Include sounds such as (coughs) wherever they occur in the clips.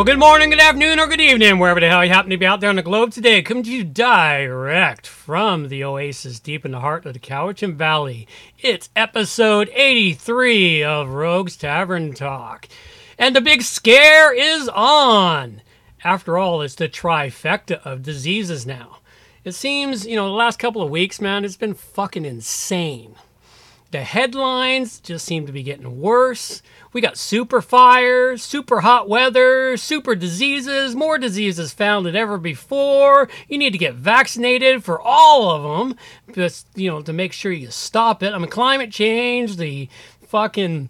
Well, good morning, good afternoon, or good evening, wherever the hell you happen to be out there on the globe today. Coming to you direct from the oasis deep in the heart of the Cowichan Valley. It's episode 83 of Rogues Tavern Talk. And the big scare is on. After all, it's the trifecta of diseases now. It seems, you know, the last couple of weeks, man, it's been fucking insane. The headlines just seem to be getting worse. We got super fires, super hot weather, super diseases, more diseases found than ever before. You need to get vaccinated for all of them, just you know, to make sure you stop it. I mean, climate change, the fucking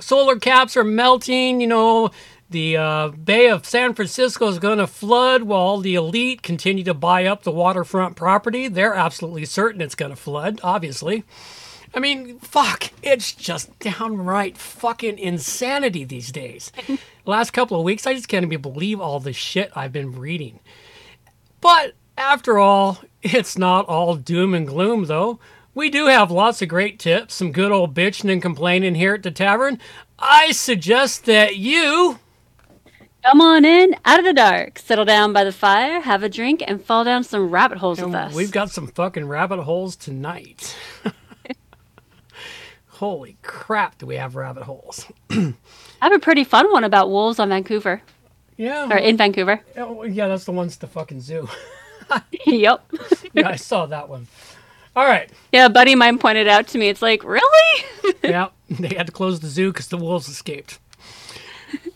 solar caps are melting. You know, the uh, Bay of San Francisco is going to flood while the elite continue to buy up the waterfront property. They're absolutely certain it's going to flood, obviously. I mean, fuck, it's just downright fucking insanity these days. (laughs) Last couple of weeks, I just can't even believe all the shit I've been reading. But after all, it's not all doom and gloom, though. We do have lots of great tips, some good old bitching and complaining here at the tavern. I suggest that you. Come on in, out of the dark, settle down by the fire, have a drink, and fall down some rabbit holes with us. We've got some fucking rabbit holes tonight. (laughs) Holy crap, do we have rabbit holes? (clears throat) I have a pretty fun one about wolves on Vancouver, Yeah. or in Vancouver. Oh, yeah, that's the one's the fucking zoo. (laughs) (laughs) yep. yeah, I saw that one. All right. Yeah, a buddy of mine pointed out to me. It's like, really? (laughs) Yeah, they had to close the zoo because the wolves escaped.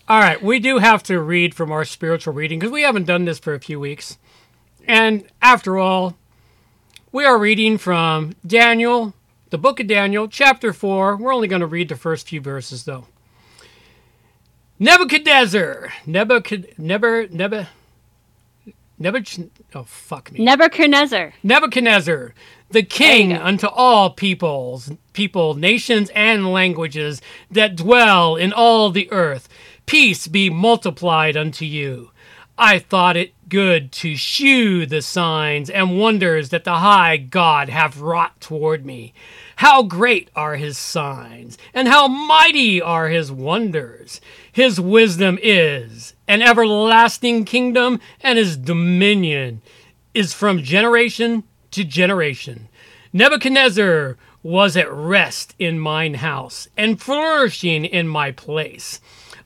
All right, we do have to read from our spiritual reading because we haven't done this for a few weeks. And after all, we are reading from Daniel, the book of Daniel, chapter 4. We're only going to read the first few verses, though. Nebuchadnezzar, Nebuchadnezzar, Never, Nebuchadnezzar, oh, fuck me. Nebuchadnezzar. Nebuchadnezzar, the king There you go. unto all peoples, people, nations, and languages that dwell in all the earth, peace be multiplied unto you. I thought it good to shew the signs and wonders that the high God hath wrought toward me. How great are his signs, and how mighty are his wonders! His wisdom is an everlasting kingdom, and his dominion is from generation to generation. Nebuchadnezzar was at rest in mine house and flourishing in my place.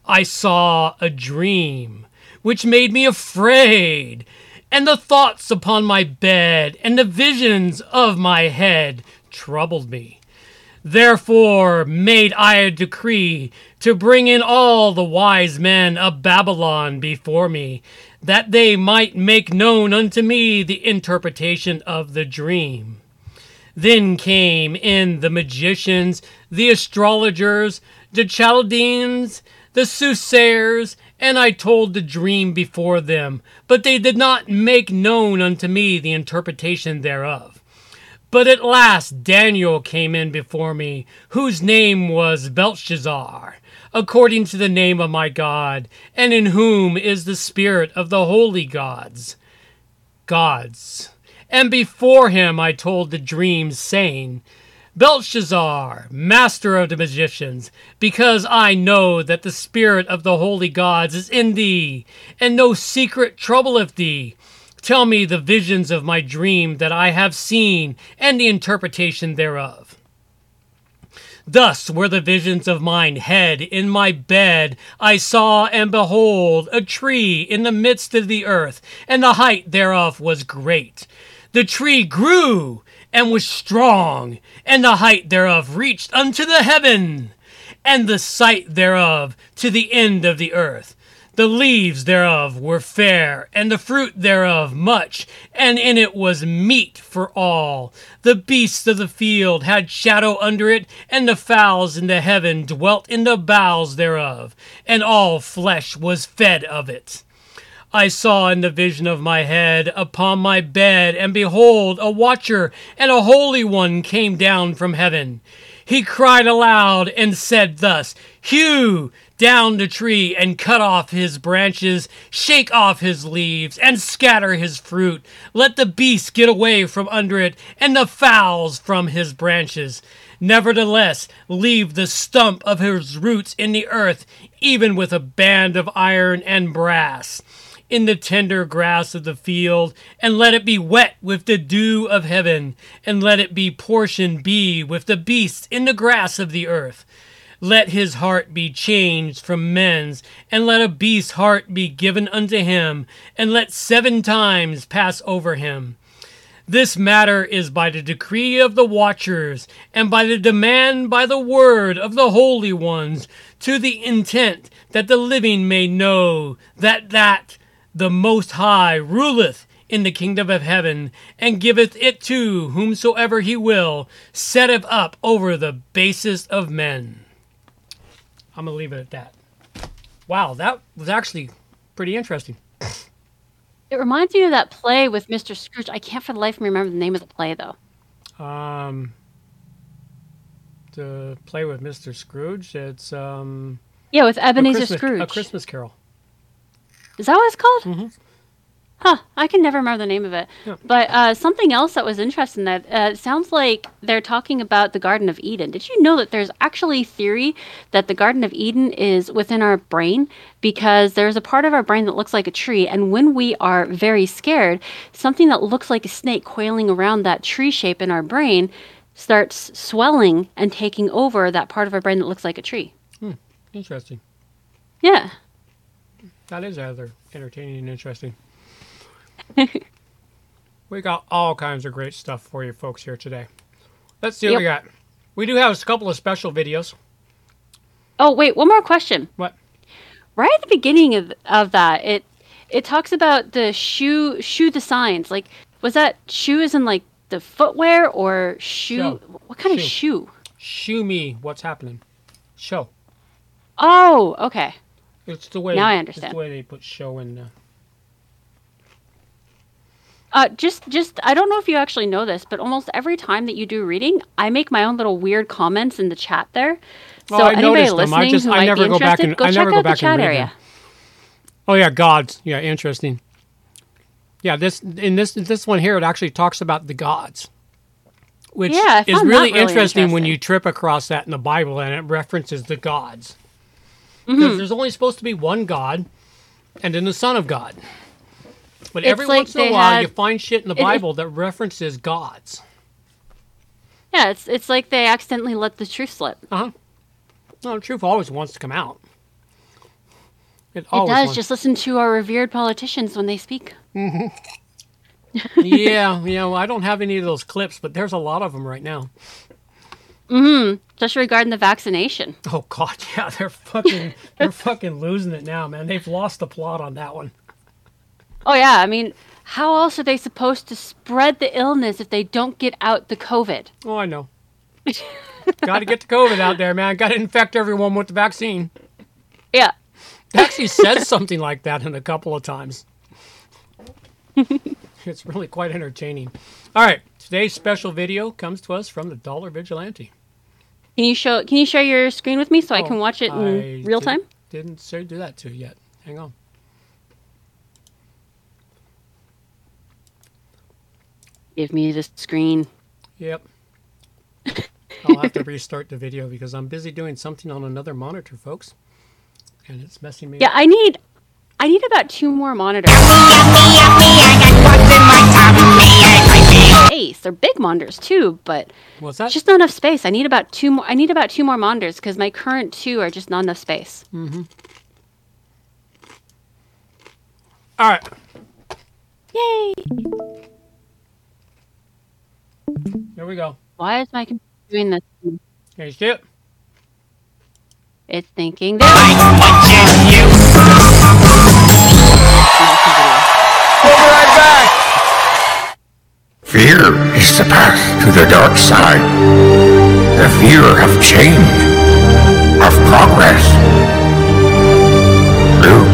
I saw a dream which made me afraid, and the thoughts upon my bed and the visions of my head troubled me. Therefore made I a decree to bring in all the wise men of Babylon before me, that they might make known unto me the interpretation of the dream. Then came in the magicians, the astrologers, the Chaldeans, the soothsayers, and I told the dream before them, but they did not make known unto me the interpretation thereof. But at last Daniel came in before me, whose name was Belshazzar, according to the name of my God, and in whom is the spirit of the holy gods. Gods. And before him I told the dreams, saying, Belshazzar, master of the magicians, because I know that the spirit of the holy gods is in thee, and no secret troubleth thee. Tell me the visions of my dream that I have seen, and the interpretation thereof. Thus were the visions of mine head in my bed. I saw and behold a tree in the midst of the earth, and the height thereof was great. The tree grew and was strong, and the height thereof reached unto the heaven, and the sight thereof to the end of the earth. The leaves thereof were fair, and the fruit thereof much, and in it was meat for all. The beasts of the field had shadow under it, and the fowls in the heaven dwelt in the boughs thereof, and all flesh was fed of it. I saw in the vision of my head upon my bed, and behold, a watcher and a holy one came down from heaven. He cried aloud and said thus, Hew down the tree and cut off his branches, shake off his leaves, and scatter his fruit. Let the beasts get away from under it, and the fowls from his branches. Nevertheless, leave the stump of his roots in the earth, even with a band of iron and brass in the tender grass of the field, and let it be wet with the dew of heaven, and let it be portion be with the beasts in the grass of the earth. Let his heart be changed from men's, and let a beast's heart be given unto him, and let seven times pass over him. This matter is by the decree of the watchers, and by the demand by the word of the holy ones, to the intent that the living may know that that the Most High ruleth in the kingdom of heaven, and giveth it to whomsoever he will, setteth up over the basest of men. I'm gonna leave it at that. Wow, that was actually pretty interesting. It reminds me of that play with Mr. Scrooge. I can't for the life of me remember the name of the play though. Um, the play with Mr. Scrooge, it's um, Yeah, with a Ebenezer Christmas, Scrooge. a Christmas Carol. Is that what it's called? Mm-hmm. Huh, I can never remember the name of it. Yeah. But uh, something else that was interesting that uh, sounds like they're talking about the Garden of Eden. Did you know that there's actually theory that the Garden of Eden is within our brain because there's a part of our brain that looks like a tree, and when we are very scared, something that looks like a snake coiling around that tree shape in our brain starts swelling and taking over that part of our brain that looks like a tree. Hmm. Interesting. Yeah. That is rather entertaining and interesting. (laughs) we got all kinds of great stuff for you folks here today. Let's see what we got. We do have a couple of special videos. Oh wait, one more question. What? Right at the beginning of of that, it it talks about the shoe shoe designs. Like, was that shoe is in like the footwear or shoe? Show. What kind of Shoe. shoe? Me what's happening. Show. Oh, okay. It's the way. Now I It's understand. the way they put show in. Uh, Uh, just, just, I don't know if you actually know this, but almost every time that you do reading, I make my own little weird comments in the chat there. So Oh, I anybody noticed them. I listening just- who I might never be go back interested, and- go I check never go out the chat area. them. oh yeah, gods. Yeah, interesting. Yeah, this in this this one here it actually talks about the gods, which Yeah, is really, really interesting, when interesting. you trip across that in the Bible and it references the gods. Mm-hmm. Because there's only supposed to be one God, and then the Son of God. But It's every like once in a while, had- you find shit in the it- Bible that references gods. Yeah, it's it's like they accidentally let the truth slip. Uh huh. Well, the truth always wants to come out. It, It always does. wants- Just listen to our revered politicians when they speak. (laughs) yeah, yeah. Well, I don't have any of those clips, but there's a lot of them right now. Mm-hmm. Just regarding the vaccination. Oh God, (laughs) yeah, they're fucking, they're (laughs) fucking losing it now, man. They've lost the plot on that one. Oh yeah, I mean, how else are they supposed to spread the illness if they don't get out the COVID? Oh, I know. Got to get the COVID out there, man. Got to infect everyone with the vaccine. Yeah. It actually says something like that in a couple of times. (laughs) it's really quite entertaining. All right, today's special video comes to us from the Dollar Vigilante. Can you show? Can you share your screen with me so I oh, can Oh, watch it in I real did- time? Didn't say do that to you yet. Hang on. Give me the screen. Yep. (laughs) I'll have to restart the video because I'm busy doing something on another monitor, folks. And it's messing me Yeah, up. I need. I need about two more monitors. Space. They're big monitors too, but What's that? it's just not enough space. I need about two more. I need about two more monitors because my current two are just not enough space. Mm-hmm. All right. Yay! Here we go. Why is my computer doing this? Can you see it? It's thinking. There. Fear is the path to the dark side. The fear of change, of progress. Luke,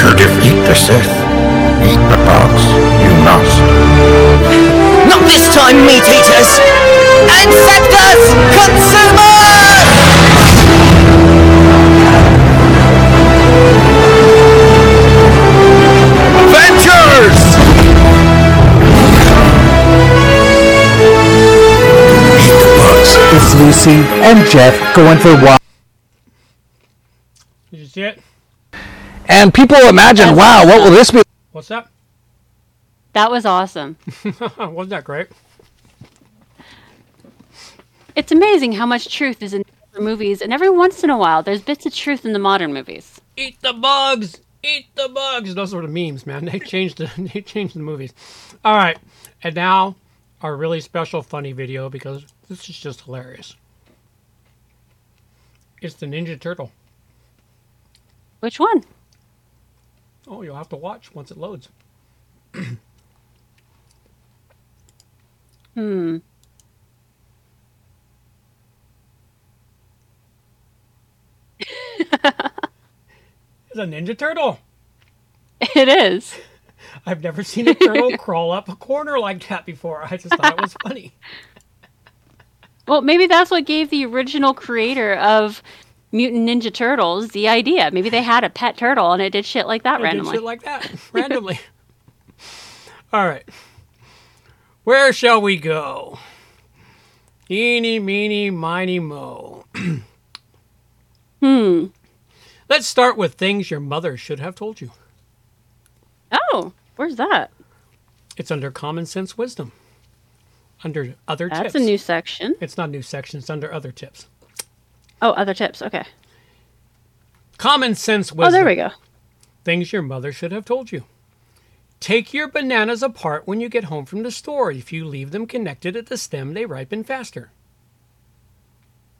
to defeat the Sith, eat the bugs. You must. Not this time, meat eaters! Insectus! Consumers! Lucy and Jeff going for a walk. Did you see it? And people imagine, wow, what will this be What's that? That was awesome. (laughs) Wasn't that great? It's amazing how much truth is in movies, and every once in a while, there's bits of truth in the modern movies. Eat the bugs. Eat the bugs. Those were the memes, man. They changed the (laughs) they changed the movies. All right, and now our really special funny video because this is just hilarious. It's the Ninja Turtle. Which one? Oh, you'll have to watch once it loads. (clears throat) Hmm. (laughs) It's a Ninja Turtle. It is. (laughs) I've never seen a turtle (laughs) crawl up a corner like that before. I just thought it was funny. Well, maybe that's what gave the original creator of Mutant Ninja Turtles the idea. Maybe they had a pet turtle and it did shit like that I did randomly. shit like that (laughs) randomly. All right. Where shall we go? Eeny, meeny, miny, mo. hmm. Let's start with things your mother should have told you. Oh, where's that? It's under common sense wisdom. Under other That's tips. That's a new section. It's not new section. It's under other tips. Oh, other tips. Okay. Common sense wisdom. Oh, there we go. Things your mother should have told you. Take your bananas apart when you get home from the store. If you leave them connected at the stem, they ripen faster.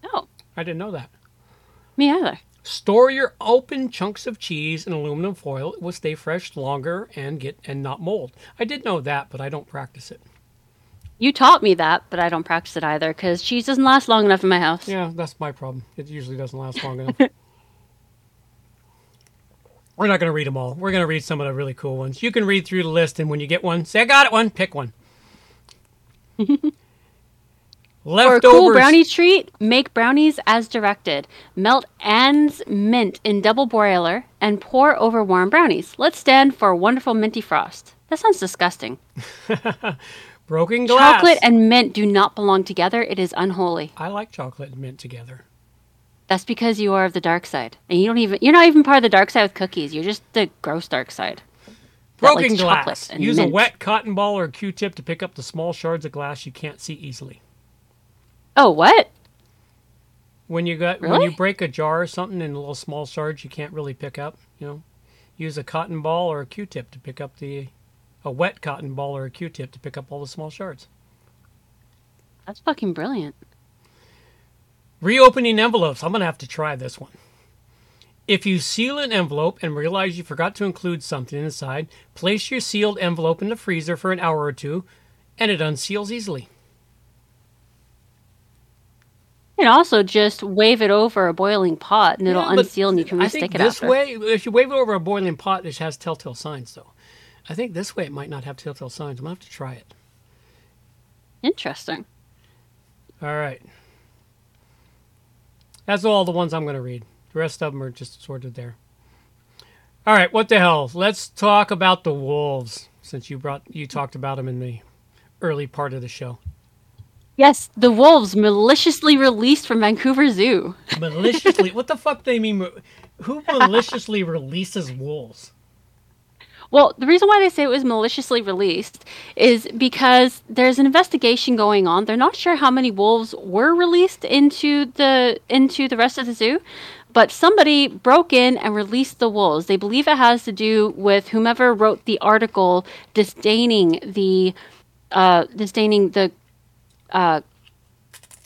Oh, I didn't know that. Me either. Store your open chunks of cheese in aluminum foil. It will stay fresh longer and get and not mold. I did know that, but I don't practice it. You taught me that, but I don't practice it either because cheese doesn't last long enough in my house. Yeah, that's my problem. It usually doesn't last long enough. (laughs) We're not going to read them all. We're going to read some of the really cool ones. You can read through the list, and when you get one, say, I got it one, pick one. (laughs) Leftovers. For a cool brownie treat, make brownies as directed. Melt Andes mint in double boiler and pour over warm brownies. Let's stand for a wonderful minty frost. That sounds disgusting. (laughs) Broken glass. Chocolate and mint do not belong together. It is unholy. I like chocolate and mint together. That's because you are of the dark side. And you don't even you're not even part of the dark side with cookies. You're just the gross dark side. Broken glass. Use a wet cotton ball or a Q-tip to pick up the small shards of glass you can't see easily. Oh, what? When you got when you break a jar or something in a little small shards you can't really pick up, you know, use a cotton ball or a Q-tip to pick up the a wet cotton ball or a Q-tip to pick up all the small shards. That's fucking brilliant. Reopening envelopes. I'm gonna have to try this one. If you seal an envelope and realize you forgot to include something inside, place your sealed envelope in the freezer for an hour or two, and it unseals easily. And also just wave it over a boiling pot and it'll unseal and you can I think it this after. way, if you wave it over a boiling pot, it has telltale signs, though. I think this way it might not have telltale signs. I'm gonna have to try it. Interesting. All right. That's all the ones I'm going to read. The rest of them are just sorted there. All right, what the hell? Let's talk about the wolves since you brought you talked about them in the early part of the show. Yes, the wolves maliciously released from Vancouver Zoo. Maliciously, what the fuck they mean? Who maliciously releases wolves? Well, the reason why they say it was maliciously released is because there's an investigation going on. They're not sure how many wolves were released into the into the rest of the zoo, but somebody broke in and released the wolves. They believe it has to do with whomever wrote the article disdaining the uh, disdaining the uh,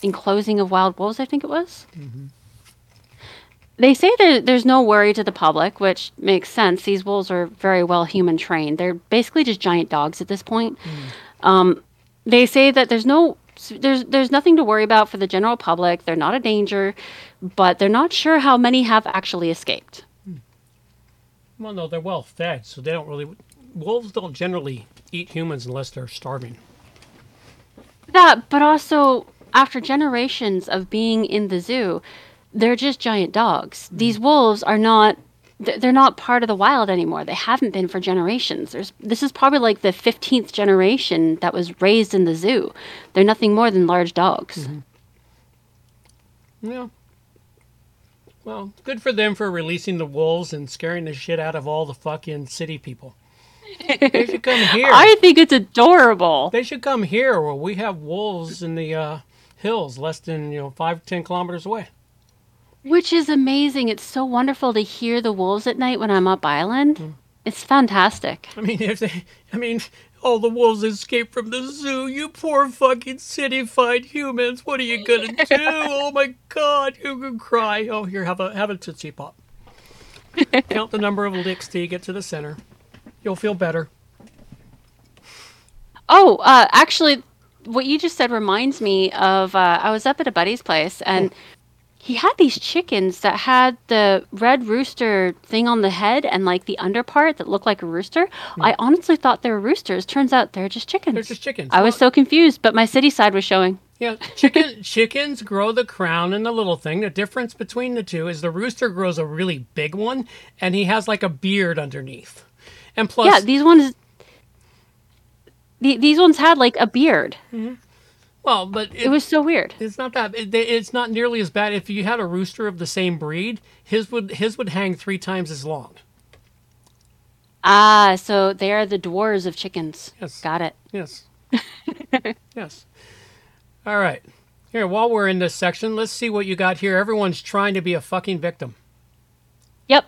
enclosing of wild wolves. I think it was. They say that there's no worry to the public, which makes sense. These wolves are very well human trained. They're basically just giant dogs at this point. Um, they say that there's no there's there's nothing to worry about for the general public. They're not a danger, but they're not sure how many have actually escaped. Well, no, they're well fed, so they don't really. Wolves don't generally eat humans unless they're starving. That, but also after generations of being in the zoo, they're just giant dogs. These wolves are not they're not part of the wild anymore. They haven't been for generations. There's this is probably like the 15th generation that was raised in the zoo. They're nothing more than large dogs. Yeah. Well, good for them for releasing the wolves and scaring the shit out of all the fucking city people. They should come (laughs) here. I think it's adorable. They should come here where we have wolves in the uh, hills less than, you know, five, ten kilometers away. Which is amazing. It's so wonderful to hear the wolves at night when I'm up island. It's fantastic. I mean, if they, I mean, all the wolves escaped from the zoo. You poor fucking city-fied humans. What are you gonna (laughs) do? oh my god, you can cry. Oh, here, have a have a tootsie pop. (laughs) Count the number of licks till you get to the center. You'll feel better. Oh, uh, actually, what you just said reminds me of uh, I was up at a buddy's place and he had these chickens that had the red rooster thing on the head and like the under part that looked like a rooster. Hmm. I honestly thought they were roosters. Turns out they're just chickens. They're just chickens. I was so confused, but my city side was showing. Yeah, chicken (laughs) chickens grow the crown and the little thing. The difference between the two is the rooster grows a really big one, and he has like a beard underneath. And plus, yeah, these ones. The, these ones had like a beard. Mm-hmm. Well, but It was so weird. It's not that. It, it's not nearly as bad. If you had a rooster of the same breed, his would his would hang three times as long. Ah, so they are the dwarves of chickens. Yes. Got it. Yes. (laughs) yes. All right. Here, while we're in this section, let's see what you got here. Everyone's trying to be a fucking victim. Yep.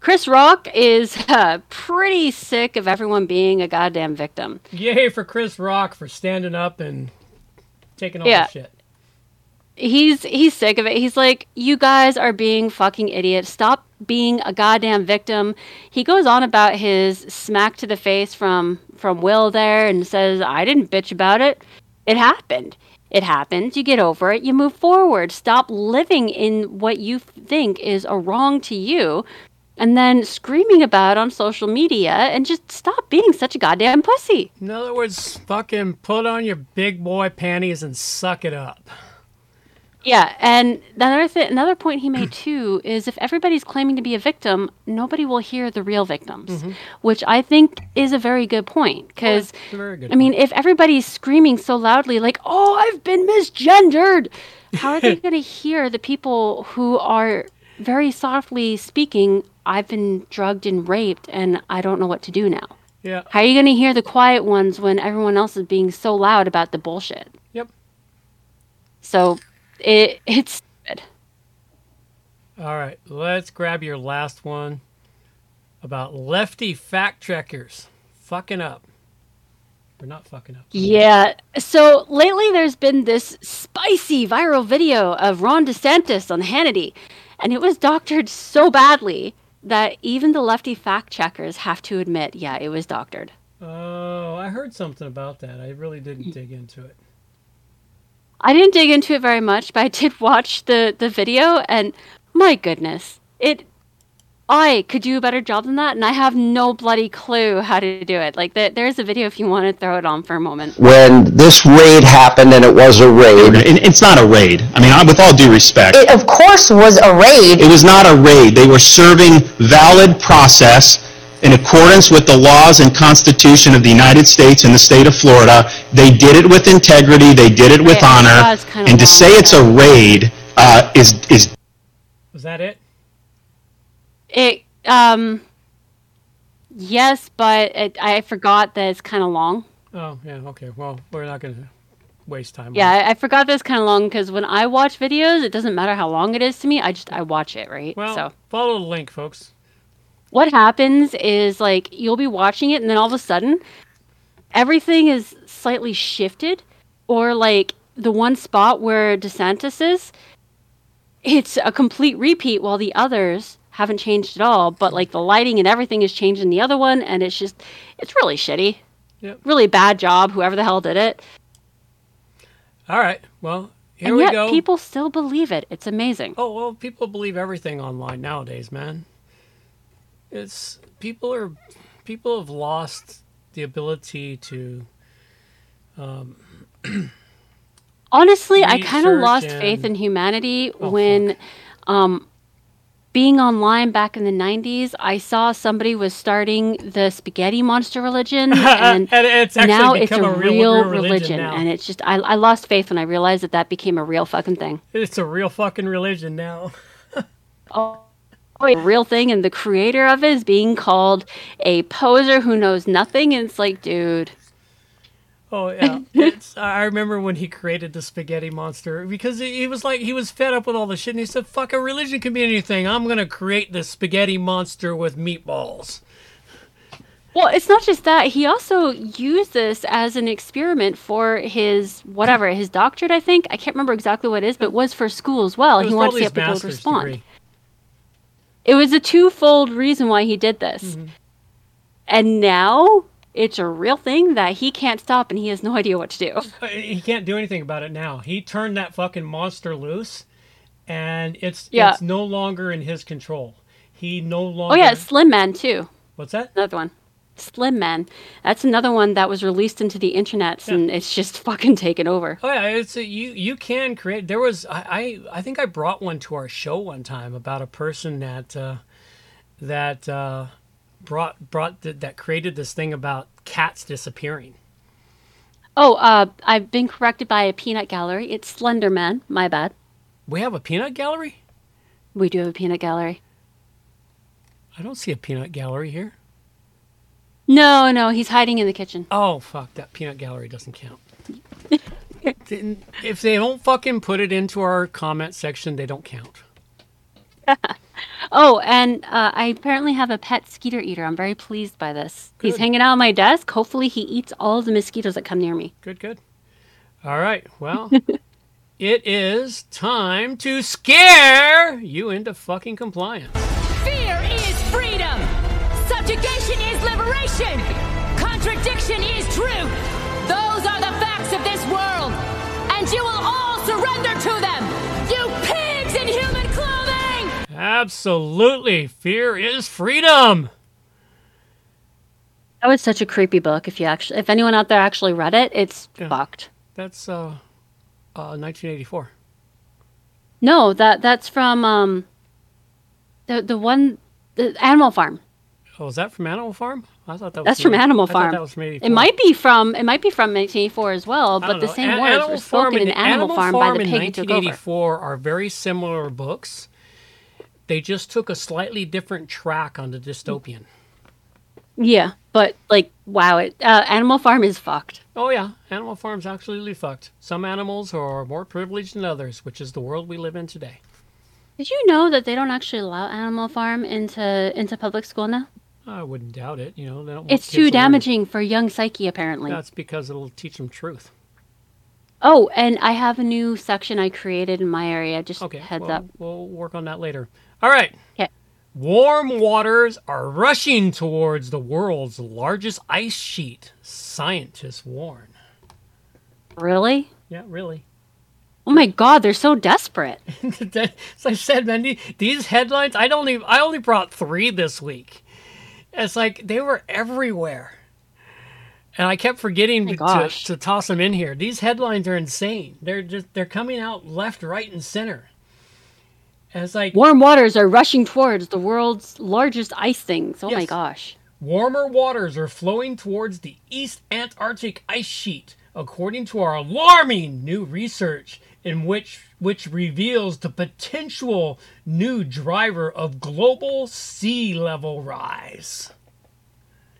Chris Rock is (laughs) uh, pretty sick of everyone being a goddamn victim. Yay for Chris Rock for standing up and taking all Yeah. the shit. he's he's sick of it. He's like, "You guys are being fucking idiots. Stop being a goddamn victim." He goes on about his smack to the face from from Will there and says, "I didn't bitch about it. It happened. It happened. You get over it. You move forward. Stop living in what you think is a wrong to you." And then screaming about on social media and just stop being such a goddamn pussy. In other words, fucking put on your big boy panties and suck it up. Yeah, and another th- another point he made too is if everybody's claiming to be a victim, nobody will hear the real victims, mm-hmm. which I think is a very good point. Oh, because a very I mean, if everybody's screaming so loudly, like "Oh, I've been misgendered," how are they (laughs) going to hear the people who are very softly speaking? I've been drugged and raped, and I don't know what to do now. yeah. How are you going to hear the quiet ones when everyone else is being so loud about the bullshit? Yep. So it it's good. All right, let's grab your last one about lefty fact checkers fucking up. We're not fucking up. Yeah. So lately there's been this spicy viral video of Ron DeSantis on Hannity, and it was doctored so badly that even the lefty fact checkers have to admit, yeah, it was doctored. Oh, I heard something about that. I really didn't dig into it. I didn't dig into it very much, but I did (laughs) watch the the video and my goodness, it I could do a better job than that and I have no bloody clue how to do it. Like there, there's a video if you want to throw it on for a moment. When this raid happened, and it was a raid, It's not a raid. I mean, with all due respect, It, of course, was a raid. it was not a raid. They were serving valid process in accordance with the laws and Constitution of the United States and the state of Florida. They did it with integrity. They did it with Yeah, honor. thought it was kinda And to say it's a raid uh, is is Was that it? It um yes, but it, I forgot that it's kind of long. Oh, yeah. Okay. Well, we're not gonna waste time. Yeah. I, I forgot that it's kind of long because when I watch videos, it doesn't matter how long it is to me. I just I watch it right. Well, so follow the link, folks. what happens is like you'll be watching it and then all of a sudden everything is slightly shifted or like the one spot where DeSantis is it's a complete repeat while the others haven't changed at all but like the lighting and everything is changed in the other one and it's just it's really shitty Yep. really bad job whoever the hell did it All right. Well, here and we yet go. people still believe it it's amazing Oh well, people believe everything online nowadays, man. It's people are people have lost the ability to honestly i (clears throat) kind of lost and- faith in humanity Oh, when um being online back in the 90s i saw somebody was starting the spaghetti monster religion (laughs) and, And it's actually now it's a a real- real, religion religion, and it's just I, I lost faith when i realized that that became a real fucking thing it's a real fucking religion now. (laughs) oh, oh a real thing and the creator of it is being called a poser who knows nothing and it's like dude Oh yeah, it's, I remember when he created the spaghetti monster because he was like he was fed up with all the shit and he said, "Fuck, a religion can be anything. I'm gonna create this spaghetti monster with meatballs." Well, it's not just that. He also used this as an experiment for his whatever, his doctorate, I think. I can't remember exactly what it is, but it was for school as well. He wanted to see how people would respond. degree. It was a twofold reason why he did this. Mm-hmm. And now it's a real thing that he can't stop and he has no idea what to do. (laughs) Uh, He can't do anything about it now. He turned that fucking monster loose, and it's Yeah. it's no longer in his control. He no longer Oh, yeah, Slim Man, too. What's that? Another one. Slim Man. That's another one that was released into the internet and it's just fucking taken over. Oh yeah, it's a, you. You can create. There was I, I I think I brought one to our show one time about a person that uh, that uh, brought brought th- that created this thing about cats disappearing. Oh, uh, I've been corrected by a peanut gallery. It's Slender Man. My bad. We have a peanut gallery. We do have a peanut gallery. I don't see a peanut gallery here. No, no, he's hiding in the kitchen. Oh fuck, that peanut gallery doesn't count. (laughs) If they don't fucking put it into our comment section, they don't count. (laughs) Oh, and uh, I apparently have a pet skeeter eater. I'm very pleased by this. He's hanging out on my desk. Hopefully, he eats all the mosquitoes that come near me. Good, good. All right. Well, (laughs) it is time to scare you into fucking compliance. Fear is freedom. Subjugation is liberation. Contradiction is truth. Those are the facts of this world. And you will all surrender to them. Absolutely. Fear is freedom. That was such a creepy book. If you actually, if anyone out there actually read it, it's Yeah. fucked. That's uh, uh 1984. No, that that's from um, the the one, the Animal Farm. Oh, is that from Animal Farm? I thought that was That's from Animal I thought Farm. that was from 84. It might be from it might be from 1984 as well, but the same An- words Animal were spoken in Animal, Farm, by the pig who took over. 1984 are very similar books. They just took a slightly different track on the dystopian. Yeah, but like wow, it uh, Animal Farm is fucked. Oh yeah, Animal Farm's absolutely fucked. Some animals are more privileged than others, which is the world we live in today. Did you know that they don't actually allow Animal Farm into into public school now? I wouldn't doubt it. You know, they don't It's too to learn- damaging for young psyche, apparently. That's because it'll teach them truth. Oh, and I have a new section I created in my area. Just Okay, heads well, up. We'll work on that later. All right. 'Kay. Warm waters are rushing towards the world's largest ice sheet. Scientists warn. Really? Yeah, really. Oh my God, they're so desperate. (laughs) As I said, man, the- these headlines. I don't only I only brought three this week. It's like they were everywhere, and I kept forgetting oh my to, to toss them in here. These headlines are insane. They're just they're coming out left, right, and center. And it's like Warm waters are rushing towards the world's largest ice things. Oh my gosh. Warmer waters are flowing towards the East Antarctic ice sheet, according to our alarming new research, in which which reveals the potential new driver of global sea level rise.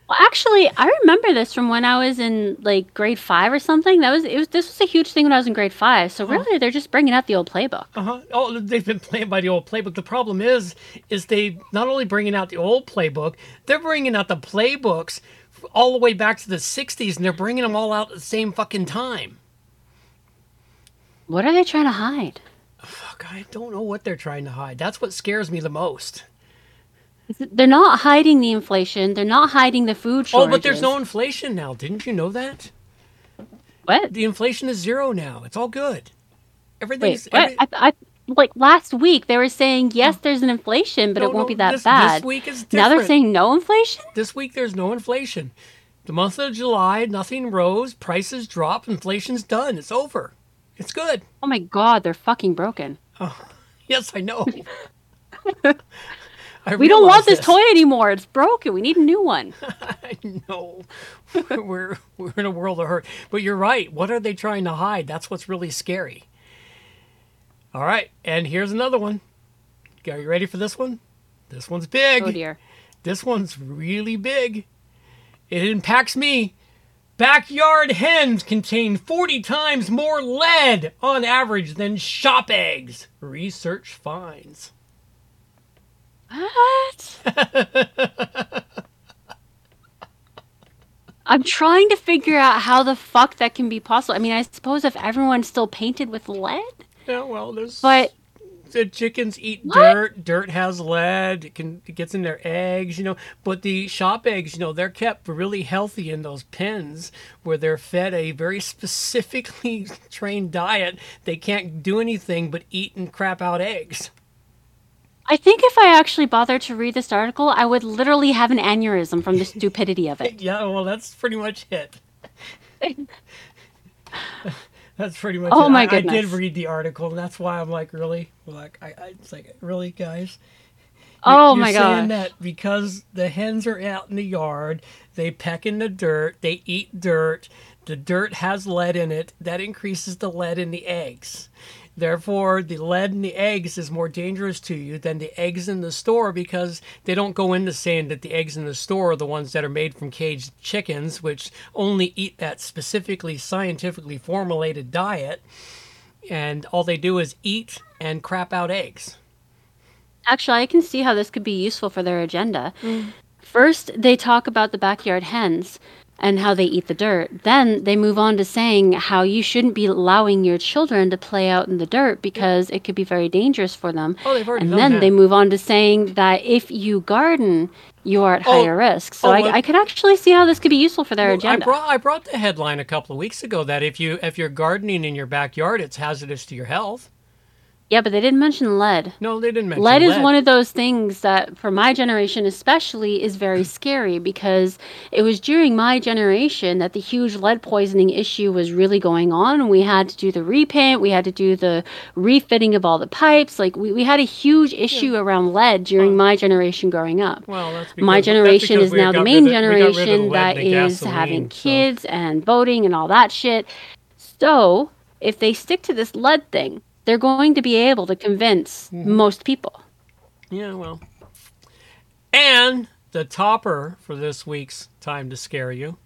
Well, actually, I remember this from when I was in like grade five or something. That was it was this was a huge thing when I was in grade five. So really, they're just bringing out the old playbook. Uh-huh. Oh, they've been (laughs) playing by the old playbook. The problem is, is they not only bringing out the old playbook, they're bringing out the playbooks all the way back to the '60s, and they're bringing them all out at the same fucking time. What are they trying to hide? Fuck, I don't know what they're trying to hide. That's what scares me the most. They're not hiding the inflation. They're not hiding the food Oh, but there's no inflation now. Didn't you know that? what? The inflation is zero now. It's all good. Wait, Everything's what? every- I, I like last week they were saying yes, there's an inflation, but No, it won't no, be that this- this bad. week is now they're saying no inflation. this week there's no inflation. The month of July, nothing rose, prices dropped, inflation's done. It's over. It's good. Oh my god, they're fucking broken. Oh, (laughs) yes, I know. (laughs) I We don't want this toy anymore. It's broken. We need a new one. (laughs) I know. (laughs) we're we're in a world of hurt. But you're right. What are they trying to hide? That's what's really scary. All right, and here's another one. Are you ready for this one? This one's big. Oh dear. This one's really big. It impacts me. Backyard hens contain 40 times more lead on average than shop eggs. Research finds. What? I'm trying to figure out how the fuck that can be possible. I mean, I suppose if everyone's still painted with lead, Yeah, well, there's but the chickens eat What? dirt. Dirt has lead. It can it gets in their eggs, you know. But the shop eggs, you know, they're kept really healthy in those pens where they're fed a very specifically (laughs) trained diet. They can't do anything but eat and crap out eggs. I think if I actually bothered to read this article, I would literally have an aneurysm from the (laughs) stupidity of it. Yeah, well, that's pretty much it. (laughs) that's pretty much Oh it. my I, I did read the article, and that's why I'm like, really, like, I, I it's like, really, guys. Oh You're my saying that because the hens are out in the yard, they peck in the dirt, they eat dirt. The dirt has lead in it. That increases the lead in the eggs. Therefore, the lead in the eggs is more dangerous to you than the eggs in the store because they don't go into saying that the eggs in the store are the ones that are made from caged chickens, which only eat that specifically scientifically formulated diet. And all they do is eat and crap out eggs. Actually, I can see how this could be useful for their agenda. Mm. First, they talk about the backyard hens. And how they eat the dirt. Then they move on to saying how you shouldn't be allowing your children to play out in the dirt because it could be very dangerous for them. Oh, they've already and then that. they move on to saying that if you garden, you are at Oh, higher risk. So oh, I, well- I could actually see how this could be useful for their Well, I agenda. brought I brought the headline a couple of weeks ago that if you if you're gardening in your backyard, it's hazardous to your health. Yeah, but they didn't mention lead. No, they didn't mention lead Lead. is one of those things that for my generation especially is very (clears throat) scary because it was during my generation that the huge lead poisoning issue was really going on. We had to do the repaint we had to do the refitting of all the pipes. Like we, we had a huge issue around lead during oh. my generation growing up. Well, that's because, my generation is now the main of- we got rid of the generation that is gasoline, having so- kids and voting and all that shit. So if they stick to this lead thing they're going to be able to convince Mm-hmm. most people Yeah, well. And the topper for this week's Time to Scare You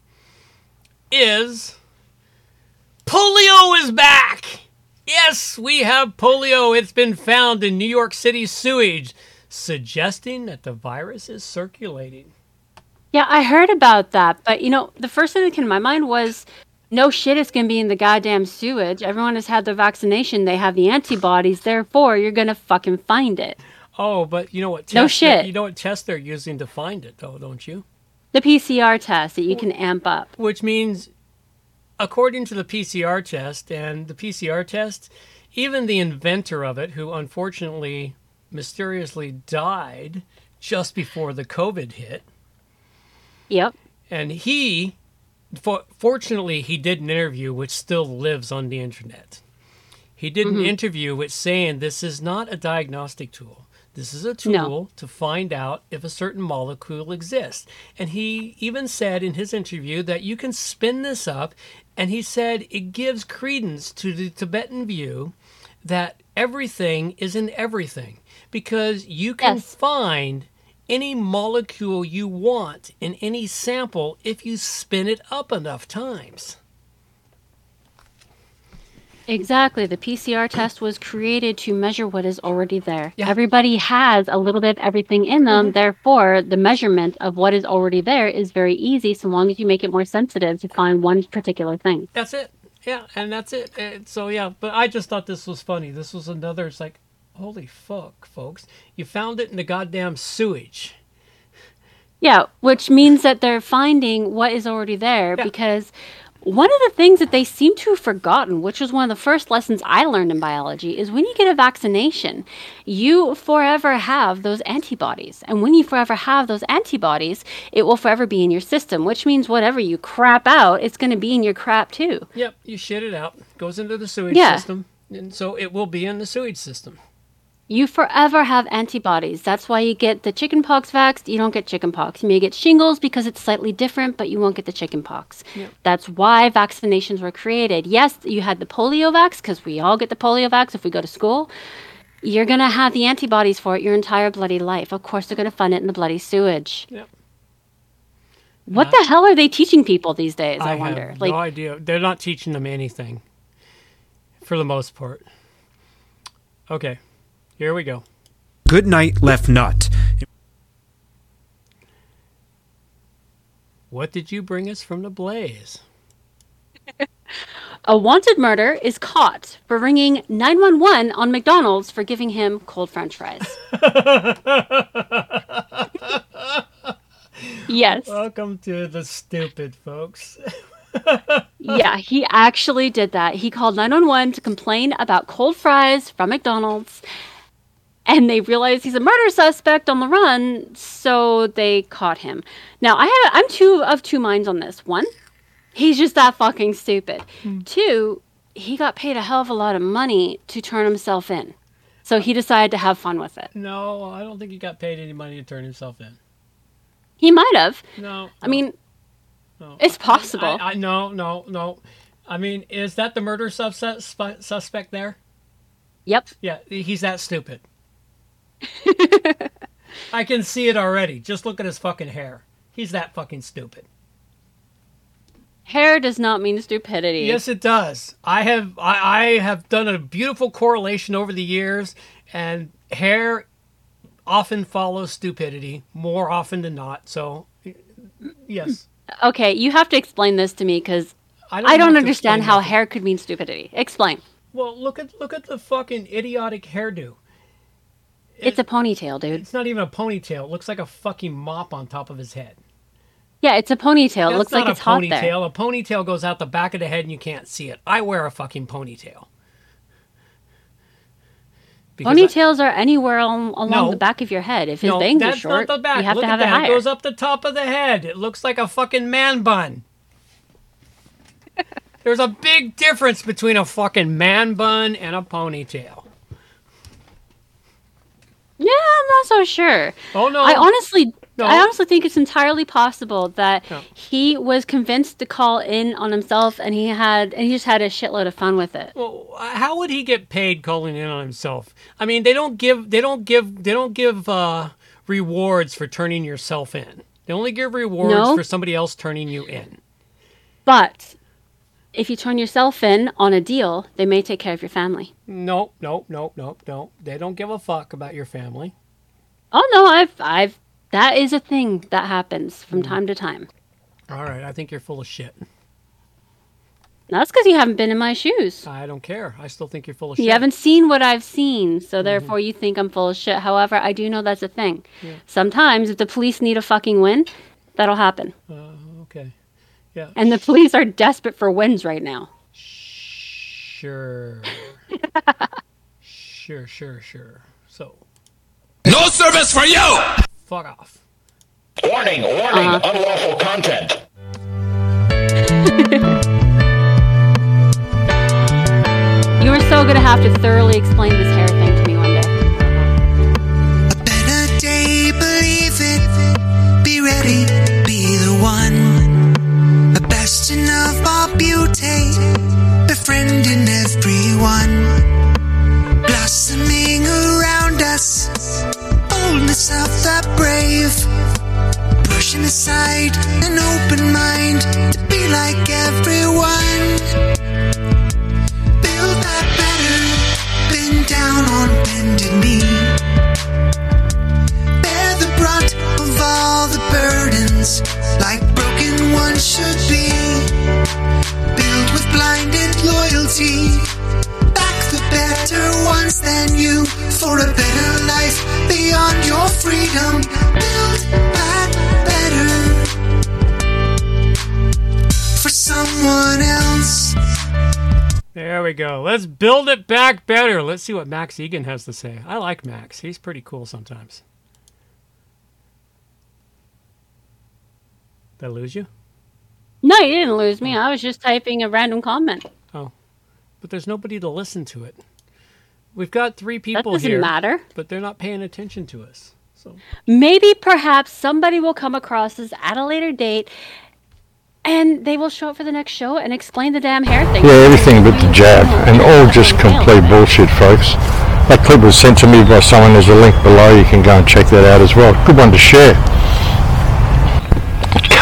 is polio is back. Yes, we have polio. It's been found in New York City sewage, suggesting that the virus is circulating. Yeah, I heard about that, but you know, the first thing that came to my mind was no shit it's going to be in the goddamn sewage. Everyone has had their vaccination, they have the antibodies, therefore you're going to fucking find it. Oh, but you know what? No test they're- shit. You know what test they're using to find it, though, don't you? The PCR test that you can amp up. which means according to the PCR test and the PCR test, even the inventor of it, who unfortunately mysteriously died just before the COVID hit, Yep. and he, for, fortunately, he did an interview which still lives on the internet. He did an mm-hmm. interview which saying this is not a diagnostic tool. This is a tool No. to find out if a certain molecule exists. And he even said in his interview that you can spin this up, and he said it gives credence to the Tibetan view that everything is in everything because you can Yes. find any molecule you want in any sample if you spin it up enough times. Exactly. The PCR test was created to measure what is already there. Yeah. Everybody has a little bit of everything in them. Mm-hmm. Therefore, the measurement of what is already there is very easy so long as you make it more sensitive to find one particular thing. That's it. Yeah, and that's it. And so yeah, but I just thought this was funny. This was another. It's like, holy fuck, folks! You found it in the goddamn sewage. Yeah, which means that they're finding what is already there Yeah. because one of the things that they seem to have forgotten, which was one of the first lessons I learned in biology, is when you get a vaccination, you forever have those antibodies. And when you forever have those antibodies, it will forever be in your system, which means whatever you crap out, it's going to be in your crap too. Yep, you shit it out, goes into the sewage Yeah. system, and so it will be in the sewage system. You forever have antibodies. That's why you get the chickenpox vax. You don't get chickenpox. You may get shingles because it's slightly different, but you won't get the chickenpox. That's why vaccinations were created. Yes, you had the polio vax because we all get the polio vax if we go to school. You're going to have the antibodies for it your entire bloody life. Of course, they're going to fund it in the bloody sewage. Yep. What the hell are they teaching people these days? I, have wonder. no idea. They're not teaching them anything, for the most part. Okay, here we go. Good night, left nut. What did you bring us from the blaze? (laughs) A wanted murder is caught for ringing 911 on McDonald's for giving him cold french fries. (laughs) yes. Welcome to the stupid folks. (laughs) Yeah, he actually did that. He called 911 to complain about cold fries from McDonald's. And they realized he's a murder suspect on the run, so they caught him. Now, I have, I'm two of two minds on this. One, he's just that fucking stupid. Hmm. Two, he got paid a hell of a lot of money to turn himself in. So he decided to have fun with it. No, I don't think he got paid any money to turn himself in. He might have. No, I mean, no. it's possible. I, I no, no, no. I mean, is that the murder sp- suspect there? yep. Yeah, he's that stupid. (laughs) I can see it already. Just look at his fucking hair. He's that fucking stupid. Hair does not mean stupidity. Yes, it does. I have I, I have done a beautiful correlation over the years, and hair often follows stupidity more often than not. So, yes, Okay, you have to explain this to me because I I don't understand how nothing. hair could mean stupidity. Explain. Well, look at look at the fucking idiotic hairdo. It's a ponytail, dude. It's not even a ponytail. It looks like a fucking mop on top of his head. Yeah, it's a ponytail. it That's looks like it's a hot ponytail. there. A ponytail goes out the back of the head and you can't see it. I wear a fucking ponytail. Because I- Ponytails are anywhere al- along No. the back of your head. If his no, bangs are short, not the back. you have Look to have it higher. It goes up the top of the head. It looks like a fucking man bun. (laughs) There's a big difference between a fucking man bun and a ponytail. Yeah, I'm not so sure. Oh no! I honestly, No. I honestly think it's entirely possible that No. he was convinced to call in on himself, and he had, and he just had a shitload of fun with it. Well, how would he get paid calling in on himself? I mean, they don't give they don't give they don't give uh, rewards for turning yourself in. They only give rewards No. for somebody else turning you in. But if you turn yourself in on a deal, they may take care of your family. Nope, nope, nope, nope, nope. They don't give a fuck about your family. Oh no, I've, I've, that is a thing that happens from time to time. All right, I think you're full of shit. That's because you haven't been in my shoes. I don't care. I still think you're full of shit. You haven't seen what I've seen, Mm-hmm. so therefore you think I'm full of shit. However, I do know that's a thing. Sometimes if the police need a fucking win, that'll happen. Okay. Yeah. And the police are desperate for wins right now. Sure. sure, sure, sure. So, No service for you! fuck off. Warning, warning, uh. unlawful content. (laughs) You are so gonna have to thoroughly explain this hair thing befriending everyone. Blossoming around us, boldness of the brave. Pushing aside an open mind to be like everyone. Build that better, bend down on bended knee bear the brunt of all the burdens like broken ones should be. Build with blinded loyalty, back the better ones than you for a better life beyond your freedom. Build back better for someone else. There we go. Let's build it back better. Let's see what Max Igan has to say. I like Max. He's pretty cool sometimes. Did I lose you? No, you didn't lose me. I was just typing a random comment. Oh. But there's nobody to listen to it. We've got three people That people doesn't here, matter. but they're not paying attention to us. So Maybe perhaps somebody will come across this at a later date and they will show up for the next show and explain the damn hair thing. Yeah, everything but the jab, oh, and all just complete bullshit, folks. That clip was sent to me by someone. There's a link below. You can go and check that out as well. Good one to share.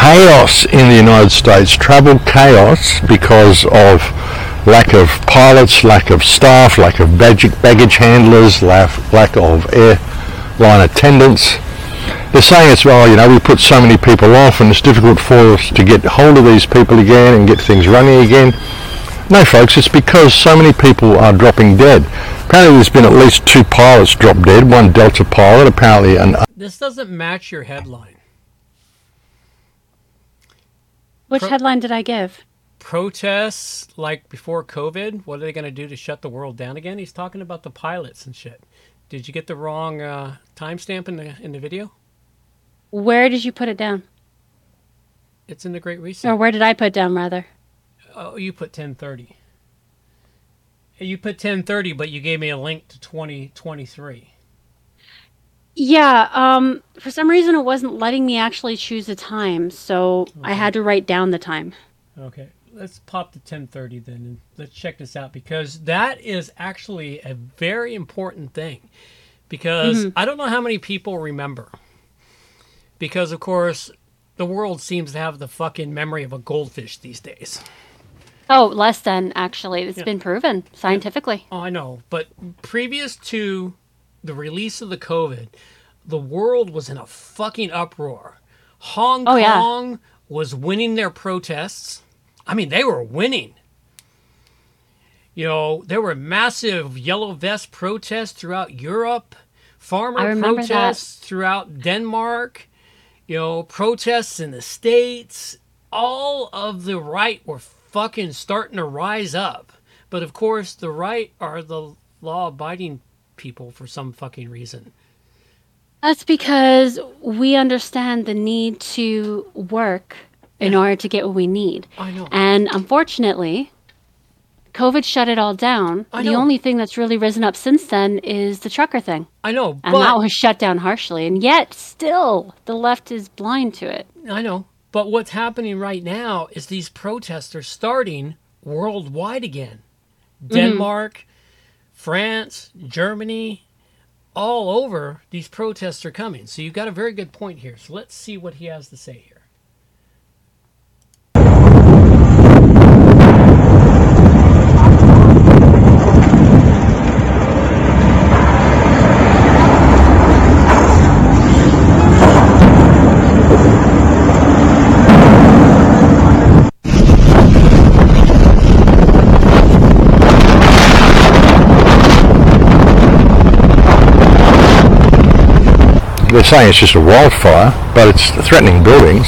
Chaos in the United States, travel chaos because of lack of pilots, lack of staff, lack of baggage, handlers, lack, lack of airline attendants. They're saying it's, well, you know, we put so many people off and it's difficult for us to get hold of these people again and get things running again. No, folks, it's because so many people are dropping dead. Apparently there's been at least two pilots drop dead, one Delta pilot, apparently an this doesn't match your headline. Which Pro- headline did I give? Protests like before COVID. What are they going to do to shut the world down again? He's talking about the pilots and shit. Did you get the wrong uh, timestamp in the in the video? Where did you put it down? It's in the Great Reset. Or where did I put down, rather? Oh, you put 1030. You put 1030, but you gave me a link to 2023. Yeah, um, for some reason it wasn't letting me actually choose the time, so I had to write down the time. Okay, let's pop to 1030 then and let's check this out because that is actually a very important thing. Because Mhm. I don't know how many people remember. Because, of course, the world seems to have the fucking memory of a goldfish these days. Oh, less than actually. It's Yeah. been proven scientifically. Oh, I know. But previous to the release of the COVID, the world was in a fucking uproar. Hong Oh, yeah. Kong was winning their protests. I mean, they were winning. You know, there were massive yellow vest protests throughout Europe, farmer remember that. protests throughout Denmark, you know, protests in the States. All of the right were fucking starting to rise up. But of course, the right are the law abiding people for some fucking reason. That's because we understand the need to work in order to get what we need. I know. And unfortunately, COVID shut it all down. I the only thing that's really risen up since then is the trucker thing. I know, And that was shut down harshly. And yet, still, the left is blind to it. I know. But what's happening right now is these protests are starting worldwide again. Mm-hmm. Denmark, France, Germany, all over, these protests are coming. So you've got a very good point here. So let's see what he has to say here. They're saying it's just a wildfire, but it's threatening buildings.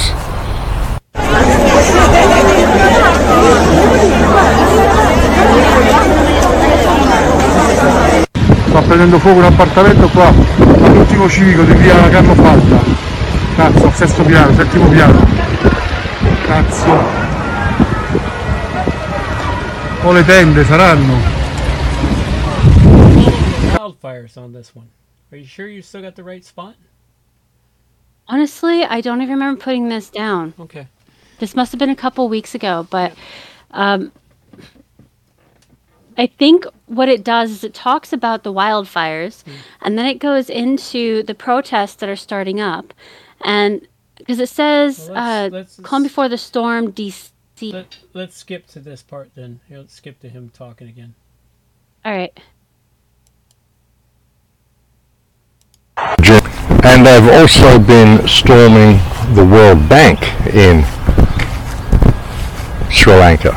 Sta prendendo fuoco un appartamento qua all'ultimo civico di via Carlo Falda. Cazzo, sesto piano, settimo piano. Cazzo. O le tende saranno. Wildfires on this one. Are you sure you still got the right spot? Honestly, I don't even remember putting this down. Okay. This must have been a couple weeks ago, but um, I think what it does is it talks about the wildfires, and then it goes into the protests that are starting up, and because it says Well, let's- uh, let's- "Calm before the storm." DC. Let, let's skip to this part then. Here, let's skip to him talking again. All right. And they've also been storming the World Bank in Sri Lanka.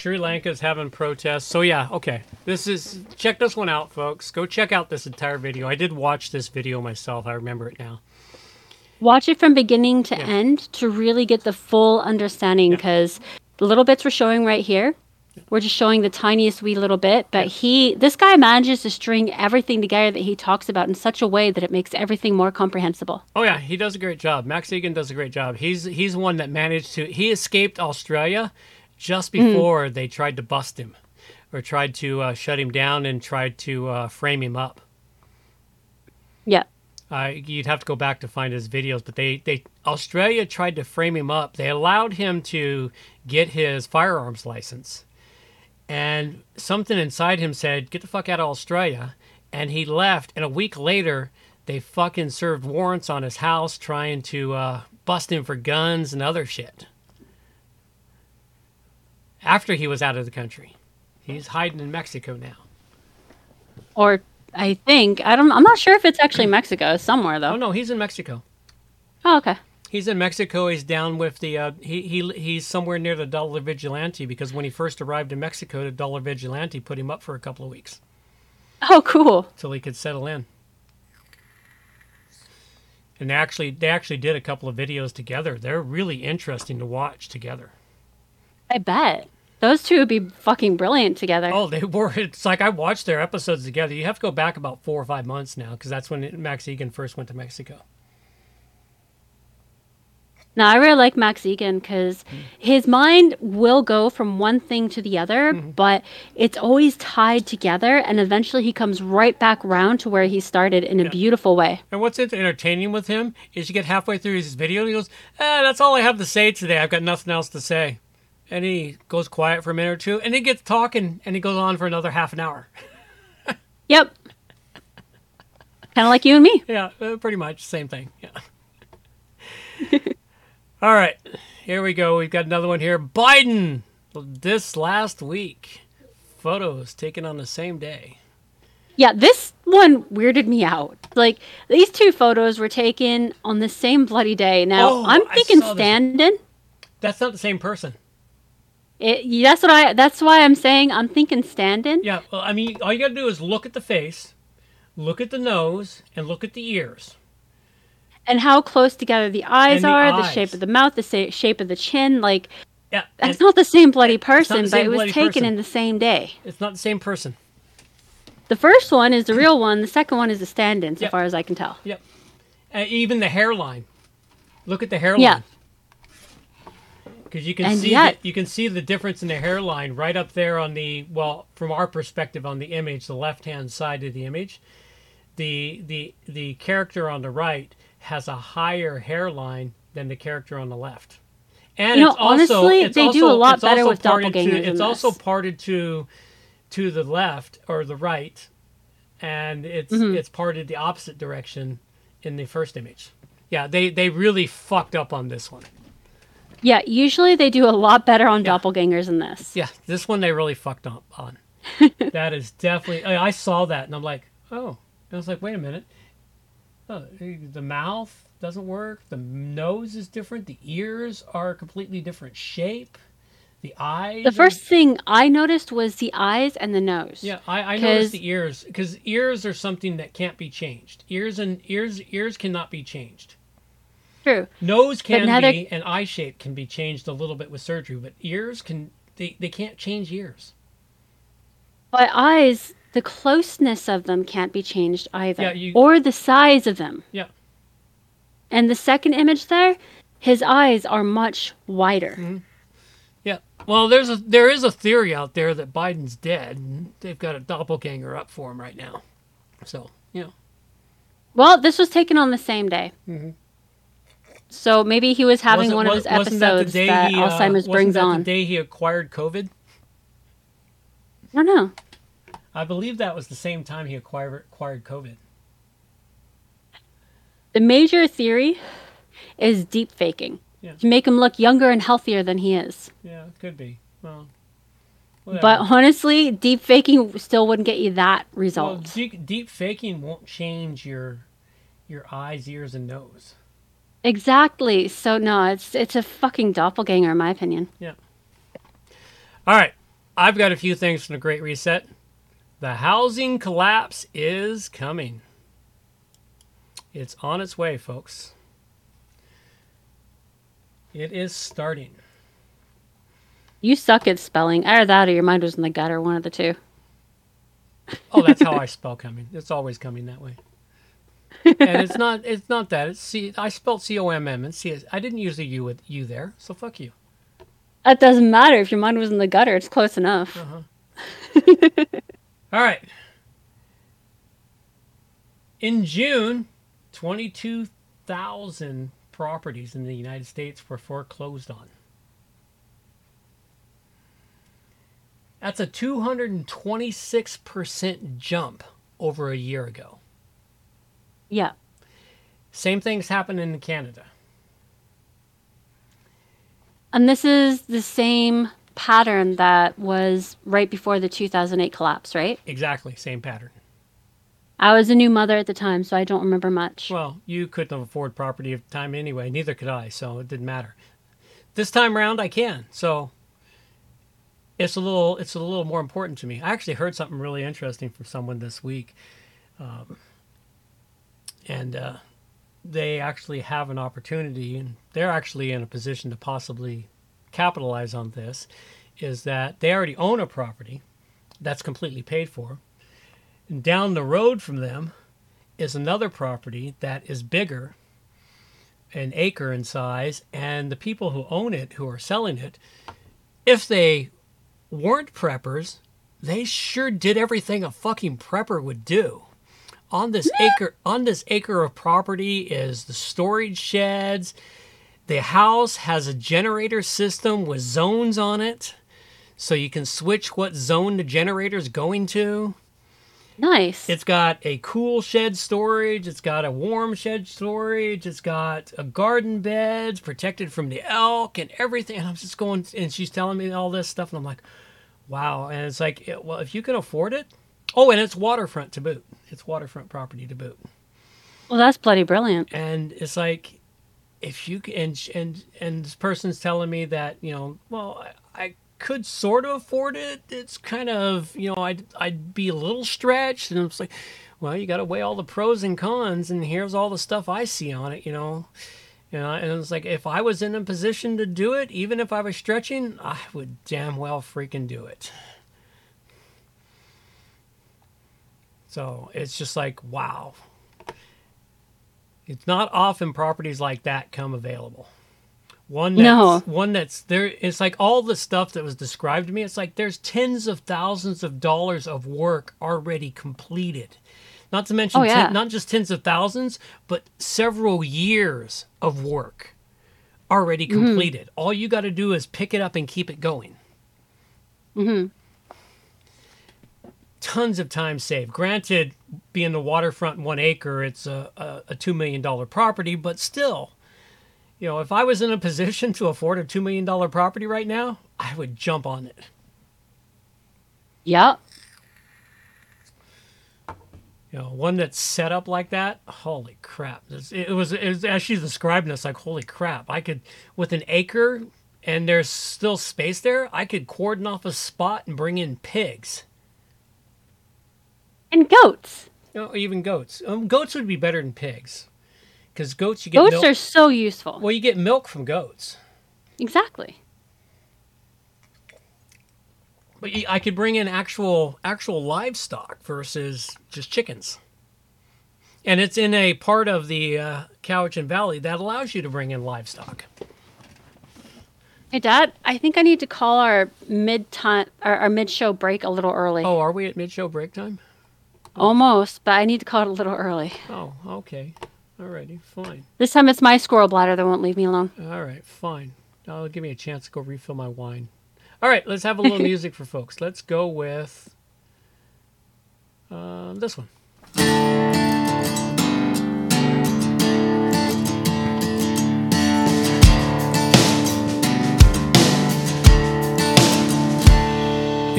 Sri Lanka's having protests. So yeah, okay. This is check this one out, folks. Go check out this entire video. I did watch this video myself. I remember it now. Watch it from beginning to end to really get the full understanding because the little bits we're showing right here, we're just showing the tiniest wee little bit. But he, this guy manages to string everything together that he talks about in such a way that it makes everything more comprehensible. Oh yeah, he does a great job. Max Igan does a great job. He's he's one that managed to he escaped Australia just before they tried to bust him or tried to uh, shut him down and tried to uh, frame him up. Yeah. Uh, you'd have to go back to find his videos, but they, they Australia tried to frame him up. They allowed him to get his firearms license, and something inside him said, "Get the fuck out of Australia," and he left. And a week later, they fucking served warrants on his house, trying to uh, bust him for guns and other shit. After he was out of the country, he's hiding in Mexico now. Or I think I don't. I'm not sure if it's actually Mexico. It's somewhere though. Oh no, he's in Mexico. Oh, okay. He's in Mexico. He's down with the uh, he he he's somewhere near the Dollar Vigilante because when he first arrived in Mexico, the Dollar Vigilante put him up for a couple of weeks Oh, cool. till he could settle in. And they actually they actually did a couple of videos together. They're really interesting to watch together. I bet those two would be fucking brilliant together. Oh, they (laughs) were. It's like I watched their episodes together. You have to go back about four or five months now because that's when Max Igan first went to Mexico. Now, I really like Max Igan because his mind will go from one thing to the other, but it's always tied together, and eventually he comes right back round to where he started in a beautiful way. And what's entertaining with him is you get halfway through his video and he goes, ah, that's all I have to say today. I've got nothing else to say. And he goes quiet for a minute or two and he gets talking and he goes on for another half an hour. (laughs) Yep. kind of like you and me. Yeah, uh, pretty much. Same thing. Yeah. (laughs) all right. Here we go. We've got another one here. Biden this last week, photos taken on the same day. Yeah, this one weirded me out. Like these two photos were taken on the same bloody day. Now Oh, I'm thinking standing. That's not the same person. It, that's what I. That's why I'm saying I'm thinking standing. Yeah, well, I mean, all you gotta do is look at the face, look at the nose, and look at the ears. And how close together the eyes the are, the shape of the mouth, the sa- shape of the chin. Like Yeah, that's not the same bloody person, but it was taken person. in the same day. it's not the same person. The first one is the real one. The second one is the stand-in, so Yeah. far as I can tell. Yep. Uh, even the hairline. Look at the hairline. Yeah. Because you can And see yet- the, you can see the difference in the hairline right up there on the well from our perspective on the image, the left hand side of the image. The the the character on the right has a higher hairline than the character on the left. And You know, it's also, honestly, it's they do also- a lot it's better with parted doppelgangers To, it's also parted to to the left or the right, and it's Mhm. it's parted the opposite direction in the first image. Yeah, they they really fucked up on this one. Yeah, usually they do a lot better on doppelgangers than this. Yeah, this one they really fucked up on. (laughs) that is definitely. I, I saw that and I'm like, oh. And I was like, wait a minute. Oh, the mouth doesn't work. The nose is different. The ears are a completely different shape. The eyes. The are- first thing I noticed was the eyes and the nose. Yeah, I, I noticed the ears because ears are something that can't be changed. Ears and ears ears cannot be changed. True. Nose can be, and eye shape can be changed a little bit with surgery, but ears can they, they can't change ears. But eyes, the closeness of them can't be changed either. Yeah, you- or the size of them. Yeah. And the second image there, his eyes are much wider. Mm-hmm. Yeah. Well, there's a there is a theory out there that Biden's dead. And they've got a doppelganger up for him right now. So you know. Well, this was taken on the same day. Mhm. So maybe he was having Wasn't- one of his that episodes day that, he, uh, Alzheimer's brings that on. The day he acquired COVID. I don't know. I believe that was the same time he acquired acquired COVID. The major theory is deep faking Yeah. to make him look younger and healthier than he is. Yeah, it could be. Well. But honestly, deep faking still wouldn't get you that Well, result. deep, deep faking won't change your your eyes, ears, and nose. Exactly. So no, it's it's a fucking doppelganger in my opinion. Yeah. All right. I've got a few things from the Great Reset. The housing collapse is coming. It's on its way, folks. It is starting. You suck at spelling. Either that or your mind was in the gutter, one of the two. Oh, that's how I (laughs) spell coming. It's always coming that way. And it's not it's not that. It's C I spelled C O M M and C I didn't use a U with you there, so fuck you. It doesn't matter if your mind was in the gutter, it's close enough. Uh-huh. (laughs) All right. In June, 22,000 properties in the United States were foreclosed on. That's a 226% jump over a year ago. Yeah. Same things happen in Canada. And this is the same pattern that was right before the 2008 collapse, right? Exactly, same pattern. I was a new mother at the time, so I don't remember much. Well, you couldn't afford property at the time anyway. Neither could I, so it didn't matter. This time around, I can. So it's a little, it's a little more important to me. I actually heard something really interesting from someone this week, um, and uh, they actually have an opportunity, and they're actually in a position to possibly capitalize on this. Is that they already own a property that's completely paid for. And down the road from them is another property that is bigger, an acre in size, and the people who own it, who are selling it, if they weren't preppers, they sure did everything a fucking prepper would do. On this acre, on this acre of property is the storage sheds. The house has a generator system with zones on it, so you can switch what zone the generator is going to. Nice. It's got a cool shed storage. It's got a warm shed storage. It's got a garden beds protected from the elk and everything. And I'm just going, and she's telling me all this stuff, and I'm like, wow. And it's like, well, if you can afford it. Oh, and it's waterfront to boot. It's waterfront property to boot. well, that's bloody brilliant. And it's like, if you can, and and and this person's telling me that you know, well, I, I could sort of afford it. It's kind of you know, I'd I'd be a little stretched, and it's like, well, you got to weigh all the pros and cons, and here's all the stuff I see on it, you know. You know, and it's like if I was in a position to do it, even if I was stretching, I would damn well freaking do it. So it's just like, wow. It's not often properties like that come available. One that's, No. one that's there. It's like all the stuff that was described to me. It's like there's tens of thousands of dollars of work already completed. Not to mention, Oh, yeah. ten, not just tens of thousands, but several years of work already Mm-hmm. completed. All you got to do is pick it up and keep it going. hmm tons of time saved. Granted, being the waterfront one acre, it's a, a, a $2 million property, but still, you know, if I was in a (laughs) position to afford a $2 million property right now, I would jump on it. Yep. You know, one that's set up like that, holy crap. It was, it was as she's describing this, like, holy crap. I could, with an acre and there's still space there, I could cordon off a spot and bring in pigs. And goats. Know, even goats. Um, goats would be better than pigs. Because goats, you get Goats milk. are so useful. Well, you get milk from goats. Exactly. But I could bring in actual actual livestock versus just chickens. And it's in a part of the uh, Cowichan Valley that allows you to bring in livestock. Hey, Dad, I think I need to call our mid time, our, our mid show break a little early. Oh, are we at mid show break time? Almost, but I need to call it a little early. Oh, okay. Alrighty, fine. This time it's my squirrel bladder that won't leave me alone. All right, fine. Now give me a chance to go refill my wine. All right, let's have a little (laughs) music for folks. Let's go with um, this one.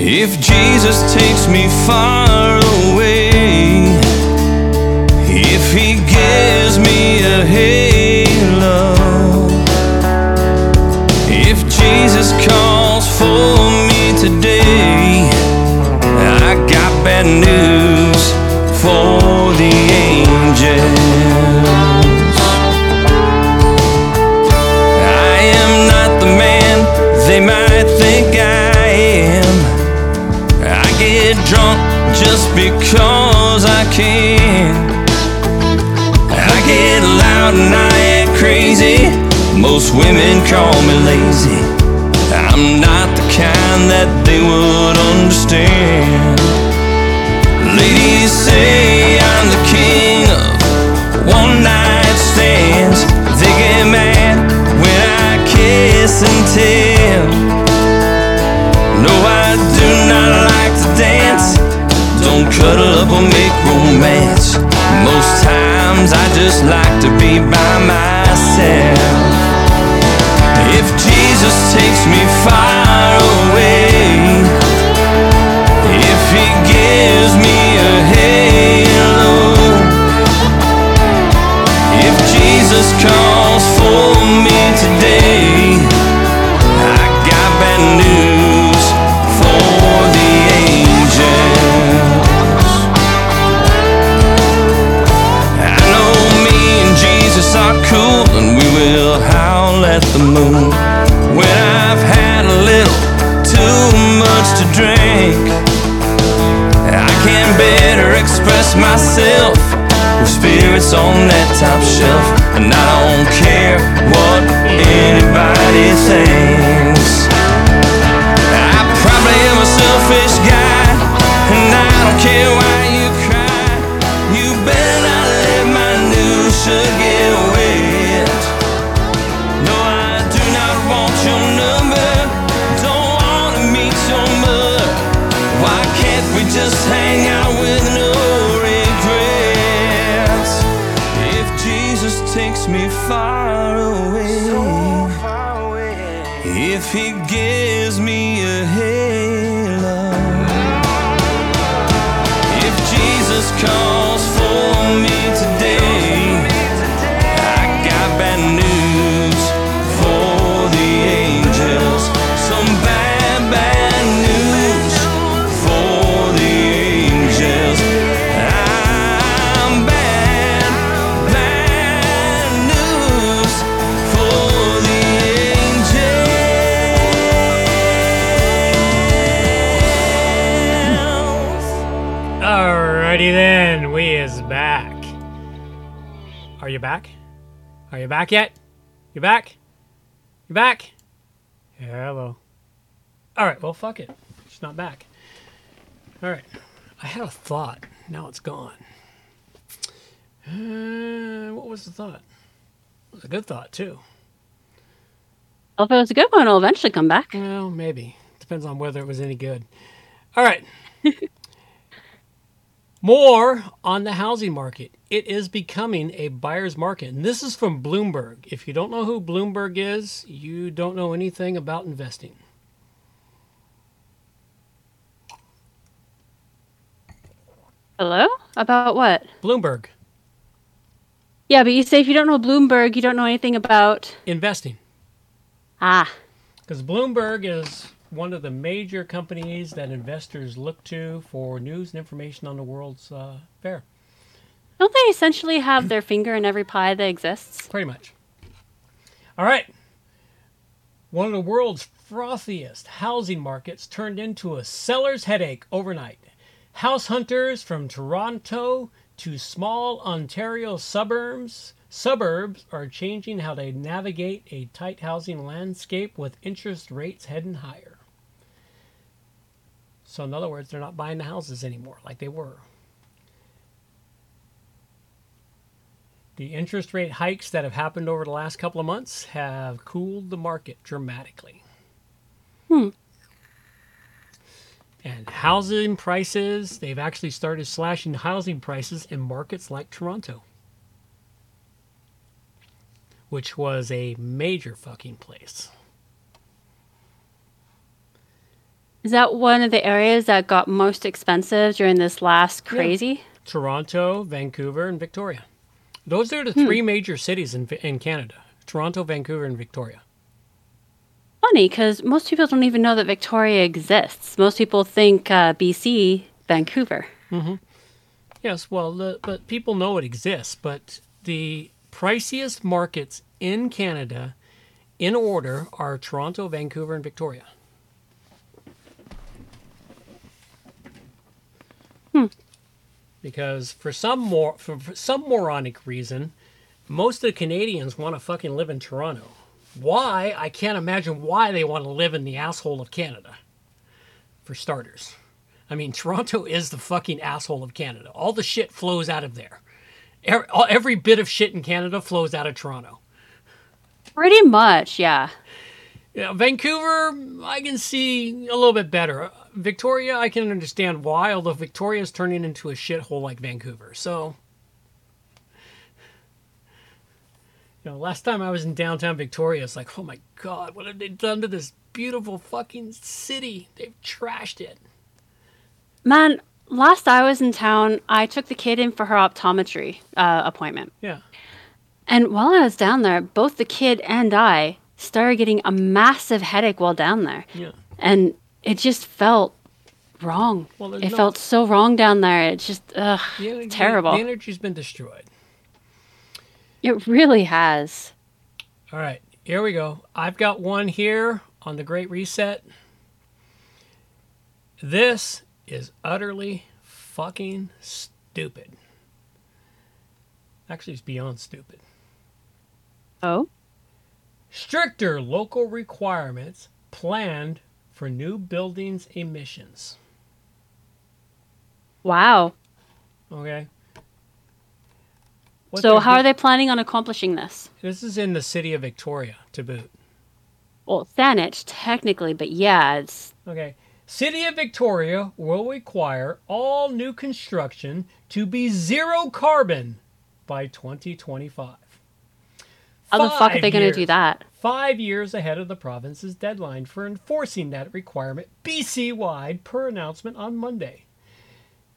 If Jesus takes me far if he gives me a halo, if Jesus calls for me today, I got bad news for the angels. I am not the man they might think I am. I get drunk just because I can. Loud and I act crazy. Most women call me lazy. I'm not the kind that they would understand. Ladies say I'm the king of one night stands. They get mad when I kiss and tell. No, I do not like to dance. Don't cuddle up or make romance. Most times I just like to be by myself. If Jesus takes me far away, if he gives me a halo, if Jesus calls for me moon when I've had a little too much to drink. I can better express myself with spirits on that top shelf, and I don't care what anybody thinks. I probably am a selfish guy, and I don't care why far away. So far away. If he you back yet? You back? You back? Yeah, Hello. Alright, well, fuck it. She's not back. Alright. I had a thought. Now it's gone. Uh, what was the thought? It was a good thought, too. Well, if it was a good one, it'll eventually come back. Well, maybe. Depends on whether it was any good. All right. (laughs) More on the housing market. It is becoming a buyer's market. And this is from Bloomberg. If you don't know who Bloomberg is, you don't know anything about investing. Hello? About what? Bloomberg, Yeah, but you say if you don't know Bloomberg, you don't know anything about. investing. Ah, Because Bloomberg is one of the major companies that investors look to for news and information on the world's uh, fair. Don't they essentially have their finger in every pie that exists? Pretty much. All right. One of the world's frothiest housing markets turned into a seller's headache overnight. House hunters from Toronto to small Ontario suburbs suburbs are changing how they navigate a tight housing landscape with interest rates heading higher. So in other words, they're not buying the houses anymore like they were. The interest rate hikes that have happened over the last couple of months have cooled the market dramatically. Hmm. And housing prices, they've actually started slashing housing prices in markets like Toronto, which was a major fucking place. Is that one of the areas that got most expensive during this last crazy? Toronto, Vancouver, and Victoria. Those are the hmm. three major cities in, in Canada Toronto, Vancouver, and Victoria. Funny, because most people don't even know that Victoria exists. Most people think uh, BC, Vancouver. Mm-hmm. Yes, well, the, but people know it exists. But the priciest markets in Canada, in order, are Toronto, Vancouver, and Victoria. Hmm. Because for some more, for, for some moronic reason, most of the Canadians want to fucking live in Toronto. Why? I can't imagine why they want to live in the asshole of Canada. For starters. I mean, (laughs) Toronto is the fucking asshole of Canada. All the shit flows out of there. Every, every bit of shit in Canada flows out of Toronto. Pretty much, yeah. Yeah, Vancouver, I can see a little bit better. Victoria, I can understand why, although Victoria's turning into a shithole like Vancouver. So, you know, last time I was in downtown Victoria, it's like, oh my god, what have they done to this beautiful fucking city? They've trashed it. Man, last I was in town, I took the kid in for her optometry uh, appointment. Yeah. And while I was down there, both the kid and I started getting a massive headache while down there. Yeah. And it just felt wrong. Well, it no- felt so wrong down there. It's just ugh, The energy- terrible. The energy's been destroyed. it really has. All right, here we go. I've got one here on the Great Reset. This is utterly fucking stupid. Actually, it's beyond stupid. Oh? Stricter local requirements planned for new buildings emissions. Wow. Okay. What so how do- are they planning on accomplishing this? This is in the city of Victoria to boot. Well, Saanich, technically, but yeah, it's Okay. City of Victoria will require all new construction to be zero carbon by 2025. how the fuck are they going to do that? Five years ahead of the province's deadline for enforcing that requirement BC wide per announcement on Monday.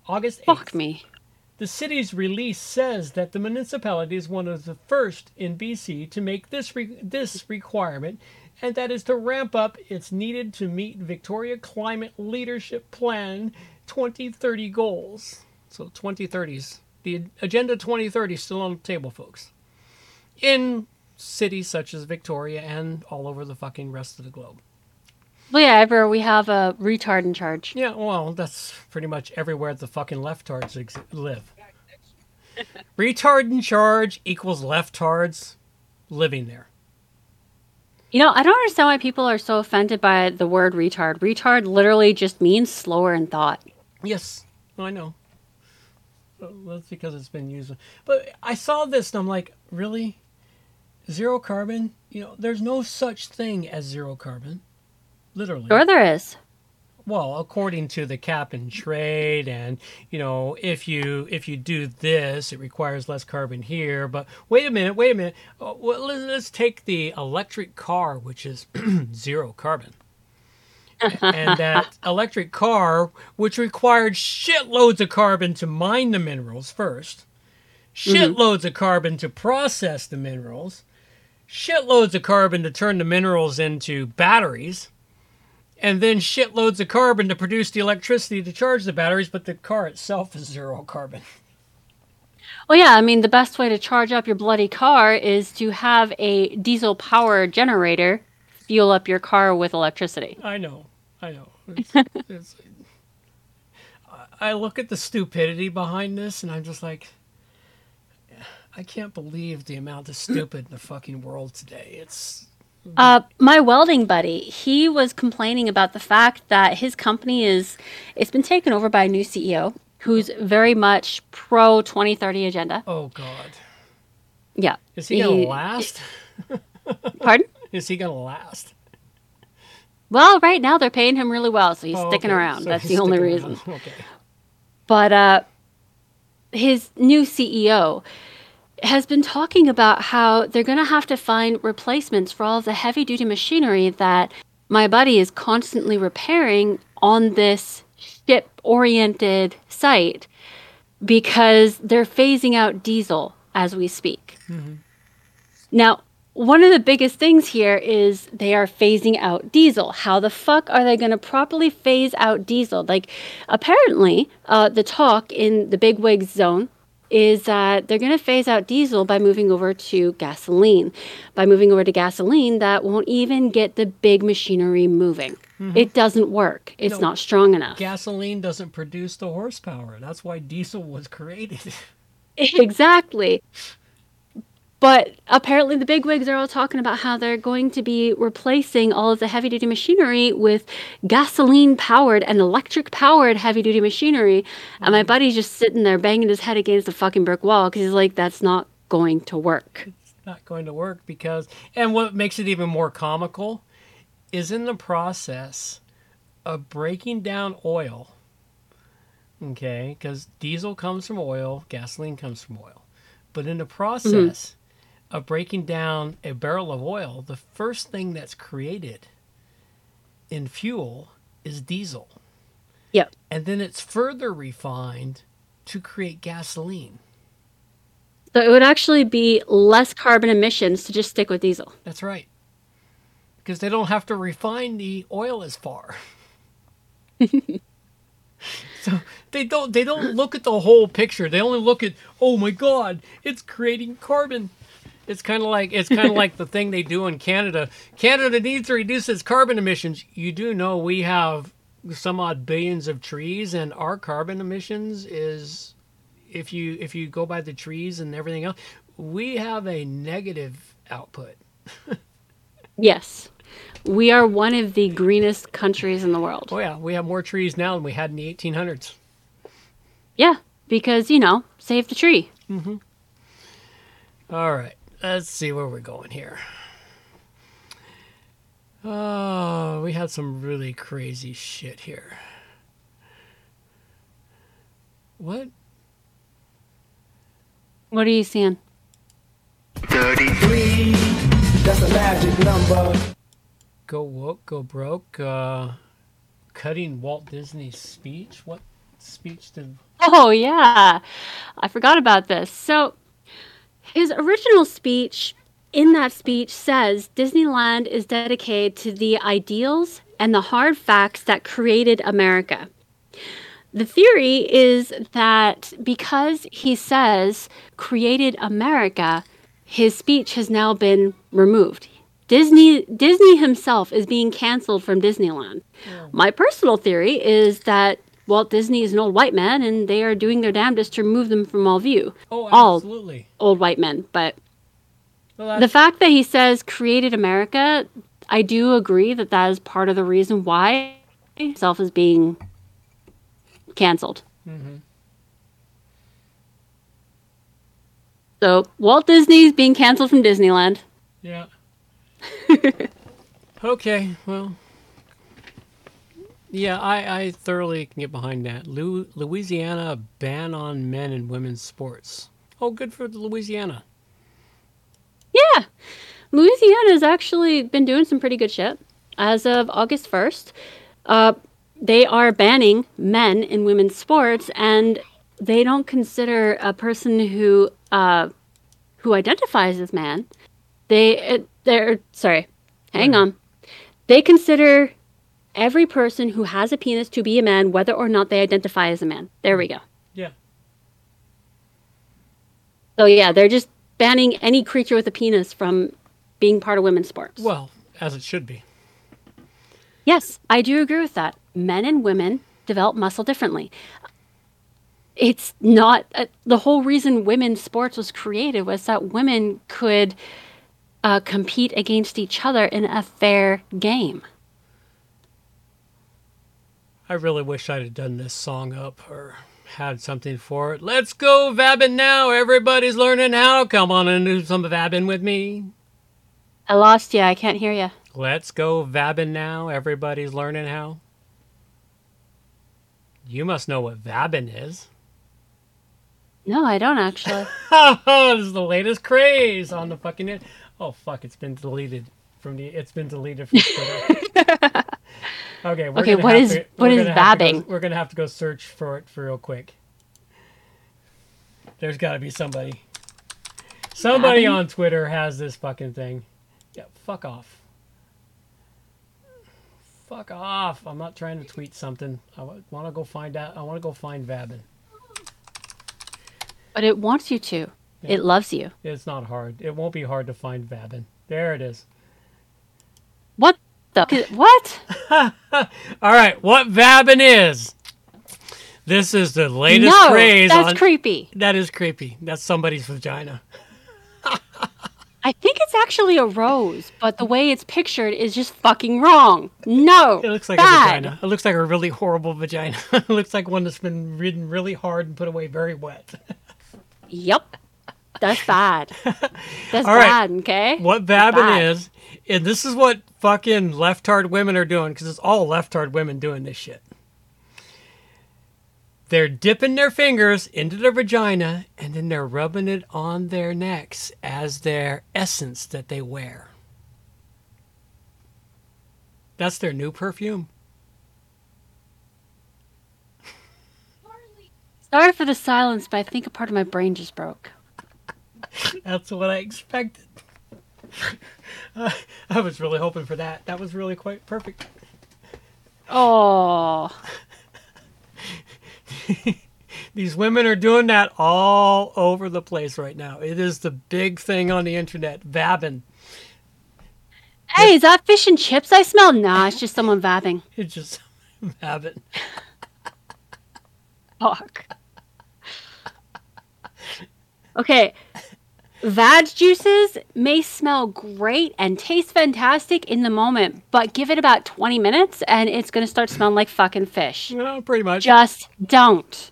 August 8th. Fuck me. The city's release says that the municipality is one of the first in BC to make this re- this requirement, and that is to ramp up its needed to meet Victoria Climate Leadership Plan 2030 goals. So 2030s, the Agenda 2030 is still on the table, folks. In cities such as Victoria and all over the fucking rest of the globe. Well, yeah, ever we have a retard in charge. Yeah, well, that's pretty much everywhere the fucking leftards ex- live. (laughs) Retard in charge equals leftards living there. You know, I don't understand why people are so offended by the word retard. Retard literally just means slower in thought. Yes, I know. Well, that's because it's been used. But I saw this and I'm like, really? Zero carbon? You know, there's no such thing as zero carbon. Literally. Sure, there is. Well, according to the cap and trade, and you know, if you if you do this, it requires less carbon here. But wait a minute, wait a minute. Uh, well, let's, let's take the electric car, which is (clears throat) zero carbon, and that (laughs) electric car, which required shitloads of carbon to mine the minerals first, shitloads of carbon to process the minerals, shitloads of carbon to turn the minerals into batteries and then shitloads of carbon to produce the electricity to charge the batteries, but the car itself is zero carbon. Well, yeah, I mean, the best way to charge up your bloody car is to have a diesel power generator fuel up your car with electricity. I know, I know. (laughs) It's, it's, I look at the stupidity behind this, and I'm just like, I can't believe the amount of stupid in the fucking world today. It's Uh, my welding buddy, he was complaining about the fact that his company is, it's been taken over by a new CEO who's very much pro 2030 agenda. oh god, Yeah. is he gonna last? (laughs) Pardon? Is he gonna last? Well, right now they're paying him really well, so he's Oh, sticking okay, around. so That's the only reason. around. (laughs) Okay. But uh, his new CEO has been talking about how they're going to have to find replacements for all of the heavy duty machinery that my buddy is constantly repairing on this ship oriented site because they're phasing out diesel as we speak. Now, one of the biggest things here is they are phasing out diesel. How the fuck are they going to properly phase out diesel? Like, apparently, uh, the talk in the bigwigs zone is that they're going to phase out diesel by moving over to gasoline. By moving over to gasoline, that won't even get the big machinery moving. Mm-hmm. It doesn't work. It's No. not strong enough. Gasoline doesn't produce the horsepower. That's why diesel was created. (laughs) exactly. But apparently, the bigwigs are all talking about how they're going to be replacing all of the heavy duty machinery with gasoline powered and electric powered heavy duty machinery. And my mm. buddy's just sitting there banging his head against the fucking brick wall because he's like, that's not going to work. It's not going to work because and what makes it even more comical is in the process of breaking down oil okay because diesel comes from oil gasoline comes from oil but in the mm-hmm. process of breaking down a barrel of oil the first thing that's created in fuel is diesel Yep. and then it's further refined to create gasoline So it would actually be less carbon emissions to just stick with diesel. That's right. Because they don't have to refine the oil as far. (laughs) so they don't they don't look at the whole picture. They only look at, oh my god, it's creating carbon. It's kind of like it's kind of (laughs) like the thing they do in Canada. Canada needs to reduce its carbon emissions. You do know we have some odd billions of trees and our carbon emissions is if you if you go by the trees and everything else, we have a negative output. (laughs) Yes. We are one of the greenest countries in the world. Oh yeah, we have more trees now than we had in the 1800s. Yeah, because, you know, save the tree. Mm-hmm. All right, let's see where we're going here. Oh, we had some really crazy shit here. What? What are you seeing? 33 That's a magic number. Go woke, go broke. Uh, cutting Walt Disney's speech. What speech did? Oh, yeah. I forgot about this. So, his original speech, in that speech, says Disneyland is dedicated to the ideals and the hard facts that created America. The theory is that because he says created America, his speech has now been removed. Disney Disney himself is being canceled from Disneyland. Hmm. My personal theory is that Walt Disney is an old white man and they are doing their damnedest to remove them from all view. Oh, all absolutely. old white men, but Well, the fact that he says created America, I do agree that that is part of the reason why himself is being canceled. Mhm. So Walt Disney's being canceled from Disneyland. Yeah. (laughs) okay, well. Yeah, I, I thoroughly can get behind that. Lu- Louisiana ban on men and women's sports. Oh, good for Louisiana. Yeah. Louisiana's actually been doing some pretty good shit. As of August 1st, uh, they are banning men in women's sports, and they don't consider a person who uh, who identifies as man. They uh, they're sorry, hang on. They consider every person who has a penis to be a man, whether or not they identify as a man. There we go. Yeah. So yeah, they're just banning any creature with a penis from being part of women's sports. Well, as it should be. Yes, I do agree with that. Men and women develop muscle differently. It's not uh, the whole reason women's sports was created was that women could uh, compete against each other in a fair game. I really wish I'd have done this song up or had something for it. Let's go vabbing now. Everybody's learning how. Come on and do some vabbing with me. I lost you. I can't hear you. Let's go vabbing now. Everybody's learning how. You must know what vabbing is. No, I don't actually. (laughs) this is the latest craze on the fucking. In- oh fuck! It's been deleted from the. It's been deleted from (laughs) Twitter. okay. We're Okay, what is- to- what we're is to go- we're gonna have to go search for it for real quick. There's got to be somebody. Somebody Vabbing? on Twitter has this fucking thing. Yeah, fuck off. Fuck off. I'm not trying to tweet something. I want to go find out. I want to go find Vabbin. But it wants you to. Yeah. It loves you. It's not hard. It won't be hard to find Vabbin. There it is. What the? (laughs) What? All right, what Vabbin is. This is the latest No, craze. that's on- creepy. That is creepy. That's somebody's vagina. I think it's actually a rose, but the way it's pictured is just fucking wrong. No. It looks like bad. a vagina. It looks like a really horrible vagina. (laughs) it looks like one that's been ridden really hard and put away very wet. (laughs) Yep. That's (laughs) bad. That's All right. bad, okay? What Vabbin is, and this is what fucking leftard women are doing, because it's all leftard women doing this shit. They're dipping their fingers into their vagina and then they're rubbing it on their necks as their essence that they wear. That's their new perfume. Sorry for the silence, but I think a part of my brain just broke. That's what I expected. I was really hoping for that. That was really quite perfect. Oh. These women are doing that all over the place right now. It is the big thing on the internet. Vabbing. Hey, is that fish and chips I smell? Nah, it's just someone vabbing. (laughs) It's just vabbing. Fuck. Okay. Vag juices may smell great and taste fantastic in the moment, but give it about 20 minutes and it's going to start smelling like fucking fish. No, pretty much. Just don't.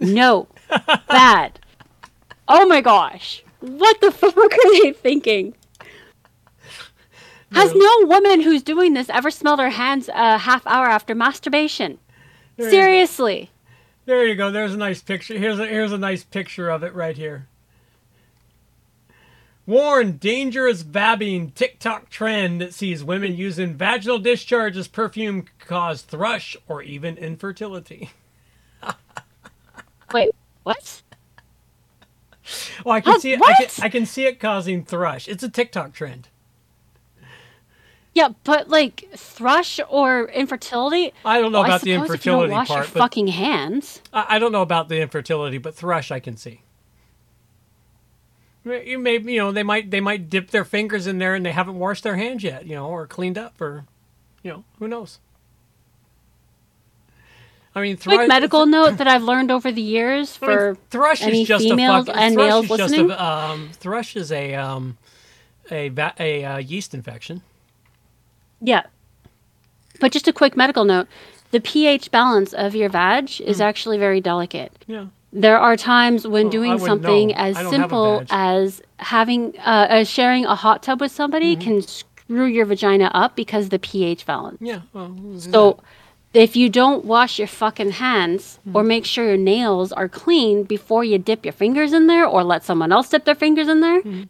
No. (laughs) Bad. Oh my gosh. What the fuck (laughs) are they thinking? Has no woman who's doing this ever smelled her hands a half hour after masturbation? There you. Seriously. There you go. There's a nice picture. Here's a here's a nice picture of it right here. Warn dangerous vabbing TikTok trend that sees women using vaginal discharge as perfume cause thrush or even infertility. (laughs) Wait, what? Well, I can Huh, see it. I can, I can see it causing thrush. It's a TikTok trend. Yeah, but like thrush or infertility. I don't know Well, about the suppose if you don't wash part, your fucking hands. I, I don't know about the infertility, but thrush I can see. You may, you know, they might they might dip their fingers in there and they haven't washed their hands yet, you know, or cleaned up, or, you know, who knows? I mean, Quick thrush. medical note that I've learned over the years I mean, for thrush any is just females a fucking, and males is listening. a, um, thrush is a um, a va- a uh, yeast infection. Yeah. But just a quick medical note the pH balance of your vag is actually very delicate. Yeah. There are times when Well, doing something know. as I don't have a simple as having uh, as sharing a hot tub with somebody Mm-hmm. can screw your vagina up because the pH balance. Yeah. Well, So if you don't wash your fucking hands or Hmm. make sure your nails are clean before you dip your fingers in there or let someone else dip their fingers in there, Hmm.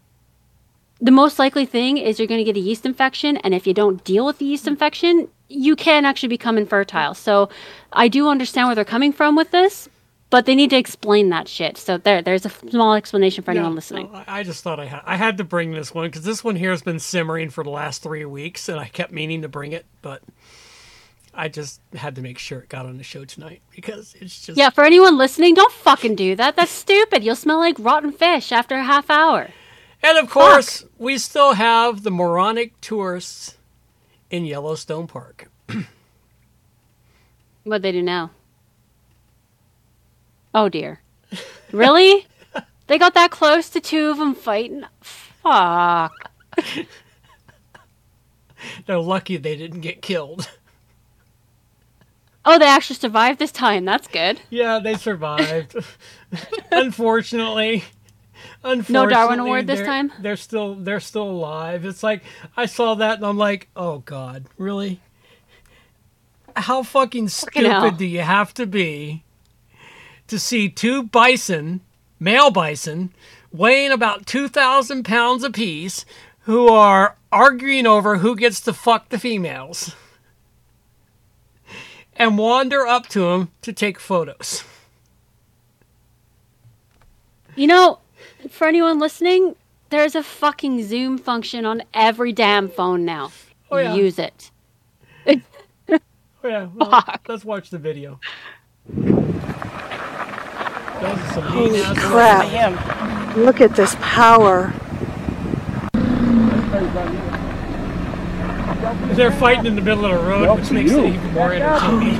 the most likely thing is you're going to get a yeast infection. And if you don't deal with the yeast infection, you can actually become infertile. So I do understand where they're coming from with this, but they need to explain that shit. So there, there's a small explanation for anyone Yeah, listening. well, I just thought I had I had to bring this one because this one here has been simmering for the last three weeks, and I kept meaning to bring it, but I just had to make sure it got on the show tonight because it's just Yeah, for anyone listening, don't fucking do that. That's stupid. You'll smell like rotten fish after a half hour. And of course, we still have the moronic tourists in Yellowstone Park. What they do now? Oh dear. Really? they got that close to two of them fighting? Fuck. They're lucky they didn't get killed. Oh, they actually survived this time. That's good. Yeah, they survived. Unfortunately. (laughs) Unfortunately, No Darwin Award this time? They're still they're still alive. It's like I saw that and I'm like, oh god, really? How fucking stupid do you have to be to see two bison, male bison, weighing about two thousand pounds apiece, who are arguing over who gets to fuck the females, and wander up to them to take photos? You know, for anyone listening, there's a fucking Zoom function on every damn phone now. Oh, yeah. Use it. Oh, yeah, (laughs) well, let's watch the video. Those are some Holy crap. Look at this power. They're fighting in the middle of the road, which makes it even more entertaining.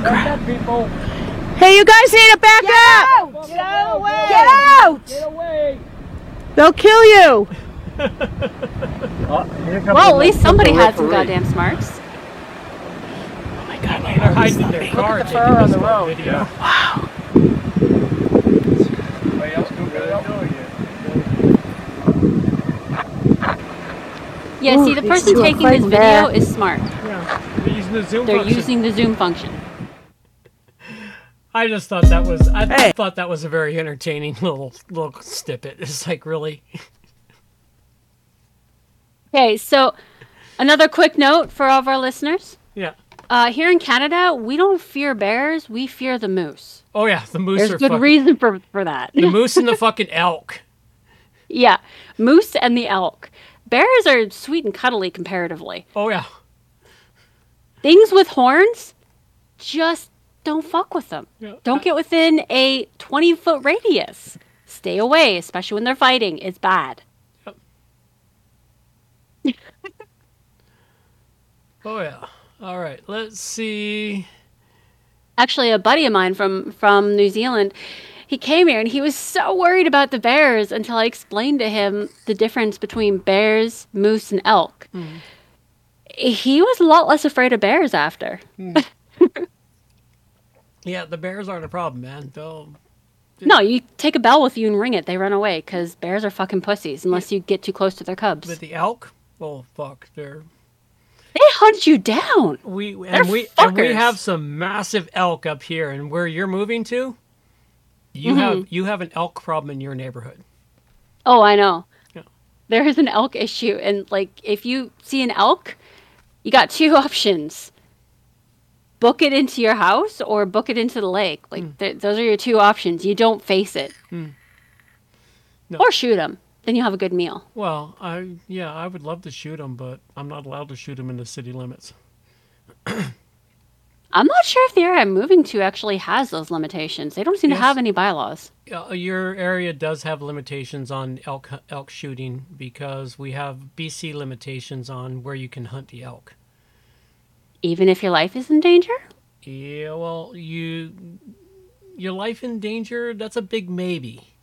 Hey, you guys need to back up! Get away! Get out! Get away! They'll kill you! Well, at least somebody had some goddamn smarts. Oh my god, they're hiding in their car taking on this the whole road. video. Yeah, Ooh, see, the person taking this video back. is smart. Yeah, they're using the Zoom They're function. using the Zoom function. I just thought that was I thought that was a very entertaining little little snippet. It's like really (laughs) Okay, so another quick note for all of our listeners. yeah. Uh, here in Canada, we don't fear bears, we fear the moose. Oh yeah, the moose There's are good fucking, reason for, for that. the moose and the fucking (laughs) elk. yeah, moose and the elk. Bears are sweet and cuddly comparatively. Oh yeah. Things with horns, just don't fuck with them. Yeah. Don't get within a 20 foot radius. Stay away, especially when they're fighting. It's bad. (laughs) Oh yeah. All right. Let's see. Actually, a buddy of mine from from New Zealand, he came here and he was so worried about the bears until I explained to him the difference between bears, moose, and elk. He was a lot less afraid of bears after. Hmm. Yeah, the bears aren't a problem, man. They'll No, you take a bell with you and ring it, they run away because bears are fucking pussies unless you get too close to their cubs. but the elk. Oh fuck, they're They hunt you down. we They're and we and we have some massive elk up here, and where you're moving to, you Mm-hmm. have you have an elk problem in your neighborhood. Oh, I know. Yeah. there is an elk issue, and like if you see an elk, you got two (laughs) options: book it into your house or book it into the lake. Like th- those are your two options. You don't face it, Hmm. No. or shoot them. Then you have a good meal. Well, I yeah, I would love to shoot them, but I'm not allowed to shoot them in the city limits. (clears throat) I'm not sure if the area I'm moving to actually has those limitations. They don't seem Yes. to have any bylaws. Uh, your area does have limitations on elk elk shooting because we have BC limitations on where you can hunt the elk. Even if your life is in danger? Yeah, well, you your life in danger, that's a big maybe.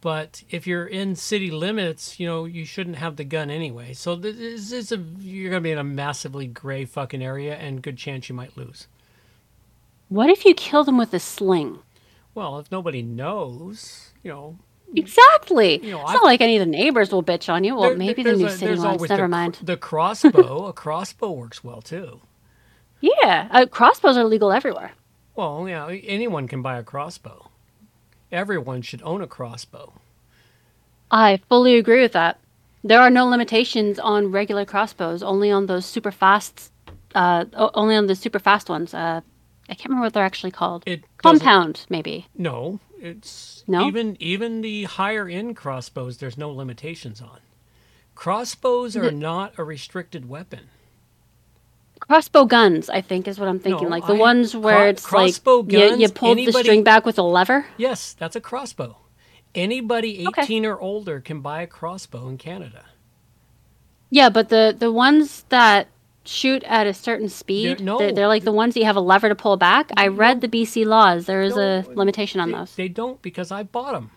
But if you're in city limits, you know, you shouldn't have the gun anyway. So this is a you're going to be in a massively gray fucking area and good chance you might lose. What if you kill them with a sling? Well, if nobody knows, you know, Exactly. You know, it's I've- not like any of the neighbors will bitch on you. Well, there- maybe the new a- city there's ones. always Never the, mind. The crossbow, a crossbow works well too. Yeah, uh, crossbows are legal everywhere. Well, yeah, anyone can buy a crossbow. Everyone should own a crossbow. I fully agree with that. There are no limitations on regular crossbows, only on those super fast, uh, only on the super fast ones. Uh, I can't remember what they're actually called. It Compound, maybe. No, it's No? even even the higher end crossbows. There's no limitations on. Crossbows are The- not a restricted weapon. Crossbow guns, I think, is what I'm thinking. No, like the I- ones where cro- it's crossbow like you, you guns, pull the string back with a lever. Yes, that's a crossbow. Anybody Okay. 18 or older can buy a crossbow in Canada. Yeah, but the the ones that shoot at a certain speed, no. they're, they're like the ones that you have a lever to pull back. I read the BC laws. There is a limitation on They, those. they don't because I bought them.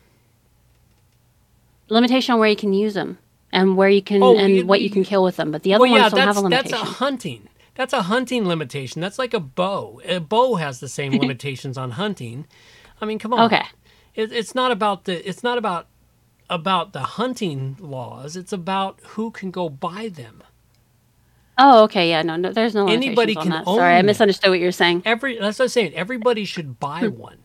Limitation on where you can use them and where you can Oh, and you- what you can kill with them. But the other well, ones yeah, don't have a limitation. that's a hunting. That's a hunting limitation. That's like a bow. A bow has the same (laughs) limitations on hunting. I mean, come on. Okay. It, it's not about the. It's not about about the hunting laws. It's about who can go buy them. Oh, okay. Yeah, no, no there's no Anybody on can that. own Sorry, I misunderstood what you were saying. Every that's what I'm saying. Everybody should buy Hmm. one.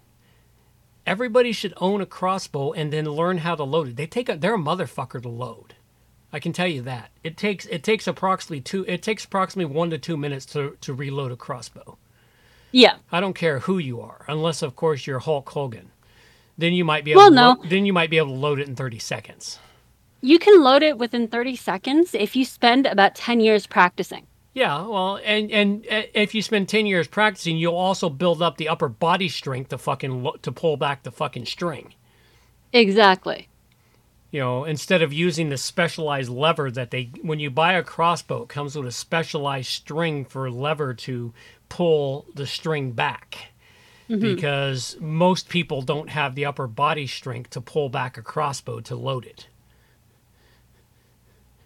Everybody should own a crossbow and then learn how to load it. They take a they're a motherfucker to load. I can tell you that. It takes it takes approximately two it takes approximately one to two minutes to, to reload a crossbow. Yeah. I don't care who you are, unless of course you're Hulk Hogan. Then you might be able Well, to no. lo- then you might be able to load it in thirty seconds. You can load it within 30 seconds if you spend about 10 years practicing. Yeah, well, and and uh, if you spend ten years practicing, you'll also build up the upper body strength to fucking lo- to pull back the fucking string. Exactly. You know, instead of using the specialized lever that they, when you buy a crossbow, it comes with a specialized string for lever to pull the string back. Mhm. Because most people don't have the upper body strength to pull back a crossbow to load it.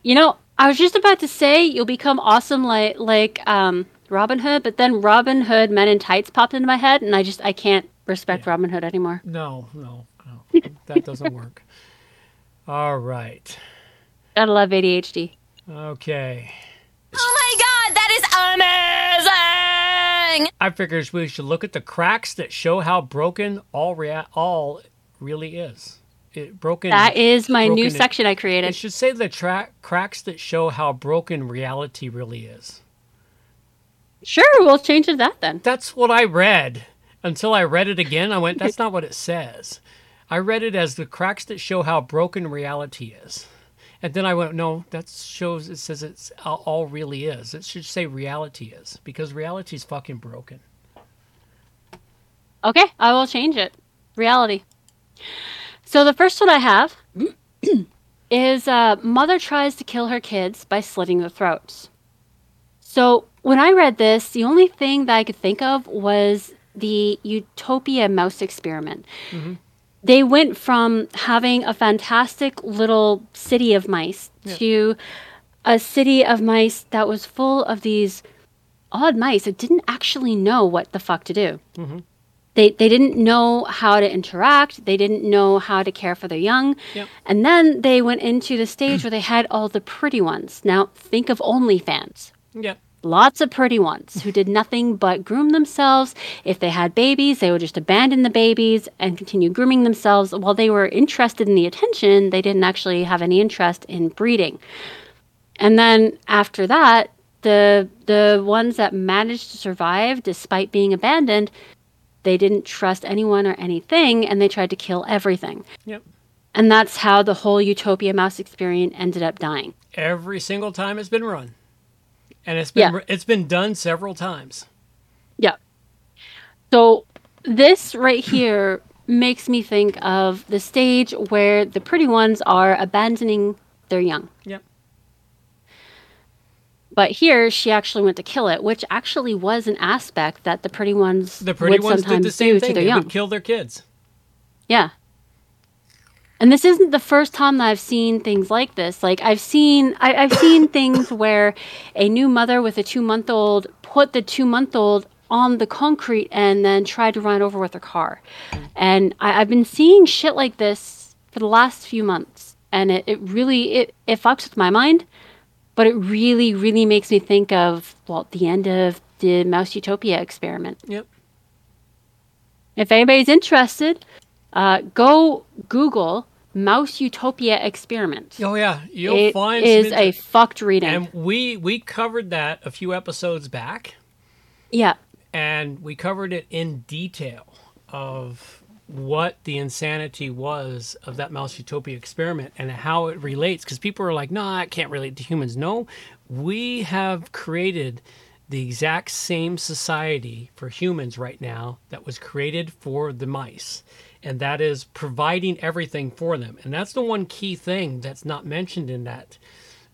You know, I was just about to say you'll become awesome like like um Robin Hood, but then Robin Hood Men in Tights popped into my head and I just I can't respect Robin Hood anymore. No, no, no, that doesn't work. (laughs) All right. Gotta love ADHD. Okay. Oh my god, that is amazing! I figured we should look at the cracks that show how broken all rea- all really is. It broken. That is my new broken- section I created. It should say the tra- cracks that show how broken reality really is. Sure, we'll change it to that then. That's what I read. Until I read it again, I went, "That's not what it says." I read it as the cracks that show how broken reality is. And then I went, no, that shows, it says it's all, all really is. It should say reality is because reality is fucking broken. Okay, I will change it. Reality. So the first one I have (clears throat) is uh, mother tries to kill her kids by slitting their throats. So when I read this, the only thing that I could think of was the Utopia mouse experiment. They went from having a fantastic little city of mice to a city of mice that was full of these odd mice that didn't actually know what the fuck to do. Mm-hmm. They, they didn't know how to interact. They didn't know how to care for their young. Yep. And then they went into the stage where they had all the pretty ones. Now, think of OnlyFans. Yep. Lots of pretty ones who did nothing but groom themselves. If they had babies, they would just abandon the babies and continue grooming themselves. While they were interested in the attention, they didn't actually have any interest in breeding. And then after that, the the ones that managed to survive despite being abandoned, they didn't trust anyone or anything and they tried to kill everything. Yep. And that's how the whole Utopia mouse experience ended up dying. Every single time it's been run, and it's been Yeah. it's been done several times. Yeah. So this right here (clears throat) makes me think of the stage where the pretty ones are abandoning their young. Yep. But here she actually went to kill it, which actually was an aspect that the pretty ones The pretty would ones did sometimes the same do thing. to their They young. would kill their kids. Yeah. And this isn't the first time that I've seen things like this. Like I've seen, I, I've seen (coughs) things where a new mother with a two-month-old put the two-month-old on the concrete and then tried to run over with her car. And I, I've been seeing shit like this for the last few months, and it, it really it it fucks with my mind. But it really, really makes me think of well, the end of the Mouse Utopia experiment. Yep. If anybody's interested, uh, go Google Mouse Utopia experiment. Oh yeah, you'll It find is some a fucked reading. And we we covered that a few episodes back, yeah, and we covered it in detail of what the insanity was of that Mouse Utopia experiment and how it relates. Because people are like, "No, I can't relate to humans." No, we have created the exact same society for humans right now that was created for the mice. And that is providing everything for them. And that's the one key thing that's not mentioned in that.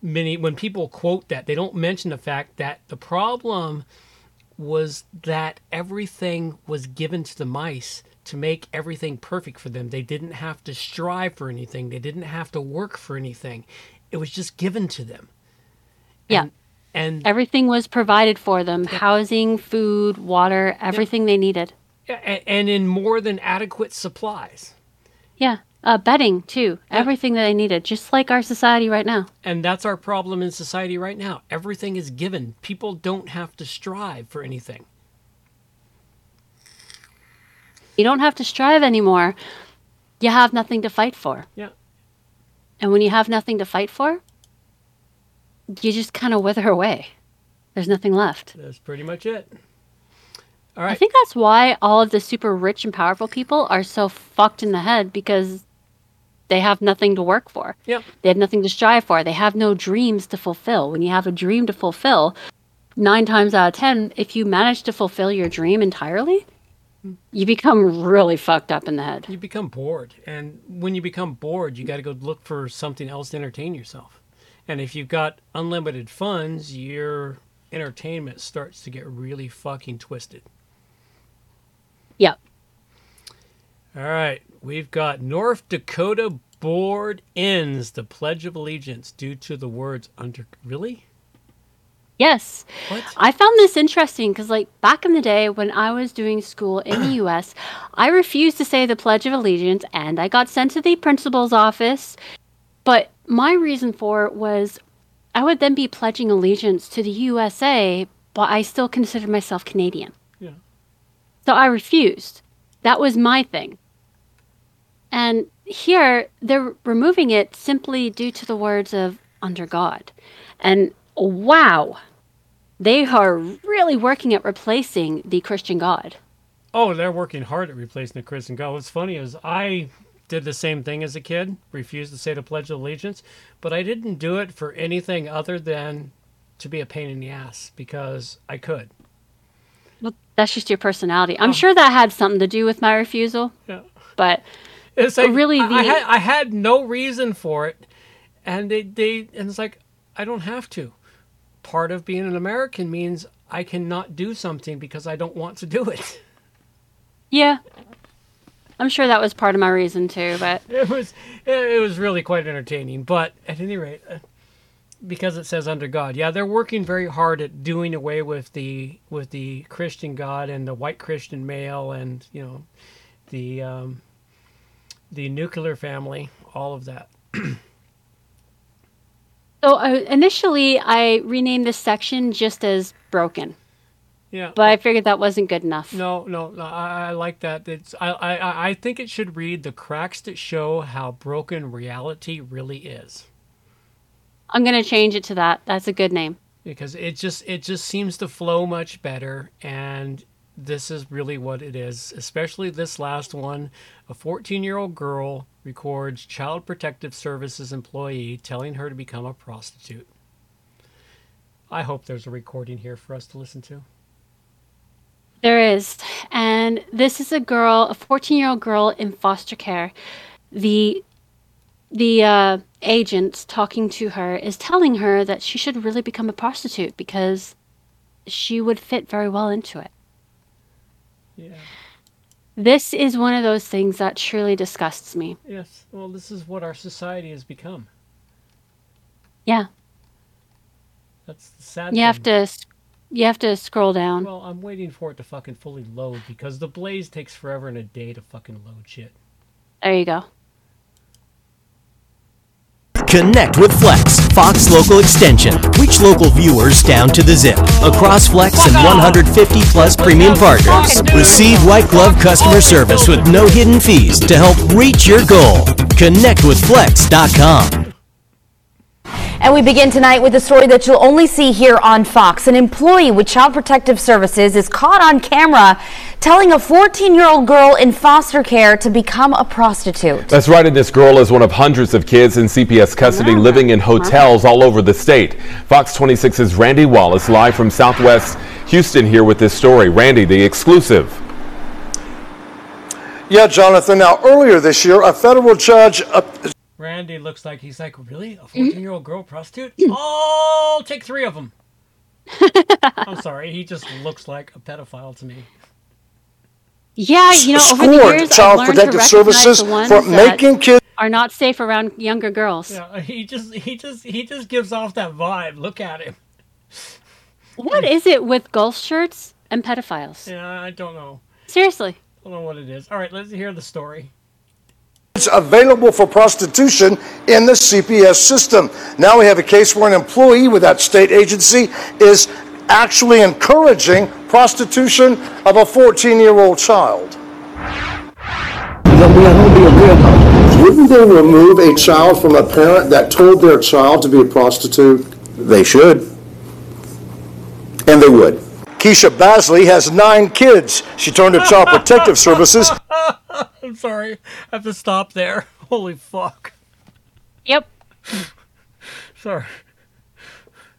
Many when people quote that, they don't mention the fact that the problem was that everything was given to the mice to make everything perfect for them. They didn't have to strive for anything. They didn't have to work for anything. It was just given to them. yeah. And Everything was provided for them housing, food, water, everything they needed. a- and in more than adequate supplies. Yeah. Uh, bedding, too. Everything that they needed, just like our society right now. And that's our problem in society right now. Everything is given. People don't have to strive for anything. You don't have to strive anymore. You have nothing to fight for. Yeah. And when you have nothing to fight for, you just kind of wither away. There's nothing left. That's pretty much it. All I think that's why all of the super rich and powerful people are so fucked in the head because they have nothing to work for. Yep. They have nothing to strive for. They have no dreams to fulfill. When you have a dream to fulfill, nine times out of ten, if you manage to fulfill your dream entirely, you become really fucked up in the head. You become bored. And when you become bored, you got to go look for something else to entertain yourself. And if you've got unlimited funds, your entertainment starts to get really fucking twisted. Yep. All right. We've got North Dakota board ends the Pledge of Allegiance due to the words under. Really? Yes. What? I found this interesting because, like, back in the day when I was doing school in the (clears throat) US, I refused to say the Pledge of Allegiance and I got sent to the principal's office. But my reason for it was I would then be pledging allegiance to the USA, but I still considered myself Canadian. Yeah. So I refused. That was my thing. And here, they're removing it simply due to the words of under God. And wow, they are really working at replacing the Christian God. Oh, they're working hard at replacing the Christian God. What's funny is I did the same thing as a kid, refused to say the Pledge of Allegiance, but I didn't do it for anything other than to be a pain in the ass because I could. Well, that's just your personality. I'm oh. sure that had something to do with my refusal. Yeah. But It's like really I, the I had I had no reason for it, and they they and it's like I don't have to. Part of being an American means I cannot do something because I don't want to do it. yeah, I'm sure that was part of my reason too. But (laughs) It was it was really quite entertaining. But at any rate, uh, because it says under God, yeah, they're working very hard at doing away with the with the Christian God and the white Christian male and you know the um, the nuclear family, all of that. (clears throat) So uh, initially, I renamed this section just as broken, Yeah. but I figured that wasn't good enough. No, no, no I, I like that. It's I, I, I- I think it should read the cracks that show how broken reality really is. I'm gonna change it to that. That's a good name. because it just it just seems to flow much better and this is really what it is especially this last one a 14 year old girl records child protective services employee telling her to become a prostitute i hope there's a recording here for us to listen to There is. And this is a girl, a 14 year old girl in foster care. The the uh, agent talking to her is telling her that she should really become a prostitute because she would fit very well into it. Yeah This is one of those things that truly disgusts me. yes well this is what our society has become Yeah. that's the sad You have to you have to scroll down. well i'm waiting for it to fucking fully load because the blaze takes forever and a day to fucking load shit There you go. Connect with Flex, Fox Local Extension. Reach local viewers down to the zip. Across Flex and 150 plus premium partners. Receive white glove customer service with no hidden fees to help reach your goal. ConnectWithFlex.com. And we begin tonight with a story that you'll only see here on Fox. An employee with Child Protective Services is caught on camera telling a 14 year old girl in foster care to become a prostitute. That's right, and this girl is one of hundreds of kids in CPS custody living in hotels all over the state. Fox 26's Randy Wallace live from Southwest Houston here with this story. Randy, the exclusive. Yeah, Jonathan. Now, earlier this year, a federal judge. Randy looks like he's like, really? A mm-hmm. 14 year old girl prostitute? Oh, take three of them. (laughs) I'm sorry. He just looks like a pedophile to me. Yeah, you know, over the years, Child I've learned Protective to recognize Services the ones for that making kids- are not safe around younger girls. Yeah, he just he just he just gives off that vibe. Look at him. What is it with golf shirts and pedophiles? Yeah, I don't know. Seriously. I don't know what it is. All right, let's hear the story. It's available for prostitution in the CPS system. Now we have a case where an employee with that state agency is actually encouraging prostitution of a 14 year old child. Wouldn't they remove a child from a parent that told their child to be a prostitute? They should. And they would. Keisha Basley has nine kids. She turned to Child Protective Services. (laughs) I'm sorry. I have to stop there. (laughs) Holy fuck. Yep. Sorry.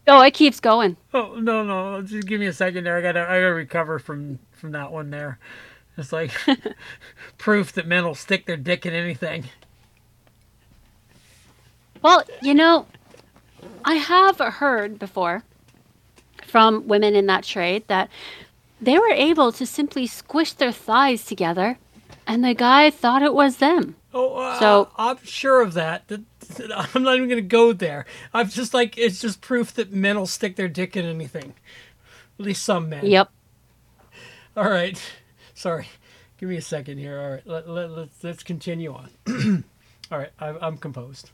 Oh, it keeps going. Oh no no! Just give me a second there. I gotta I gotta recover from from that one there. It's like (laughs) proof that men will stick their dick in anything. Well, you know, I have heard before from women in that trade that they were able to simply squish their thighs together and the guy thought it was them. Oh, uh, So- I'm sure of that. (laughs) I'm not even gonna go there. I'm just like it's just proof that men will stick their dick in anything. At least some men. Yep. All right. (laughs) Sorry. Give me a second here. All right. Let, let, let's let's continue on. (clears throat) All right. I, I'm composed.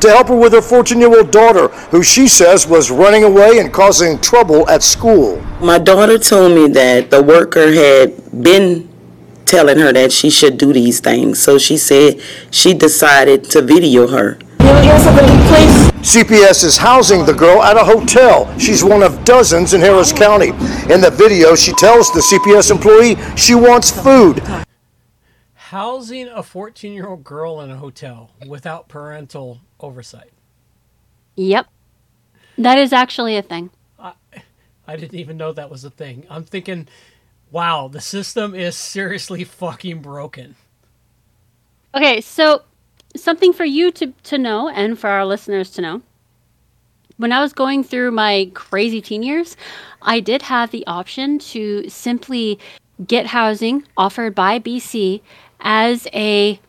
To help her with her 14 year old daughter, who she says was running away and causing trouble at school. My daughter told me that the worker had been telling her that she should do these things. So she said she decided to video her. CPS is housing the girl at a hotel. She's one of dozens in Harris County. In the video, she tells the CPS employee she wants food. Housing a 14 year old girl in a hotel without parental oversight. Yep. That is actually a thing. I didn't even know that was a thing. I'm thinking, wow, the system is seriously fucking broken. Okay, so something for you to, to know and for our listeners to know. When I was going through my crazy teen years, I did have the option to simply get housing offered by BC as a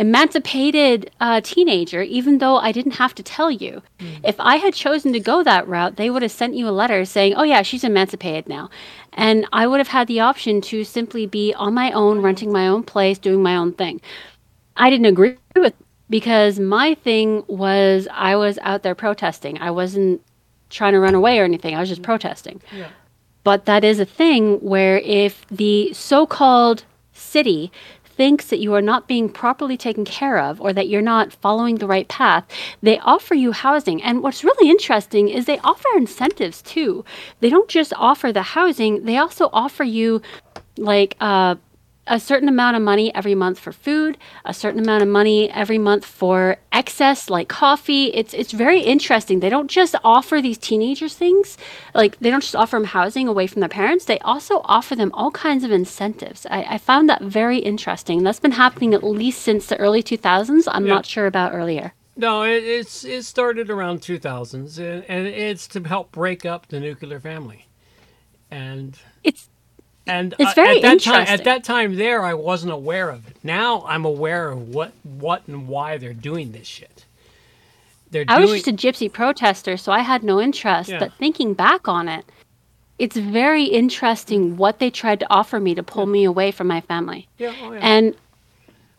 emancipated uh, teenager, even though I didn't have to tell you. If I had chosen to go that route, they would have sent you a letter saying, oh, yeah, she's emancipated now. And I would have had the option to simply be on my own, renting my own place, doing my own thing. I didn't agree with because my thing was I was out there protesting. I wasn't trying to run away or anything. I was just protesting. Yeah. But that is a thing where if the so called city thinks that you are not being properly taken care of or that you're not following the right path, they offer you housing. And what's really interesting is they offer incentives too. They don't just offer the housing, they also offer you like uh, a certain amount of money every month for food, a certain amount of money every month for excess like coffee. It's it's very interesting. They don't just offer these teenagers things, like they don't just offer them housing away from their parents. They also offer them all kinds of incentives. I, I found that very interesting. That's been happening at least since the early 2000s. I'm Yeah. not sure about earlier. No, it, it's it started around 2000s, and, and it's to help break up the nuclear family. And it's and it's uh, very at that time. At that time, there I wasn't aware of it. Now I'm aware of what what and why they're doing this shit. They're I was just a gypsy protester, so I had no interest. Yeah. But thinking back on it, it's very interesting what they tried to offer me to pull me away from my family. Yeah, oh, yeah. And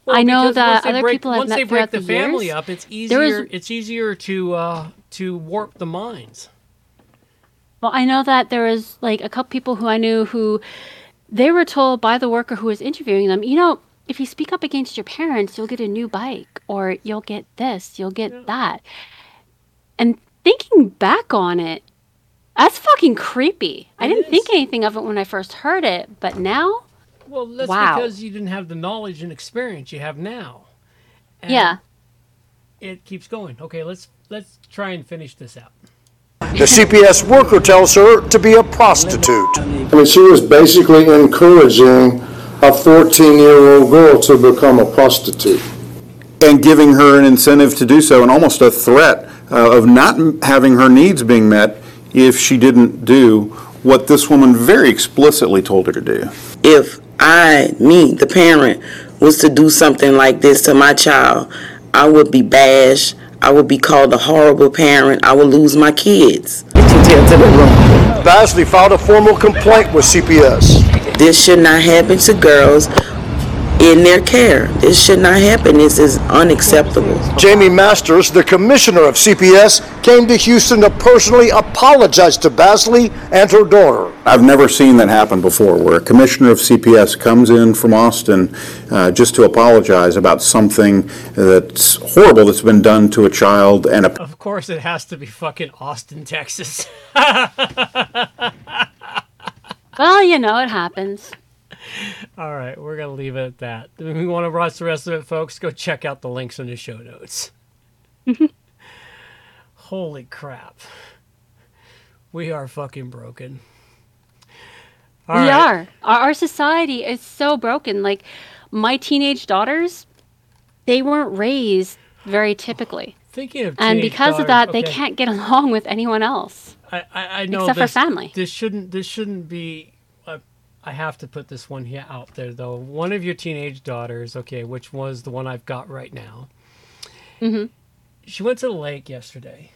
Well, I know that other break- people I've once met throughout the, the family years, up, it's there was- easier. It's easier to uh, to warp the minds. Well, I know that there was like a couple people who I knew who they were told by the worker who was interviewing them, you know, if you speak up against your parents, you'll get a new bike or you'll get this, you'll get that. And thinking back on it, that's fucking creepy. I didn't think anything of it when I first heard it, but now, Well, that's Wow. because you didn't have the knowledge and experience you have now. And yeah. It keeps going. Okay, let's let's try and finish this out. The CPS worker tells her to be a prostitute. I mean, she was basically encouraging a 14-year-old girl to become a prostitute. and giving her an incentive to do so, and almost a threat uh, of not having her needs being met if she didn't do what this woman very explicitly told her to do. if I, me, the parent, was to do something like this to my child, I would be bashed. I would be called a horrible parent. I would lose my kids. Basley filed a formal complaint with CPS. This should not happen to girls in their care. This should not happen. This is unacceptable. Jaime Masters, the commissioner of CPS, came to Houston to personally apologize to Basley and her daughter. I've never seen that happen before, where a commissioner of CPS comes in from Austin uh, just to apologize about something that's horrible that's been done to a child and a Of course, it has to be fucking Austin, Texas. (laughs) Well, you know, it happens. (laughs) All right, we're gonna leave it at that. If you want to watch the rest of it, folks, go check out the links in the show notes. (laughs) Holy crap. We are fucking broken. All we right. are. Our, our society is so broken. Like my teenage daughters, they weren't raised very typically. Thinking of and because of that, they can't get along with anyone else. I, I, I know Except for family. This shouldn't this shouldn't be. I have to put this one here out there though. One of your teenage daughters, okay, which was the one I've got right now. hmm She went to the lake yesterday,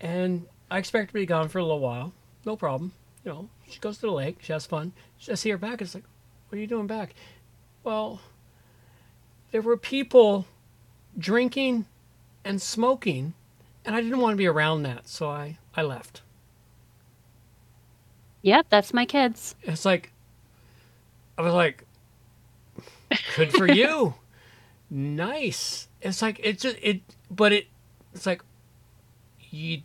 and I expect her to be gone for a little while. No problem. You know, she goes to the lake. She has fun. I see her back. It's like, what are you doing back? Well, there were people drinking and smoking, and I didn't want to be around that, so I I left. Yep, that's my kids. It's like, I was like, good for (laughs) you. nice. It's like, it just, it, but it, it's like, you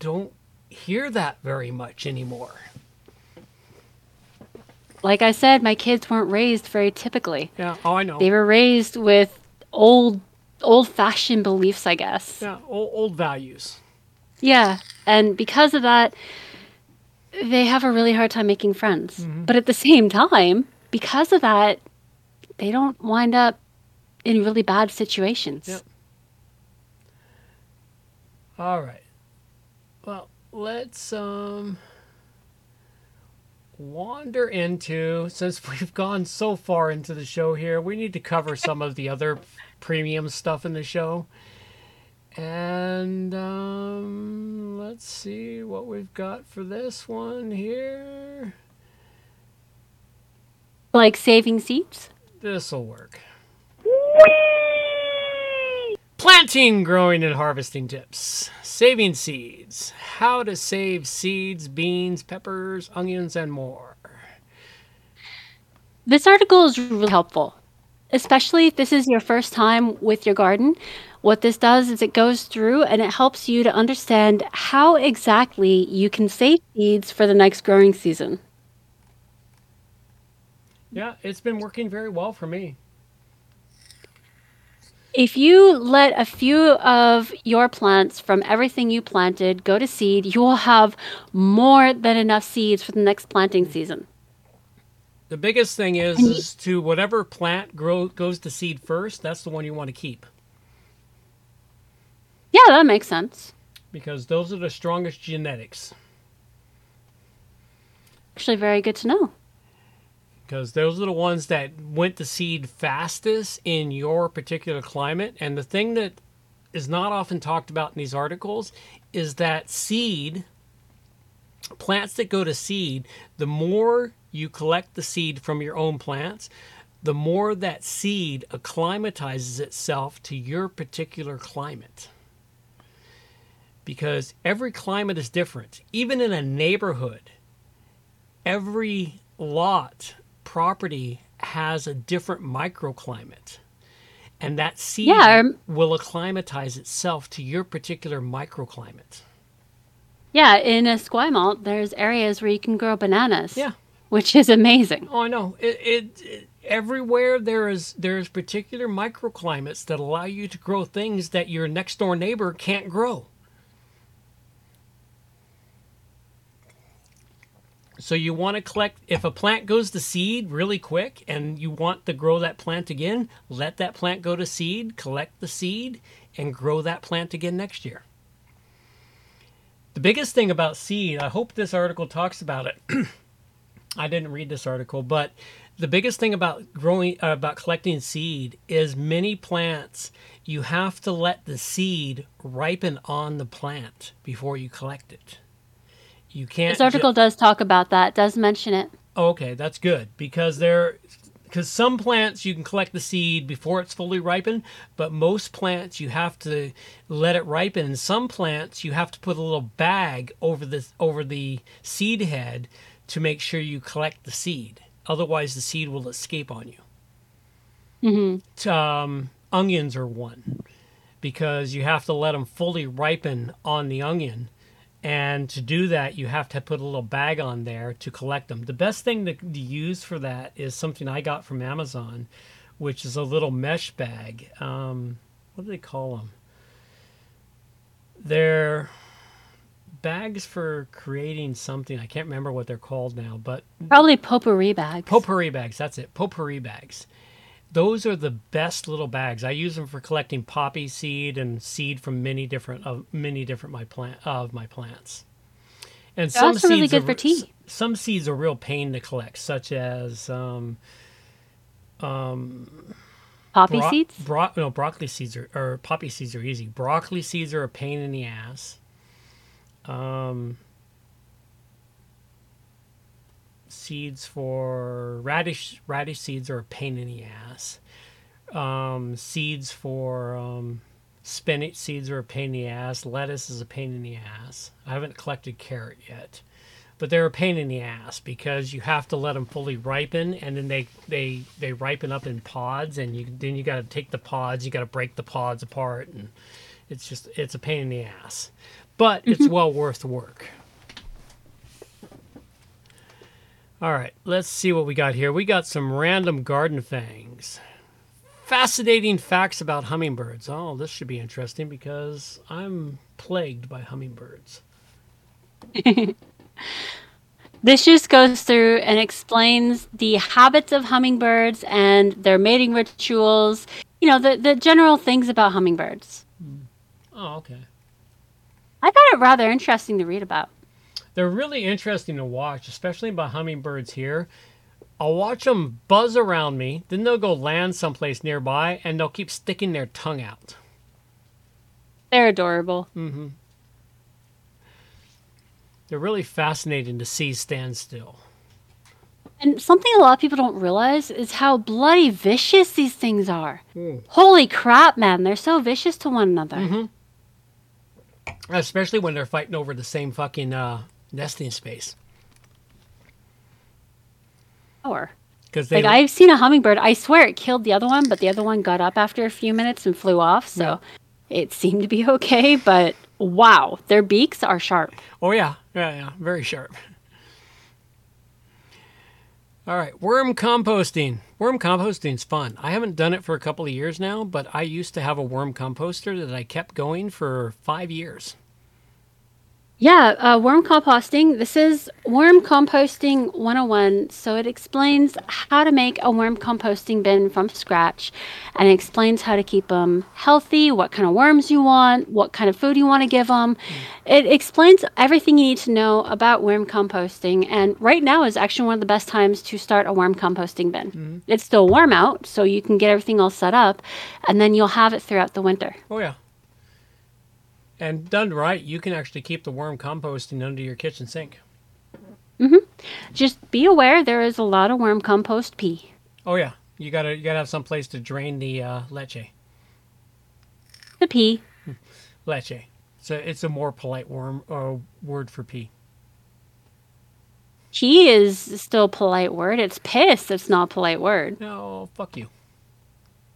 don't hear that very much anymore. Like I said, my kids weren't raised very typically. Yeah. Oh, I know. They were raised with old, old-fashioned beliefs, I guess. Yeah. Old, old values. Yeah, and because of that, they have a really hard time making friends. Mm-hmm. But at the same time, because of that, they don't wind up in really bad situations. Yep. All right. Well, let's um wander into since (laughs) we've gone so far into the show here, we need to cover some of the other premium stuff in the show. And um let's see what we've got for this one here. Like saving seeds? This'll work. Planting, growing, and harvesting tips. Saving seeds. How to save seeds, beans, peppers, onions, and more. This article is really helpful, especially if this is your first time with your garden. What this does is it goes through and it helps you to understand how exactly you can save seeds for the next growing season. Yeah, it's been working very well for me. If you let a few of your plants from everything you planted go to seed, you will have more than enough seeds for the next planting season. The biggest thing is, is to whatever plant grow, goes to seed first, that's the one you want to keep. Yeah, that makes sense. Because those are the strongest genetics. Actually, very good to know. Because those are the ones that went to seed fastest in your particular climate. And the thing that is not often talked about in these articles is that seed, plants that go to seed, the more you collect the seed from your own plants, the more that seed acclimatizes itself to your particular climate. Because every climate is different. Even in a neighborhood, every lot, property has a different microclimate. And that seed Yeah, will acclimatize itself to your particular microclimate. Yeah, in Esquimalt, there's areas where you can grow bananas. Yeah. Which is amazing. Oh, I know. It, it, it everywhere there is there's particular microclimates that allow you to grow things that your next door neighbor can't grow. So you want to collect if a plant goes to seed really quick and you want to grow that plant again, let that plant go to seed, collect the seed and grow that plant again next year. The biggest thing about seed, I hope this article talks about it. (clears throat) I didn't read this article, but the biggest thing about growing uh, about collecting seed is many plants you have to let the seed ripen on the plant before you collect it. You can't This article ju- does talk about that, does mention it. Okay, that's good because there because some plants you can collect the seed before it's fully ripened, but most plants you have to let it ripen. And some plants you have to put a little bag over the over the seed head to make sure you collect the seed. Otherwise, the seed will escape on you. Mm-hmm. Um, onions are one because you have to let them fully ripen on the onion. And to do that, you have to put a little bag on there to collect them. The best thing to, to use for that is something I got from Amazon, which is a little mesh bag. Um, what do they call them? They're bags for creating something. I can't remember what they're called now, but Probably potpourri bags. Potpourri bags, that's it. Potpourri bags. Those are the best little bags. I use them for collecting poppy seed and seed from many different of many different my plant of my plants. And They're some also really seeds good are, for tea. Some seeds are real pain to collect, such as um, um, Poppy bro- seeds? Bro- no, broccoli seeds are or poppy seeds are easy. Broccoli seeds are a pain in the ass. Um, seeds for radish radish seeds are a pain in the ass. Um, seeds for um, spinach seeds are a pain in the ass. Lettuce is a pain in the ass. I haven't collected carrot yet, but they're a pain in the ass because you have to let them fully ripen, and then they they they ripen up in pods, and you then you got to take the pods, you got to break the pods apart, and it's just it's a pain in the ass, but it's well worth the work. All right, let's see what we got here. We got some random garden fangs. Fascinating facts about hummingbirds. Oh, this should be interesting because I'm plagued by hummingbirds. (laughs) This just goes through and explains the habits of hummingbirds and their mating rituals. You know, the, the general things about hummingbirds. Hmm. Oh, okay. I found it rather interesting to read about. They're really interesting to watch, especially by hummingbirds here. I'll watch them buzz around me, then they'll go land someplace nearby and they'll keep sticking their tongue out. They're adorable. Mm-hmm. They're really fascinating to see stand still. And something a lot of people don't realize is how bloody vicious these things are. Mm. Holy crap, man. They're so vicious to one another. Mm-hmm. Especially when they're fighting over the same fucking uh, nesting space. Or. Because Like, I've seen a hummingbird. I swear it killed the other one, but the other one got up after a few minutes and flew off. So it seemed to be (laughs) okay. But wow, their beaks are sharp. Oh yeah, yeah, yeah, very sharp. All right, worm composting. Worm composting's fun. I haven't done it for a couple of years now, but I used to have a worm composter that I kept going for five years. Yeah, uh, worm composting. This is Worm Composting 101. So it explains how to make a worm composting bin from scratch and it explains how to keep them healthy, what kind of worms you want, what kind of food you want to give them. It explains everything you need to know about worm composting. And right now is actually one of the best times to start a worm composting bin. It's still warm out, so you can get everything all set up and then you'll have it throughout the winter. Oh yeah. And done right, you can actually keep the worm composting under your kitchen sink. hmm Just be aware there is a lot of worm compost pee. Oh yeah, you gotta you gotta have some place to drain the uh, leachate. The pee. (laughs) Leachate. So it's a more polite worm uh, word for pee. Pee is still a polite word. It's piss It's not a polite word. No, fuck you.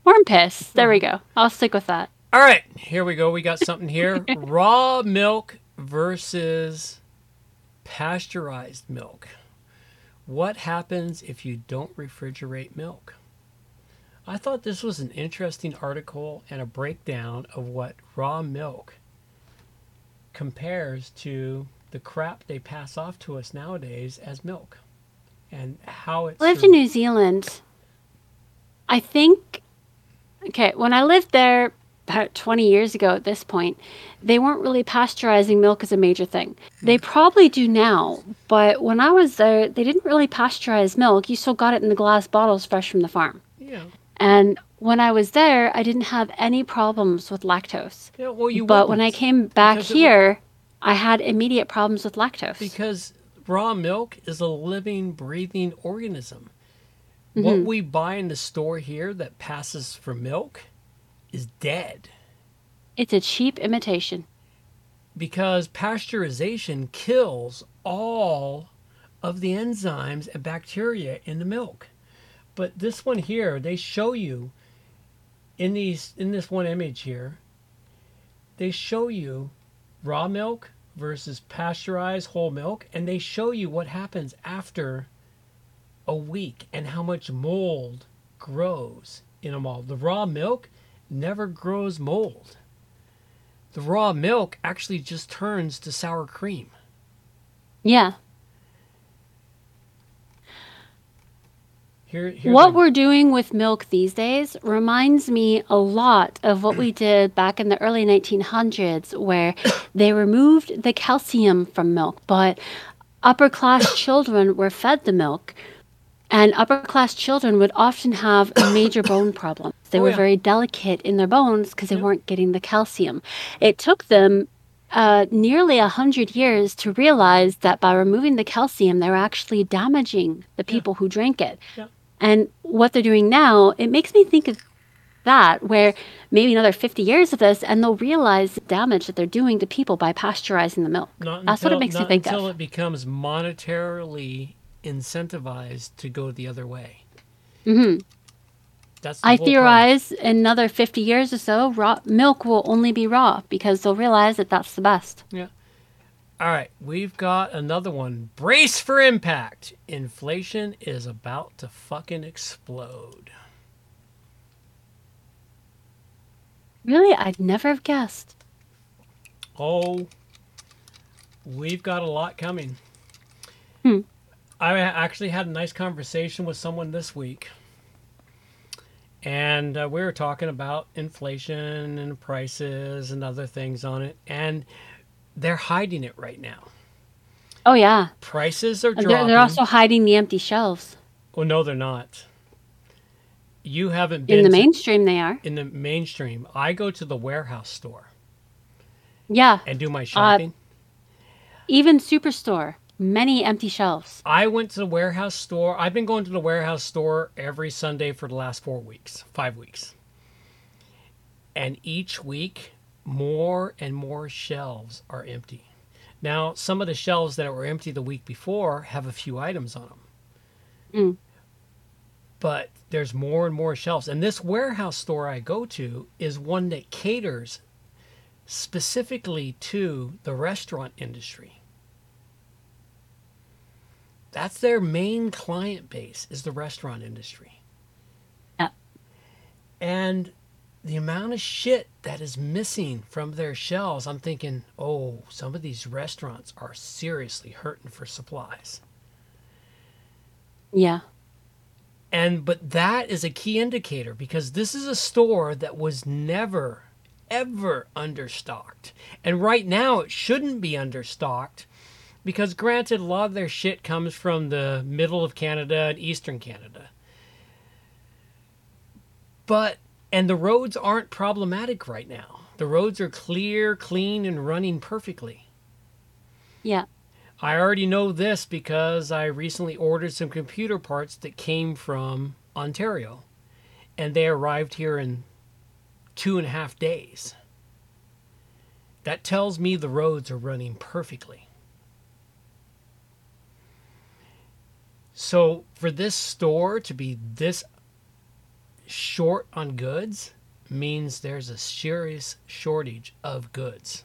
Worm piss. There we go. I'll stick with that. All right, here we go. We got something here. (laughs) Raw milk versus pasteurized milk. What happens if you don't refrigerate milk? I thought this was an interesting article and a breakdown of what raw milk compares to the crap they pass off to us nowadays as milk and how it's I lived in New Zealand. I think, okay, when I lived there about 20 years ago at this point, they weren't really pasteurizing milk as a major thing. They probably do now, but when I was there, they didn't really pasteurize milk. You still got it in the glass bottles fresh from the farm. Yeah. And when I was there, I didn't have any problems with lactose. Yeah, well, you but when I came back because it wa- here, I had immediate problems with lactose. Because raw milk is a living, breathing organism. What Mhm. we buy in the store here that passes for milk is dead It's a cheap imitation. because pasteurization kills all of the enzymes and bacteria in the milk. But this one here, they show you in these in this one image here, they show you raw milk versus pasteurized whole milk and they show you what happens after a week and how much mold grows in a mold. The raw milk never grows mold. The raw milk actually just turns to sour cream. Yeah. Here, what we're doing with milk these days reminds me a lot of what we did back in the early 1900s, where (coughs) they removed the calcium from milk, but upper class (coughs) children were fed the milk. And upper class children would often have major (coughs) bone problems. They Oh, were yeah. very delicate in their bones because they weren't getting the calcium. It took them uh, nearly a hundred years to realize that by removing the calcium, they're actually damaging the people who drank it. Yeah. And what they're doing now, it makes me think of that, where maybe another 50 years of this, and they'll realize the damage that they're doing to people by pasteurizing the milk. Not That's what until- it makes me think until of. it becomes monetarily incentivized to go the other way. hmm That's the I problem. theorize in another 50 years or so, raw milk will only be raw because they'll realize that that's the best. Yeah. All right, we've got another one. Brace for impact. Inflation is about to fucking explode. Really, I'd never have guessed. Oh, we've got a lot coming. Hmm. I actually had a nice conversation with someone this week. And uh, we were talking about inflation and prices and other things on it. And they're hiding it right now. Oh, yeah. Prices are dropping. They're, they're also hiding the empty shelves. Well, no, they're not. You haven't been In the to- mainstream, they are. in the mainstream. I go to the warehouse store Yeah. and do my Uh, shopping. even Superstore. Many empty shelves. I went to the warehouse store. I've been going to the warehouse store every Sunday for the last four weeks, five weeks. And each week, more and more shelves are empty. Now, some of the shelves that were empty the week before have a few items on them. Mm. But there's more and more shelves. And this warehouse store I go to is one that caters specifically to the restaurant industry. That's their main client base is the restaurant industry. Yeah. And the amount of shit that is missing from their shelves, I'm thinking, oh, some of these restaurants are seriously hurting for supplies. Yeah. And but that is a key indicator because this is a store that was never ever understocked. And right now it shouldn't be understocked because granted a lot of their shit comes from the middle of Canada and eastern Canada. But and the roads aren't problematic right now. The roads are clear, clean and running perfectly. Yeah. I already know this because I recently ordered some computer parts that came from Ontario, and they arrived here in two and a half days. That tells me the roads are running perfectly. So, for this store to be this short on goods means there's a serious shortage of goods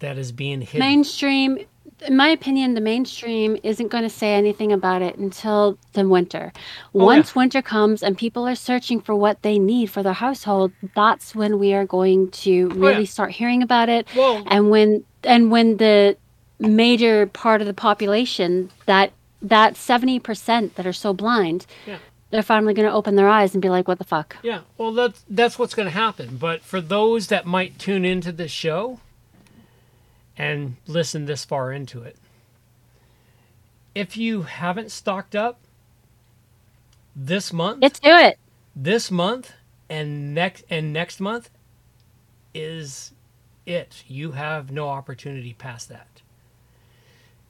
that is being hidden. Mainstream, in my opinion, the mainstream isn't going to say anything about it until the winter. Oh, Once winter comes and people are searching for what they need for their household, that's when we are going to Oh, yeah. really start hearing about it. And when and when the major part of the population that that 70% that are so blind, Yeah. they're finally going to open their eyes and be like, what the fuck? Yeah, well, that's that's what's going to happen. But for those that might tune into this show and listen this far into it, if you haven't stocked up this month, Let's do it. this month and next and next month is it. You have no opportunity past that.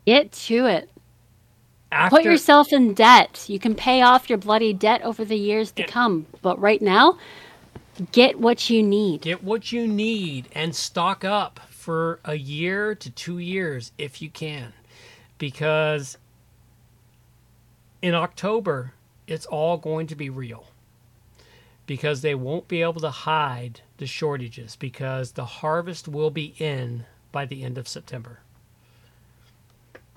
Get to it. After Put yourself in debt. You can pay off your bloody debt over the years to come. But right now, get what you need. Get what you need and stock up for a year to two years if you can. Because in October, it's all going to be real. Because they won't be able to hide the shortages because the harvest will be in by the end of September.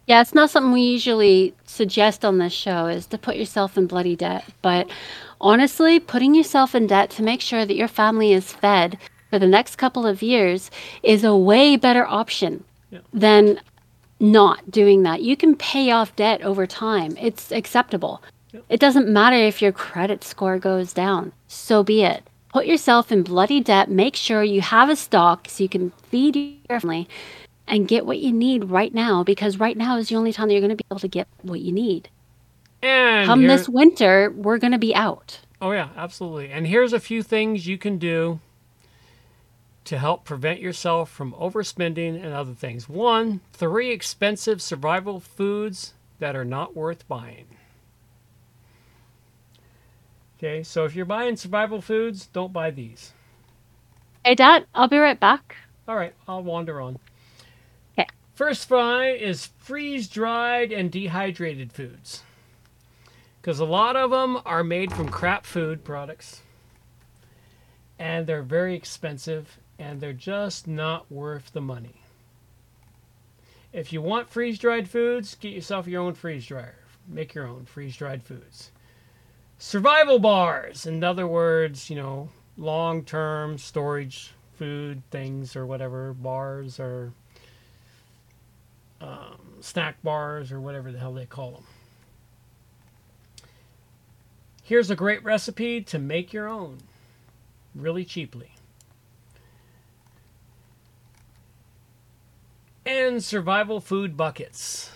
Yeah, it's not something we usually suggest on this show is to put yourself in bloody debt. But honestly, putting yourself in debt to make sure that your family is fed for the next couple of years is a way better option than not doing that. You can pay off debt over time. It's acceptable. It doesn't matter if your credit score goes down. So be it. Put yourself in bloody debt. Make sure you have a stock so you can feed your family and get what you need right now because right now is the only time that you're going to be able to get what you need. And Come here- this winter, we're going to be out. Oh yeah, absolutely. And here's a few things you can do to help prevent yourself from overspending and other things. One, three expensive survival foods that are not worth buying. Okay, so if you're buying survival foods, don't buy these. Hey, Dad, I'll be right back. All right, I'll wander on. First fry is freeze dried and dehydrated foods. Because a lot of them are made from crap food products. And they're very expensive and they're just not worth the money. If you want freeze dried foods, get yourself your own freeze dryer. Make your own freeze dried foods. Survival bars, in other words, you know, long term storage food things or whatever, bars or um, snack bars or whatever the hell they call them. Here's a great recipe to make your own really cheaply. And survival food buckets.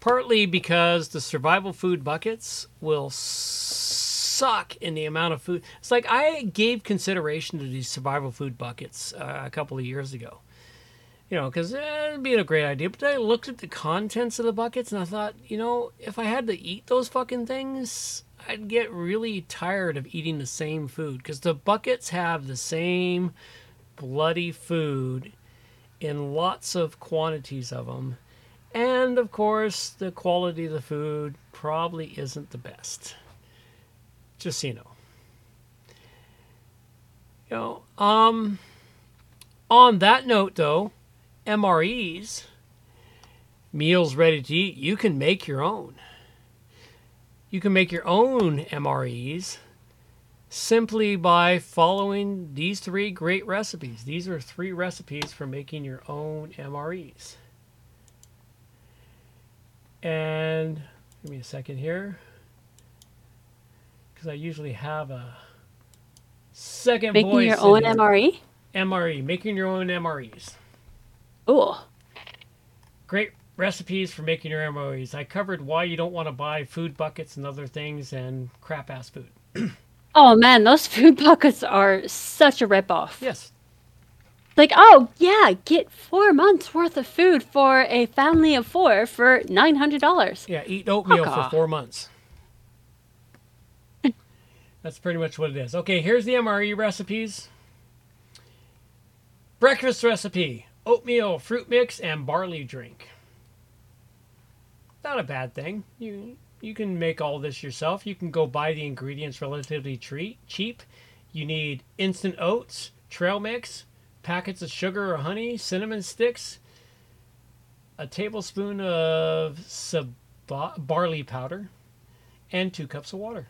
Partly because the survival food buckets will suck in the amount of food. It's like I gave consideration to these survival food buckets uh, a couple of years ago. You know, because it'd be a great idea. But I looked at the contents of the buckets and I thought, you know, if I had to eat those fucking things, I'd get really tired of eating the same food because the buckets have the same bloody food in lots of quantities of them. And of course, the quality of the food probably isn't the best. Just so you know. You know, um, on that note though, MREs, meals ready to eat, you can make your own. You can make your own MREs simply by following these three great recipes. These are three recipes for making your own MREs. And give me a second here. Because I usually have a second Making voice. your own. MRE? MRE, making your own MREs. Ooh. Great recipes for making your MREs. I covered why you don't want to buy food buckets and other things and crap ass food. (clears throat) Oh man, those food buckets are such a ripoff. Yes. Like, oh yeah, get four months worth of food for a family of four for nine hundred dollars. Yeah, eat oatmeal for off. four months. (laughs) That's pretty much what it is. Okay, here's the MRE recipes. Breakfast recipe oatmeal, fruit mix, and barley drink. Not a bad thing. You you can make all this yourself. You can go buy the ingredients relatively tre- cheap. You need instant oats, trail mix, packets of sugar or honey, cinnamon sticks, a tablespoon of barley powder, and two cups of water.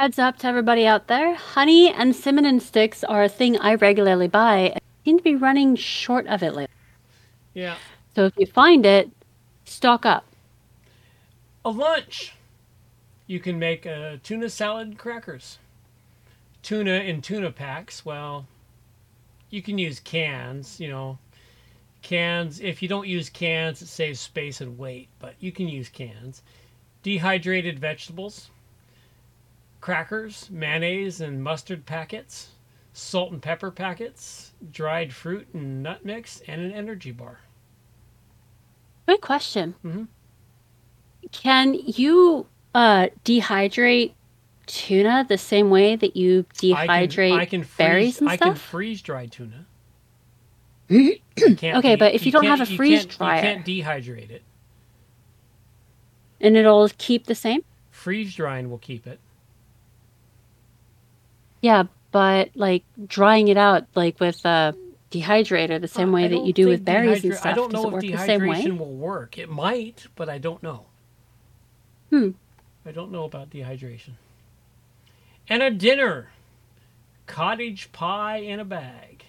Heads up to everybody out there. Honey and cinnamon sticks are a thing I regularly buy. I seem to be running short of it lately. Yeah. So if you find it, stock up. A lunch. You can make a tuna salad and crackers. Tuna in tuna packs. Well, you can use cans, you know. Cans, if you don't use cans, it saves space and weight, but you can use cans. Dehydrated vegetables, crackers, mayonnaise and mustard packets, salt and pepper packets, dried fruit and nut mix, and an energy bar. Good question. Mm-hmm. Can you uh, dehydrate tuna the same way that you dehydrate I can freeze, berries and stuff? I can freeze dry tuna. (clears throat) Okay, de- but if you don't have a you freeze dryer. you can't dehydrate it. and it'll keep the same? Freeze drying will keep it. Yeah, but like drying it out like with a dehydrator the same way that you do with berries and stuff. I don't know if work the same way? dehydration will work. It might, but I don't know. Hmm. I don't know about dehydration. And a dinner. Cottage pie in a bag.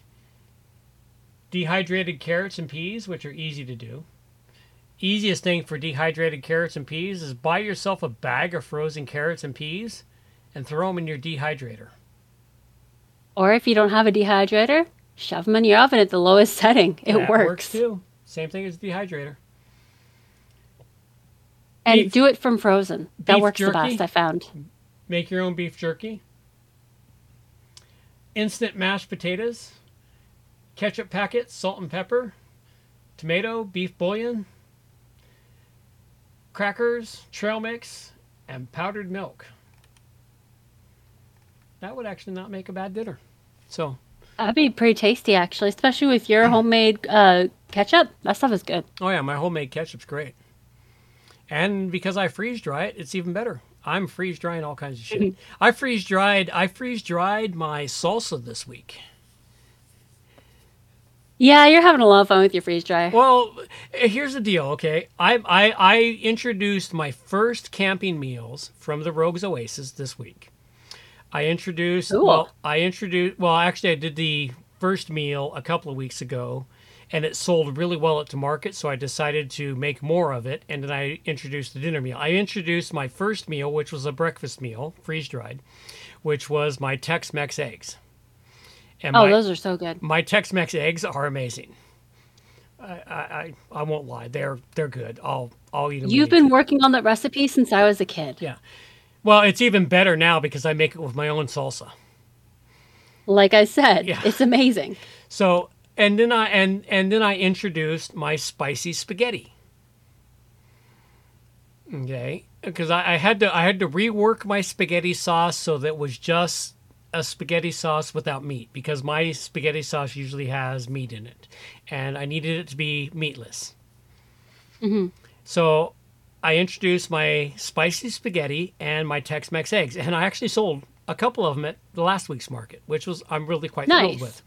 Dehydrated carrots and peas, which are easy to do. Easiest thing for dehydrated carrots and peas is buy yourself a bag of frozen carrots and peas and throw them in your dehydrator. Or if you don't have a dehydrator, shove them in your oven at the lowest (laughs) setting. It that works. works too. Same thing as dehydrator. And Beef- do it from frozen. That works the best, I found. Make your own beef jerky. Instant mashed potatoes. Ketchup packets, salt and pepper. Tomato, beef bouillon. Crackers, trail mix, and powdered milk. That would actually not make a bad dinner. So, That'd be pretty tasty, actually, especially with your homemade uh, ketchup. That stuff is good. oh yeah, my homemade ketchup's great. And because I freeze dry it, it's even better. I'm freeze drying all kinds of shit. (laughs) I freeze dried I freeze dried my salsa this week. Yeah, you're having a lot of fun with your freeze dry. Well, here's the deal, okay? I, I I introduced my first camping meals from the Rogues Oasis this week. I introduced Cool. well, I introduced well, actually I did the first meal a couple of weeks ago and it sold really well at the market, so I decided to make more of it and then I introduced the dinner meal. I introduced my first meal, which was a breakfast meal, freeze dried, which was my Tex-Mex eggs. And oh, my- those are so good. my Tex-Mex eggs are amazing. I, I, I, I won't lie. They're they're good. I'll I'll eat them. You've been working on that recipe since I was a kid. Yeah. Well, it's even better now because I make it with my own salsa. Like I said, Yeah. it's amazing. So and then I and and then I introduced my spicy spaghetti. Okay, because I, I had to I had to rework my spaghetti sauce so that it was just a spaghetti sauce without meat because my spaghetti sauce usually has meat in it, and I needed it to be meatless. hmm So I introduced my spicy spaghetti and my Tex-Mex eggs, and I actually sold a couple of them at the last week's market, which was I'm really quite thrilled with.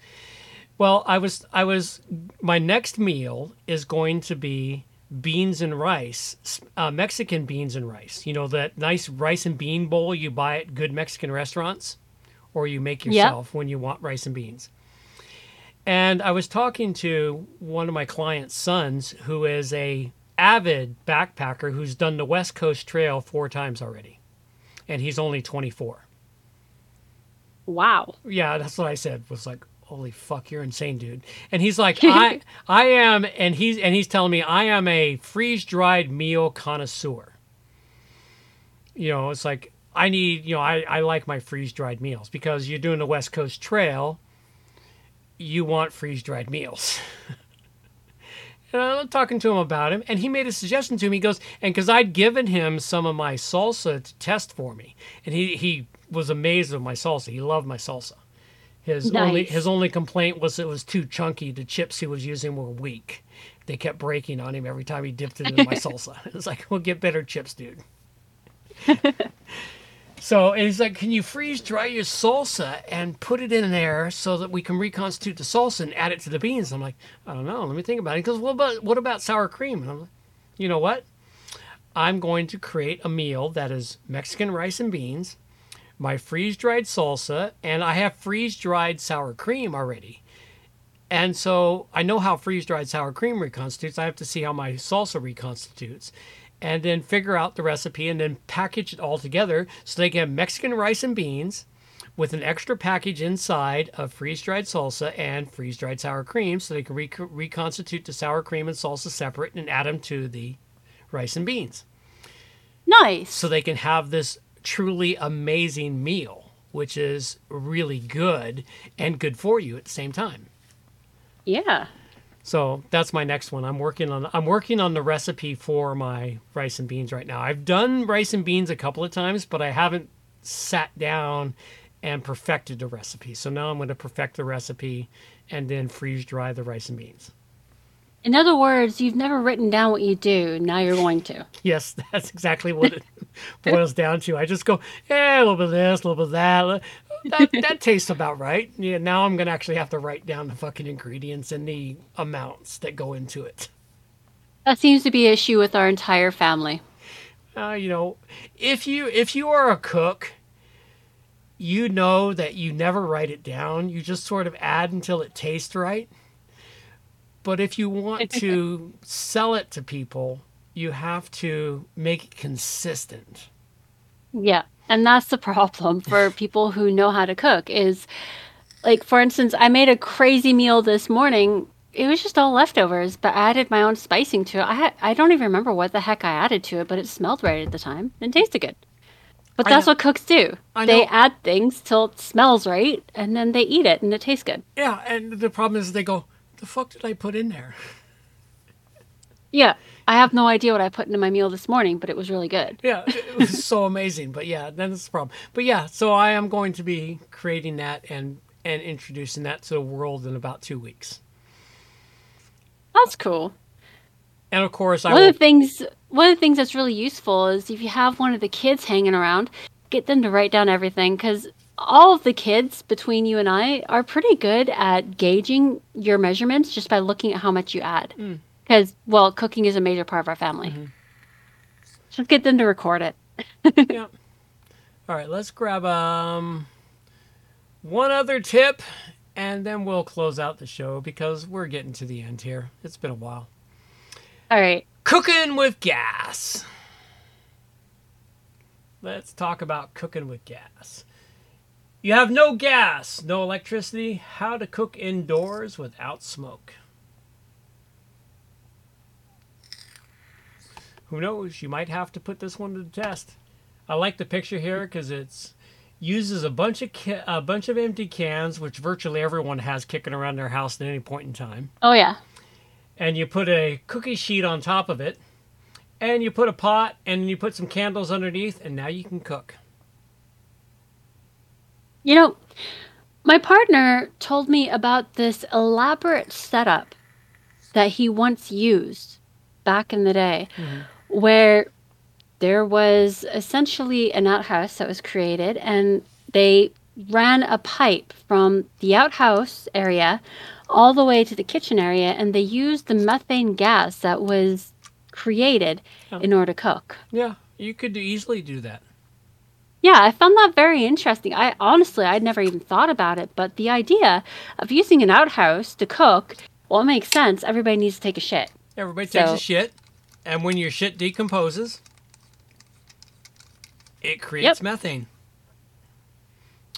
Well, I was I was my next meal is going to be beans and rice, uh, Mexican beans and rice. You know that nice rice and bean bowl you buy at good Mexican restaurants, or you make Yep. yourself when you want rice and beans. And I was talking to one of my clients' sons, who is a avid backpacker who's done the West Coast Trail four times already, and he's only 24. Wow. Yeah, that's what I said. Was like, holy fuck, you're insane, dude. And he's like, (laughs) I, I am, and he's and he's telling me I am a freeze dried meal connoisseur. You know, it's like I need, you know, I, I like my freeze dried meals because you're doing the West Coast Trail. You want freeze dried meals. (laughs) And I'm talking to him about him, and he made a suggestion to me. He goes, and because I'd given him some of my salsa to test for me, and he, he was amazed with my salsa. He loved my salsa. His only his only complaint was it was too chunky. The chips he was using were weak. They kept breaking on him every time he dipped it in my (laughs) salsa. (laughs) It's like, we'll get better chips, dude. (laughs) So he's like, "Can you freeze dry your salsa and put it in there so that we can reconstitute the salsa and add it to the beans?" I'm like, "I don't know. Let me think about it." He goes, "What about what about sour cream?" And I'm like, "You know what? I'm going to create a meal that is Mexican rice and beans, my freeze dried salsa, and I have freeze dried sour cream already." And so I know how freeze dried sour cream reconstitutes. I have to see how my salsa reconstitutes and then figure out the recipe and then package it all together so they can have Mexican rice and beans with an extra package inside of freeze dried salsa and freeze dried sour cream so they can re- reconstitute the sour cream and salsa separate and add them to the rice and beans. Nice. So they can have this truly amazing meal, which is really good and good for you at the same time. Yeah. So that's my next one. I'm working on I'm working on the recipe for my rice and beans right now. I've done rice and beans a couple of times, but I haven't sat down and perfected the recipe. So now I'm going to perfect the recipe and then freeze dry the rice and beans. In other words, you've never written down what you do. Now you're going to. (laughs) Yes, that's exactly what it (laughs) boils down to. I just go, yeah, a little bit of this, a little bit of that. That, (laughs) that tastes about right. Yeah, now I'm going to actually have to write down the fucking ingredients and the amounts that go into it. That seems to be an issue with our entire family. uh, you know, if you if you are a cook, you know that you never write it down. You just sort of add until it tastes right. But if you want (laughs) to sell it to people, you have to make it consistent. Yeah. And that's the problem for people who know how to cook is like for instance, I made a crazy meal this morning. It was just all leftovers, but I added my own spicing to it. I had, I don't even remember what the heck I added to it, but it smelled right at the time and tasted good. But that's what cooks do. They add things till it smells right and then they eat it and it tastes good. Yeah, and the problem is they go, "The fuck did I put in there?" (laughs) Yeah. I have no idea what I put into my meal this morning, but it was really good. Yeah, it was so (laughs) amazing. But yeah, that's the problem. But yeah, so I am going to be creating that and and introducing that to the world in about two weeks. That's cool. And of course, I one will. of the things one of the things that's really useful is if you have one of the kids hanging around, get them to write down everything because all of the kids between you and I are pretty good at gauging your measurements just by looking at how much you add. Mm. Because well, cooking is a major part of our family. Mm-hmm. Just get them to record it. (laughs) yeah. All right, let's grab um one other tip and then we'll close out the show because we're getting to the end here. It's been a while. All right. Cooking with gas. Let's talk about cooking with gas. You have no gas, no electricity. How to cook indoors without smoke. Who knows? You might have to put this one to the test. I like the picture here because it's uses a bunch of ca- a bunch of empty cans, which virtually everyone has kicking around their house at any point in time, Oh yeah. and you put a cookie sheet on top of it, and you put a pot, and you put some candles underneath, and now you can cook. You know, my partner told me about this elaborate setup that he once used back in the day mm-hmm. Where there was essentially an outhouse that was created and they ran a pipe from the outhouse area all the way to the kitchen area and they used the methane gas that was created oh. in order to cook. Yeah, you could easily do that. Yeah, I found that very interesting. I honestly, I'd never even thought about it, but the idea of using an outhouse to cook, well, it makes sense. Everybody needs to take a shit. Everybody takes So- a shit, and when your shit decomposes, it creates Yep. methane.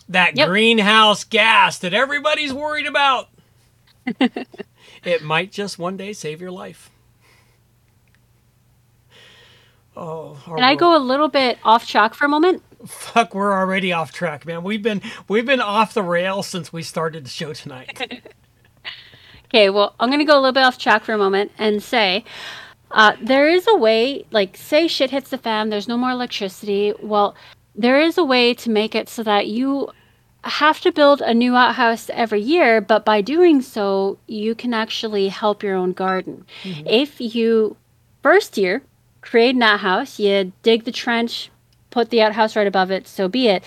That Yep. greenhouse gas that everybody's worried about. (laughs) it might just one day save your life. Oh, Can I go a little bit off track for a moment? Fuck, we're already off track, man. We've been we've been off the rail since we started the show tonight. (laughs) Okay, well, I'm going to go a little bit off track for a moment and say uh, there is a way, like, say shit hits the fan, there's no more electricity. Well, there is a way to make it so that you have to build a new outhouse every year, but by doing so, you can actually help your own garden. If you, first year, create an outhouse, you dig the trench, put the outhouse right above it, so be it.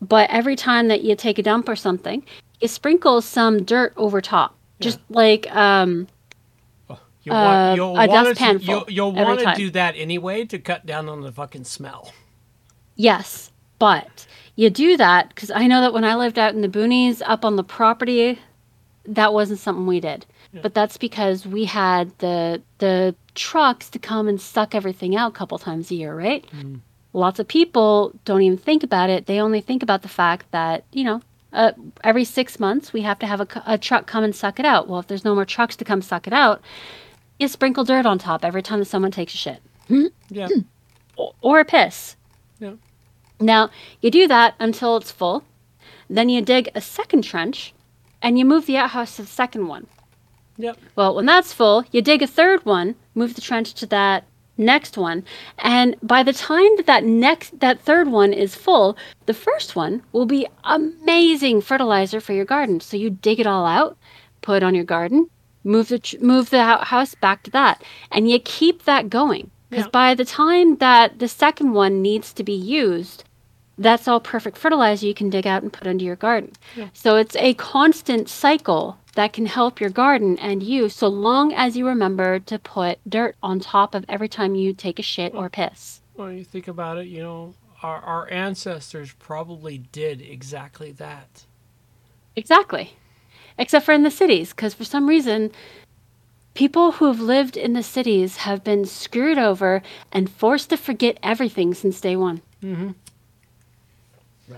But every time that you take a dump or something, you sprinkle some dirt over top. Just like um, You'll, Uh, want, you'll a wanna dustpan you'll, you'll want to do that anyway to cut down on the fucking smell. Yes, but you do that because I know that when I lived out in the boonies up on the property, that wasn't something we did. But that's because we had the the trucks to come and suck everything out a couple times a year, right? Lots of people don't even think about it. They only think about the fact that you know. Uh, every six months, we have to have a, a truck come and suck it out. Well, if there's no more trucks to come suck it out, you sprinkle dirt on top every time that someone takes a shit. Hmm? Yeah. Hmm. or, or a piss. Yeah. Now, you do that until it's full. Then you dig a second trench and you move the outhouse to the second one. Yep. Well, when that's full, you dig a third one, move the trench to that next one, and by the time that that next that third one is full, the first one will be amazing fertilizer for your garden. So you dig it all out, put it on your garden, move the move the house back to that, and you keep that going. Because by the time that the second one needs to be used, that's all perfect fertilizer you can dig out and put into your garden. Yeah. So it's a constant cycle that can help your garden and you so long as you remember to put dirt on top of every time you take a shit or piss. When you think about it, you know, our, our ancestors probably did exactly that. Exactly. Except for in the cities, because for some reason, people who have lived in the cities have been screwed over and forced to forget everything since day one. Mm-hmm.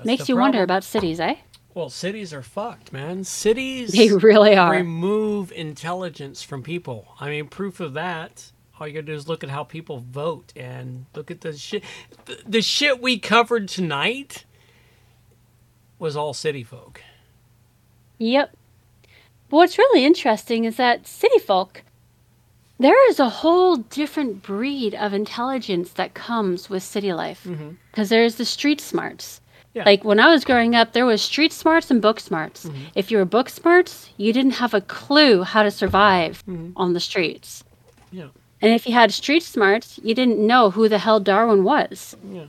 Makes you wonder about cities, eh? Well, cities are fucked, man. Cities They really are. remove intelligence from people. I mean, proof of that. All you gotta do is look at how people vote and look at the shit. The, the shit we covered tonight was all city folk. Yep. But what's really interesting is that city folk, there is a whole different breed of intelligence that comes with city life. Mm-hmm. Because there's the street smarts. Yeah. Like when I was growing up, there was street smarts and book smarts. Mm-hmm. If you were book smarts, you didn't have a clue how to survive mm-hmm. on the streets. Yeah. And if you had street smarts, you didn't know who the hell Darwin was. Yeah.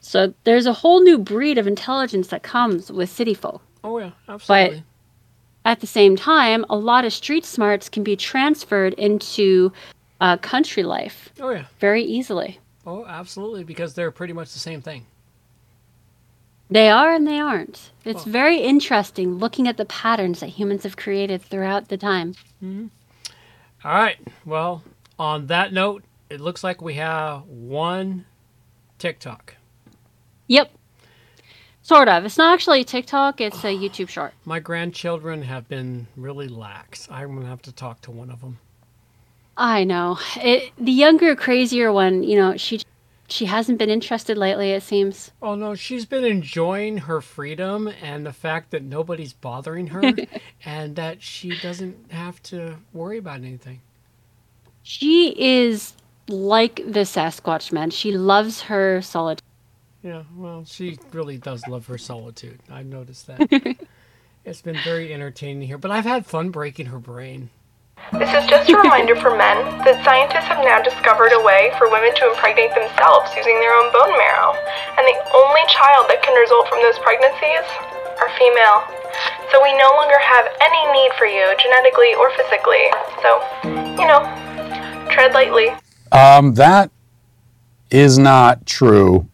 So there's a whole new breed of intelligence that comes with city folk. Oh yeah, absolutely. But at the same time, a lot of street smarts can be transferred into uh, country life oh yeah. very easily. Oh, absolutely, because they're pretty much the same thing. They are and they aren't. It's Oh. very interesting looking at the patterns that humans have created throughout the time. hmm All right. Well, on that note, it looks like we have one TikTok. Yep. Sort of. It's not actually TikTok, it's a YouTube short. My grandchildren have been really lax. I'm gonna have to talk to one of them. I know. It, the younger, crazier one, you know, she she hasn't been interested lately, it seems. Oh no, she's been enjoying her freedom and the fact that nobody's bothering her (laughs) and that she doesn't have to worry about anything. She is like the Sasquatch man. She loves her solitude. Yeah, well, she really does love her solitude. I've noticed that. (laughs) it's been very entertaining here, but I've had fun breaking her brain. This is just a reminder for men that scientists have now discovered a way for women to impregnate themselves using their own bone marrow, and the only child that can result from those pregnancies are female. So we no longer have any need for you, genetically or physically. So, you know, tread lightly. Um, that is not true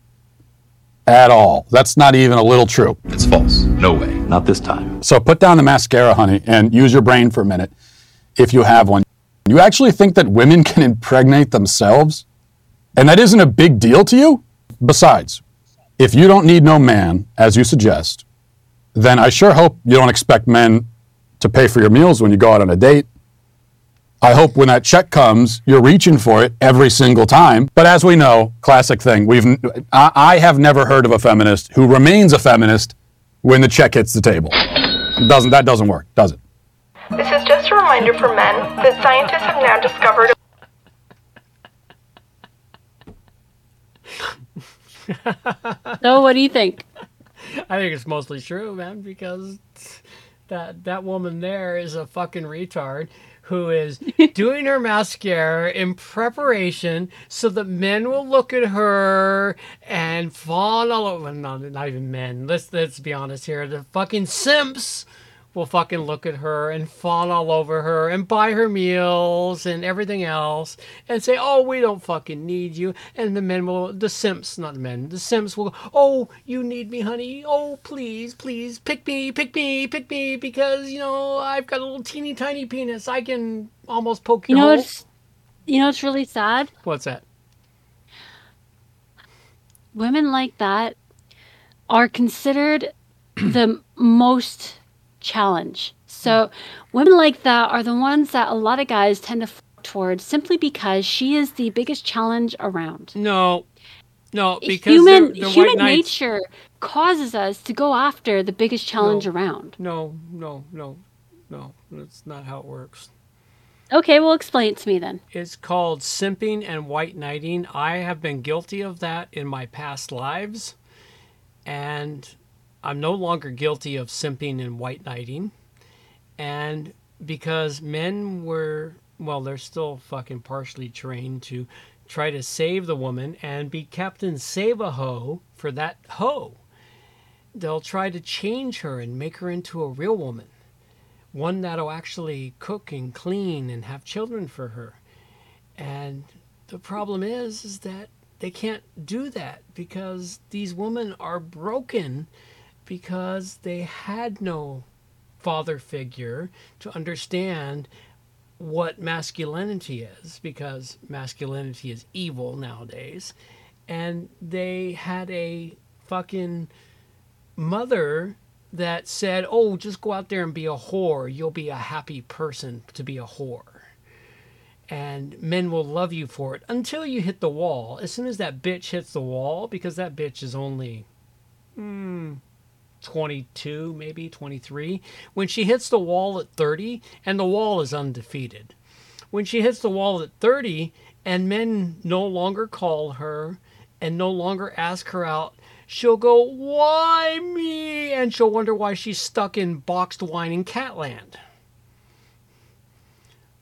at all. That's not even a little true. It's false. No way. Not this time. So put down the mascara, honey, and use your brain for a minute if you have one. You actually think that women (laughs) can impregnate themselves? And that isn't a big deal to you? Besides, if you don't need no man, as you suggest, then I sure hope you don't expect men to pay for your meals when you go out on a date. I hope when that check comes, you're reaching for it every single time. But as we know, classic thing, we've I, I have never heard of a feminist who remains a feminist when the check hits the table. It doesn't that doesn't work, does it? This is just a reminder for men that scientists have now discovered (laughs) So, what do you think? I think it's mostly true, man, because that that woman there is a fucking retard who is (laughs) doing her mascara in preparation so that men will look at her and fawn all over. Not, not even men. Let's let's be honest here. The fucking simps will fucking look at her and fawn all over her and buy her meals and everything else and say, "Oh, we don't fucking need you." And the men will, the simps, not men, the simps will, go, "Oh, you need me, honey. Oh, please, please, pick me, pick me, pick me, because you know I've got a little teeny tiny penis. I can almost poke You your know hole." what's you know what's really sad? What's that? Women like that are considered the most challenge. So mm. women like that are the ones that a lot of guys tend to flock towards simply because she is the biggest challenge around. No, no, because human they're- they're human white nature causes us to go after the biggest challenge around. No, no, no, no. That's not how it works. Okay, well explain it to me then. It's called simping and white knighting. I have been guilty of that in my past lives, and I'm no longer guilty of simping and white knighting. And because men were, well, they're still fucking partially trained to try to save the woman and be Captain Save a Hoe for that hoe. They'll try to change her and make her into a real woman one that'll actually cook and clean and have children for her. And the problem is is that they can't do that because these women are broken because they had no father figure to understand what masculinity is because masculinity is evil nowadays and they had a fucking mother that said, "Oh, just go out there and be a whore. You'll be a happy person to be a whore." And men will love you for it until you hit the wall. As soon as that bitch hits the wall, because that bitch is only mm, 22, maybe 23, when she hits the wall at 30, and the wall is undefeated. When she hits the wall at 30, and men no longer call her and no longer ask her out, she'll go, Why me? And she'll wonder why she's stuck in boxed wine in Catland.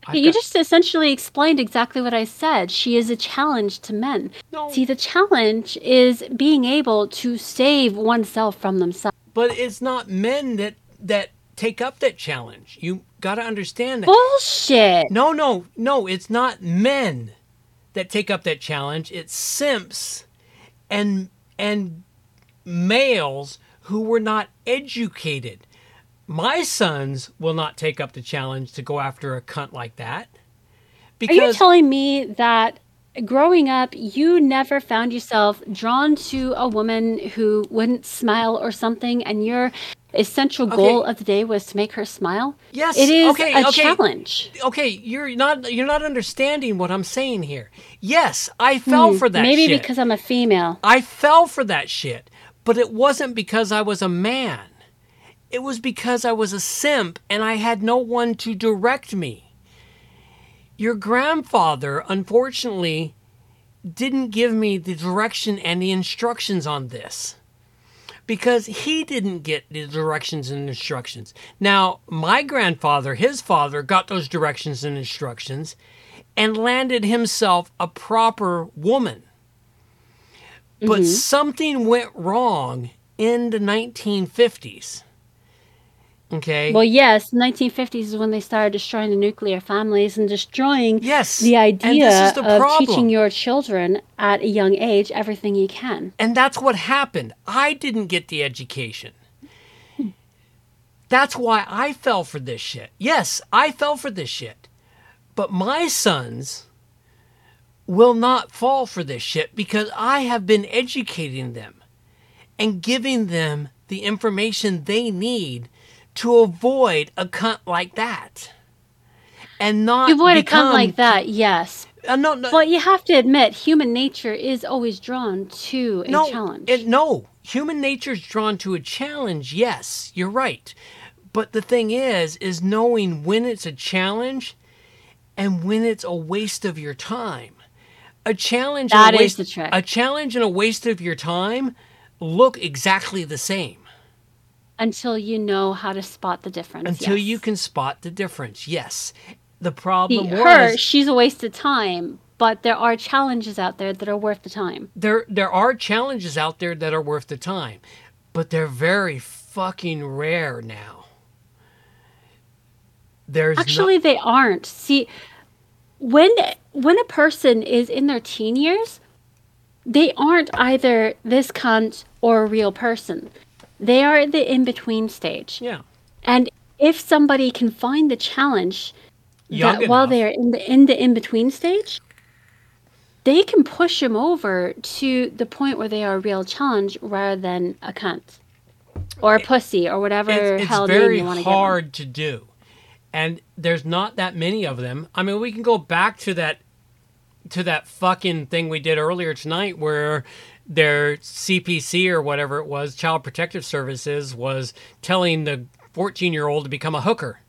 I've you got- just essentially explained exactly what I said. She is a challenge to men. See, the challenge is being able to save oneself from themselves. But it's not men that that take up that challenge. You got to understand that. Bullshit. No, no, no. It's not men that take up that challenge. It's simps and and males who were not educated. My sons will not take up the challenge to go after a cunt like that. Are you telling me that growing up, you never found yourself drawn to a woman who wouldn't smile or something, and you're essential goal of the day was to make her smile. Yes. It is okay, a okay. challenge. Okay, you're not you're not understanding what I'm saying here. Yes, I fell Hmm, for that Maybe shit. because I'm a female. I fell for that shit, but it wasn't because I was a man. It was because I was a simp and I had no one to direct me. Your grandfather, unfortunately, didn't give me the direction and the instructions on this because he didn't get the directions and instructions. Now, my grandfather, his father, got those directions and instructions and landed himself a proper woman. But Mhm. something went wrong in the 1950s. Okay. Well, yes, 1950s is when they started destroying the nuclear families and destroying yes, the idea the of problem. teaching your children at a young age everything you can. And that's what happened. I didn't get the education. Hmm. That's why I fell for this shit. Yes, I fell for this shit. But my sons will not fall for this shit because I have been educating them and giving them the information they need to avoid a cunt like that. And not You avoid a cunt like that, yes. Uh, no, no. But you have to admit, human nature is always drawn to a no, challenge. It, no, human nature's drawn to a challenge. Yes, you're right. But the thing is, is knowing when it's a challenge and when it's a waste of your time. A challenge, That and a is the trick. A challenge and a waste of your time look exactly the same Until you know how to spot the difference. until yes. you can spot the difference. Yes, the problem See, was her, she's a waste of time, but there are challenges out there that are worth the time. there there are challenges out there that are worth the time, but they're very fucking rare now. There's Actually, they aren't. See, when when a person is in their teen years, they aren't either this cunt or a real person. They are at the in between stage. Yeah. And if somebody can find the challenge Young that while they are in the in the in between stage, they can push them over to the point where they are a real challenge rather than a cunt or a pussy or whatever it's, it's hell very you want to hard to do and there's not that many of them i mean we can go back to that to that fucking thing we did earlier tonight where their cpc or whatever it was child protective services was telling the 14 year old to become a hooker.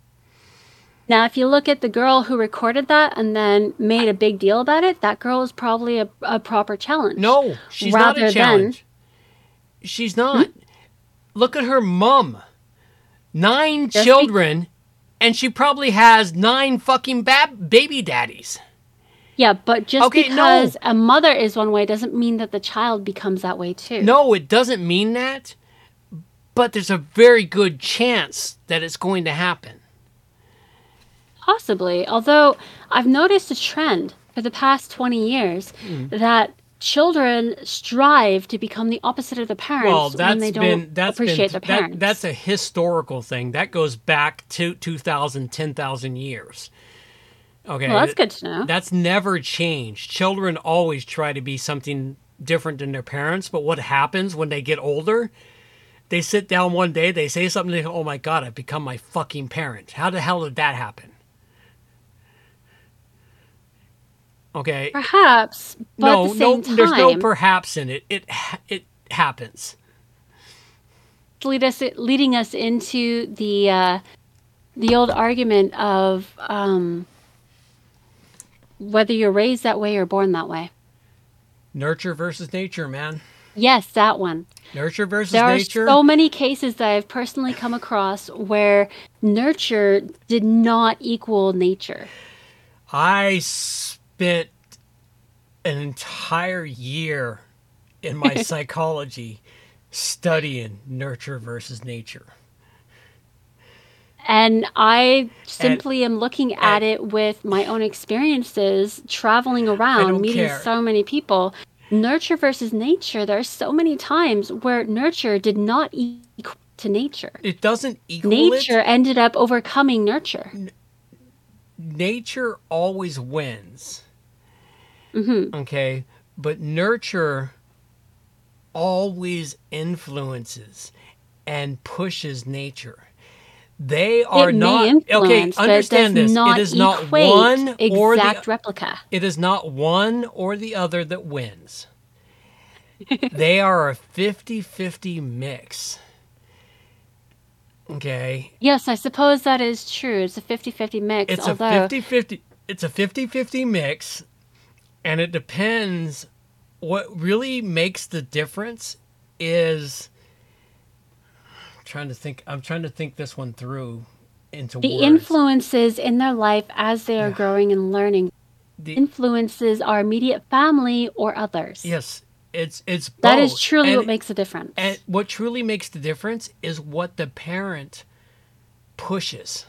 Now, if you look at the girl who recorded that and then made a big deal about it, that girl is probably a, a proper challenge. no she's Rather not a than- challenge. She's not. Hmm? Look at her mum nine Just be- children and she probably has nine fucking bab- baby daddies Yeah, but just Okay, no. because a mother is one way doesn't mean that the child becomes that way too. No, it doesn't mean that, but there's a very good chance that it's going to happen. Possibly. Although I've noticed a trend for the past 20 years Hmm. that children strive to become the opposite of the parents Well, when they don't been that's appreciate been their parents. that, that's a historical thing. That goes back to 2000 10,000 years. Okay. Well, that's good to know. That's never changed. Children always try to be something different than their parents, but what happens when they get older? They sit down one day, they say something, they go, "Oh my god, I've become my fucking parent." How the hell did that happen? Okay. Perhaps, but no, at the same no, time, there's no perhaps in it. It it happens. lead us leading us into the uh, the old argument of um, whether you're raised that way or born that way. Nurture versus nature, man. Yes, that one. Nurture versus There nature. There are so many cases that I've personally come across where nurture did not equal nature. I spent an entire year in my (laughs) psychology studying nurture versus nature. And I simply am looking at it with my own experiences traveling around, meeting care. so many people. Nurture versus nature, there are so many times where nurture did not equal to nature. It doesn't equal Nature it. ended up overcoming nurture. Nature always wins. Mm-hmm. Okay, but nurture always influences. and pushes nature. They are not okay. influence, but it Understand this. it is not one or the exact replica. It is not one or the other that wins. (laughs) they are a 50-50 mix. Okay. Yes, I suppose that is true. It's a 50-50 mix. It's although, a 50-50 it's a 50-50 mix and it depends what really makes the difference is trying to think I'm trying to think this one through into the words. influences in their life as they are growing and learning The- influences our immediate family or others. Yes, it's it's That is truly And- what makes a difference. And what truly makes the difference is what the parent pushes.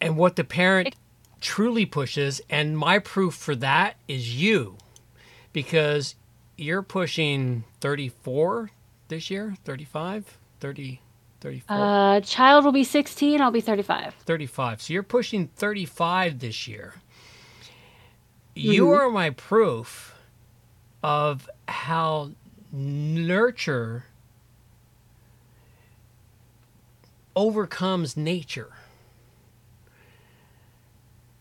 And what the parent truly pushes. And my proof for that is you. Because you're pushing 34 this year, 35, 30, 34, Uh, child will be 16, I'll be 35. 35. So you're pushing 35 this year. You Mhm. are my proof of how nurture overcomes nature.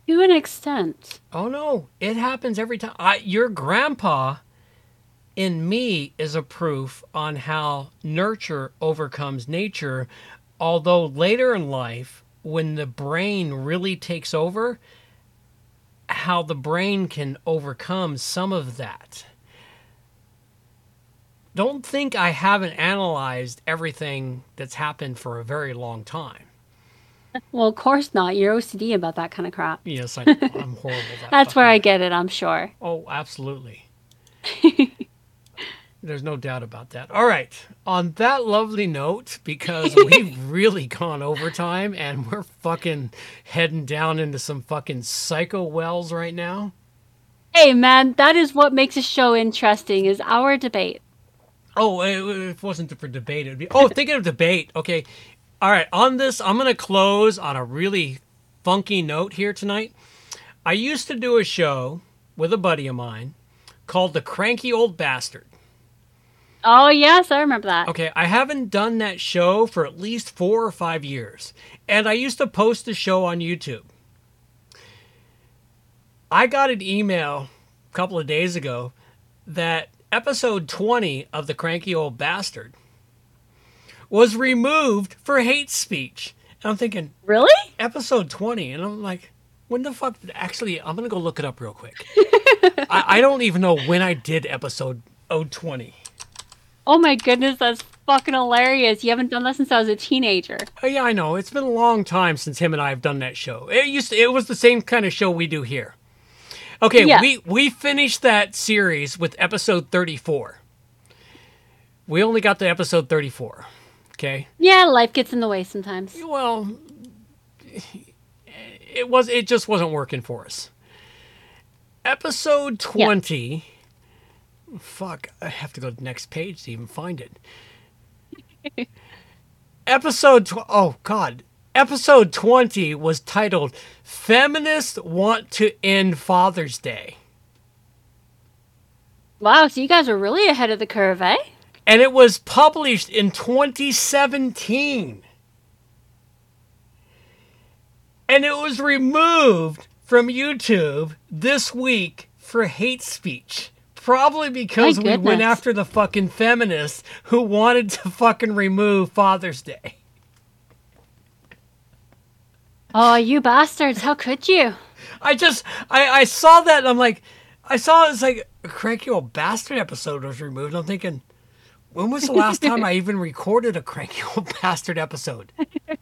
To an extent. Oh no, it happens every time. I, your grandpa in me is a proof on how nurture overcomes nature. Although later in life, when the brain really takes over, how the brain can overcome some of that. Don't think I haven't analyzed everything that's happened for a very long time. Well, of course not. You're OCD about that kind of crap. Yes, I, I'm horrible. (laughs) That That's where I get it, I'm sure. Oh, absolutely. (laughs) There's no doubt about that. All right. On that lovely note, because (laughs) we've really gone overtime and we're fucking heading down into some fucking psycho wells right now. Hey, man, that is what makes a show interesting is our debate. Oh, eh, eh, it, it wasn't for debate. It'd be. Oh, (laughs) thinking of debate. Okay. All right. On this, I'm going to close on a really funky note here tonight. I used to do a show with a buddy of mine called The Cranky Old Bastard. Oh, yes, I remember that. Okay, I haven't done that show for at least four or five years. And I used to post the show on YouTube. I got an email a couple of days ago that episode 20 of The Cranky Old Bastard was removed for hate speech. And I'm thinking, really? Episode 20. And I'm like, when the fuck did actually, I'm going to go look it up real quick. (laughs) I, I don't even know when I did episode 020. Oh my goodness, that's fucking hilarious. You haven't done that since I was a teenager. Oh, yeah, I know. It's been a long time since him and I have done that show. It used to, it was the same kind of show we do here. Okay, Yeah. we we finished that series with episode 34. We only got to episode 34. Okay? Yeah, life gets in the way sometimes. Well, it was it just wasn't working for us. Episode 20 Fuck, I have to go to the next page to even find it. (laughs) Episode tw- Oh god. Episode 20 was titled Feminists Want to End Father's Day. Wow, so you guys are really ahead of the curve, eh? And it was published in 2017. And it was removed from YouTube this week for hate speech. Probably because we went after the fucking feminists who wanted to fucking remove Father's Day. Oh, you bastards, how could you? I just I, I saw that and I'm like I saw it's like a cranky old bastard episode was removed. I'm thinking, when was the last time I (laughs) even recorded a cranky old bastard episode? (laughs)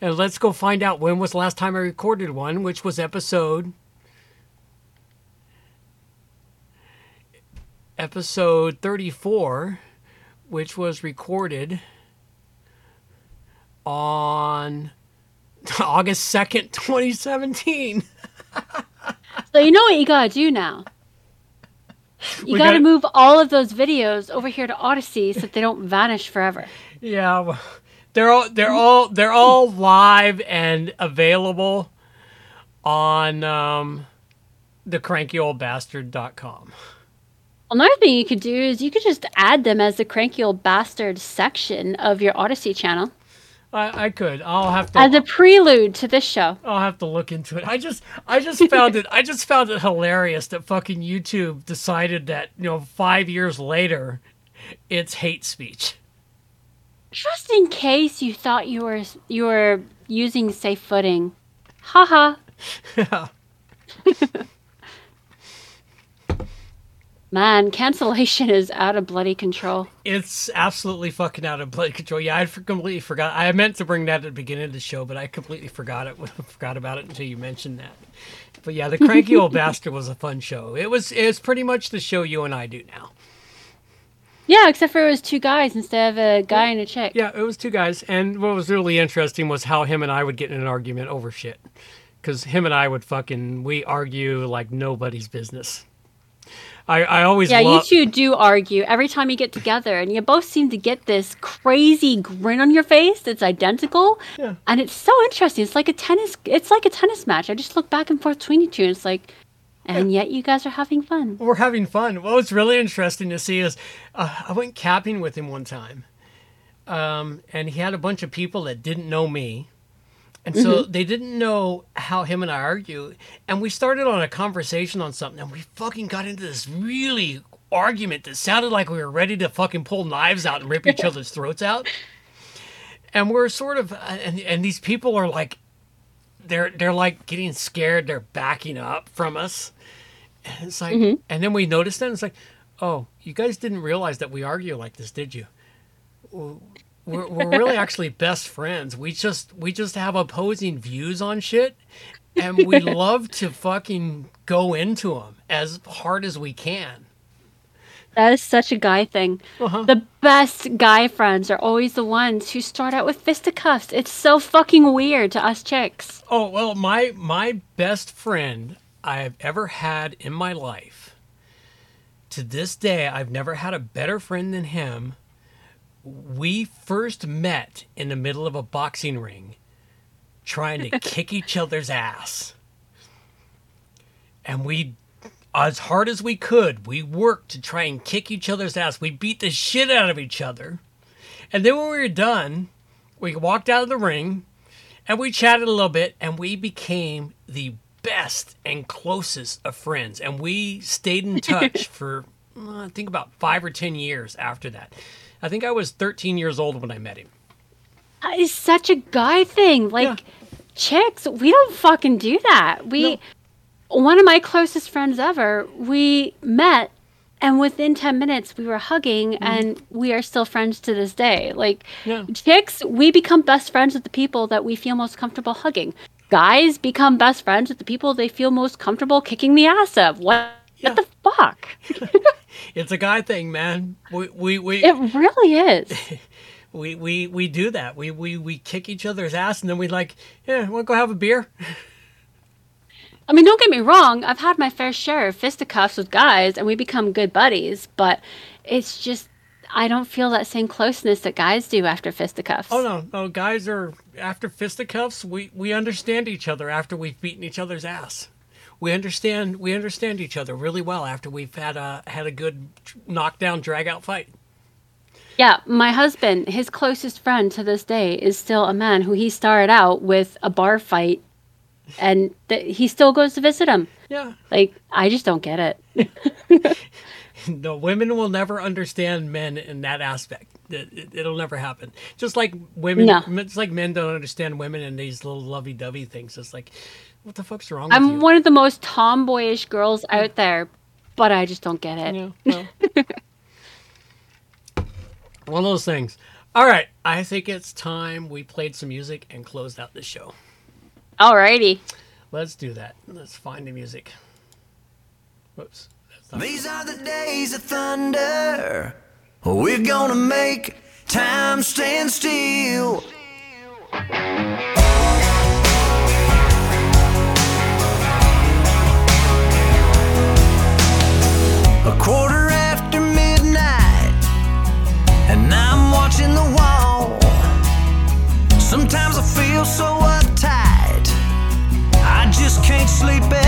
and let's go find out when was the last time I recorded one, which was episode episode 34, which was recorded on (laughs) August 2nd, 2017. (laughs) So you know what you gotta do now? You We gotta gotta- move all of those videos over here to Odysee so that they don't vanish forever. Yeah, well, they're all they're all they're all live and available on um, thecrankyoldbastard.com. Another thing you could do is you could just add them as the cranky old bastard section of your Odysee channel I, I could. I'll have to. as a prelude to this show. I'll have to look into it. I just I just (laughs) found it I just found it hilarious that fucking YouTube decided that, you know, 5 years later it's hate speech. Just in case you thought you were you were using safe footing. Haha. (laughs) Yeah. (laughs) Man, cancellation is out of bloody control. It's absolutely fucking out of bloody control. Yeah, I completely forgot. I meant to bring that at the beginning of the show, but I completely forgot it. (laughs) forgot about it until you mentioned that. But yeah, the cranky old (laughs) bastard was a fun show. It was. It's pretty much the show you and I do now. Yeah, except for it was two guys instead of a guy and a chick. Yeah, it was two guys, and what was really interesting was how him and I would get in an argument over shit. Because him and I would fucking we argue like nobody's business. I I always Yeah, love. you two do argue every time you get together, and you both seem to get this crazy grin on your face that's identical. Yeah. And it's so interesting. It's like a tennis. It's like a tennis match. I just look back and forth between you two, and it's like, and yet you guys are having fun. We're having fun. What was really interesting to see is uh, I went camping with him one time, um, and he had a bunch of people that didn't know me. And so Mhm. they didn't know how him and I argue. And we started on a conversation on something, and we fucking got into this really argument that sounded like we were ready to fucking pull knives out and rip each (laughs) other's throats out. And we're sort of, and, and these people are like, they're they're like getting scared. They're backing up from us. And it's like, Mhm. and then we noticed that and it's like, oh, you guys didn't realize that we argue like this, did you? We're, we're really actually best friends. We just we just have opposing views on shit, and we (laughs) love to fucking go into them as hard as we can. That is such a guy thing. Uh-huh. The best guy friends are always the ones who start out with fisticuffs. It's so fucking weird to us chicks. Oh well, my my best friend I have ever had in my life. To this day, I've never had a better friend than him. We first met in the middle of a boxing ring, trying to (laughs) kick each other's ass, and we. As hard as we could, we worked to try and kick each other's ass. We beat the shit out of each other. And then when we were done, we walked out of the ring, and we chatted a little bit and we became the best and closest of friends and we stayed in (laughs) touch for uh, i think about five or ten years after that i think i was 13 years old when i met him uh, That is such a guy thing. Like chicks, we don't fucking do that. We one of my closest friends ever, we met and within 10 minutes we were hugging mm-hmm. and we are still friends to this day. Like chicks, we become best friends with the people that we feel most comfortable hugging. Guys become best friends with the people they feel most comfortable kicking the ass of. What what the fuck? (laughs) it's a guy thing man we we, we It really is. (laughs) we, we we do that we, we we kick each other's ass and then we like yeah want to go have a beer I mean, don't get me wrong. I've had my fair share of fisticuffs with guys, and we become good buddies. But it's just I don't feel that same closeness that guys do after fisticuffs. Oh no, no, guys are after fisticuffs. We we understand each other after we've beaten each other's ass. We understand we understand each other really well after we've had a had a good knockdown drag out fight. Yeah, my husband, his closest friend to this day, is still a man who he started out with a bar fight, and th- he still goes to visit him. Yeah. Like I just don't get it. (laughs) no, women will never understand men in that aspect. It, it, it'll never happen. Just like women, No. it's like men don't understand women in these little lovey-dovey things. It's like, what the fuck's wrong with I'm one of the most tomboyish girls hmm. out there, but I just don't get it. (laughs) One of those things. All right, I think it's time we played some music and closed out the show. Alrighty. Let's do that. Let's find the music. Whoops. These are the days of thunder. We're gonna make time stand still. sleeping.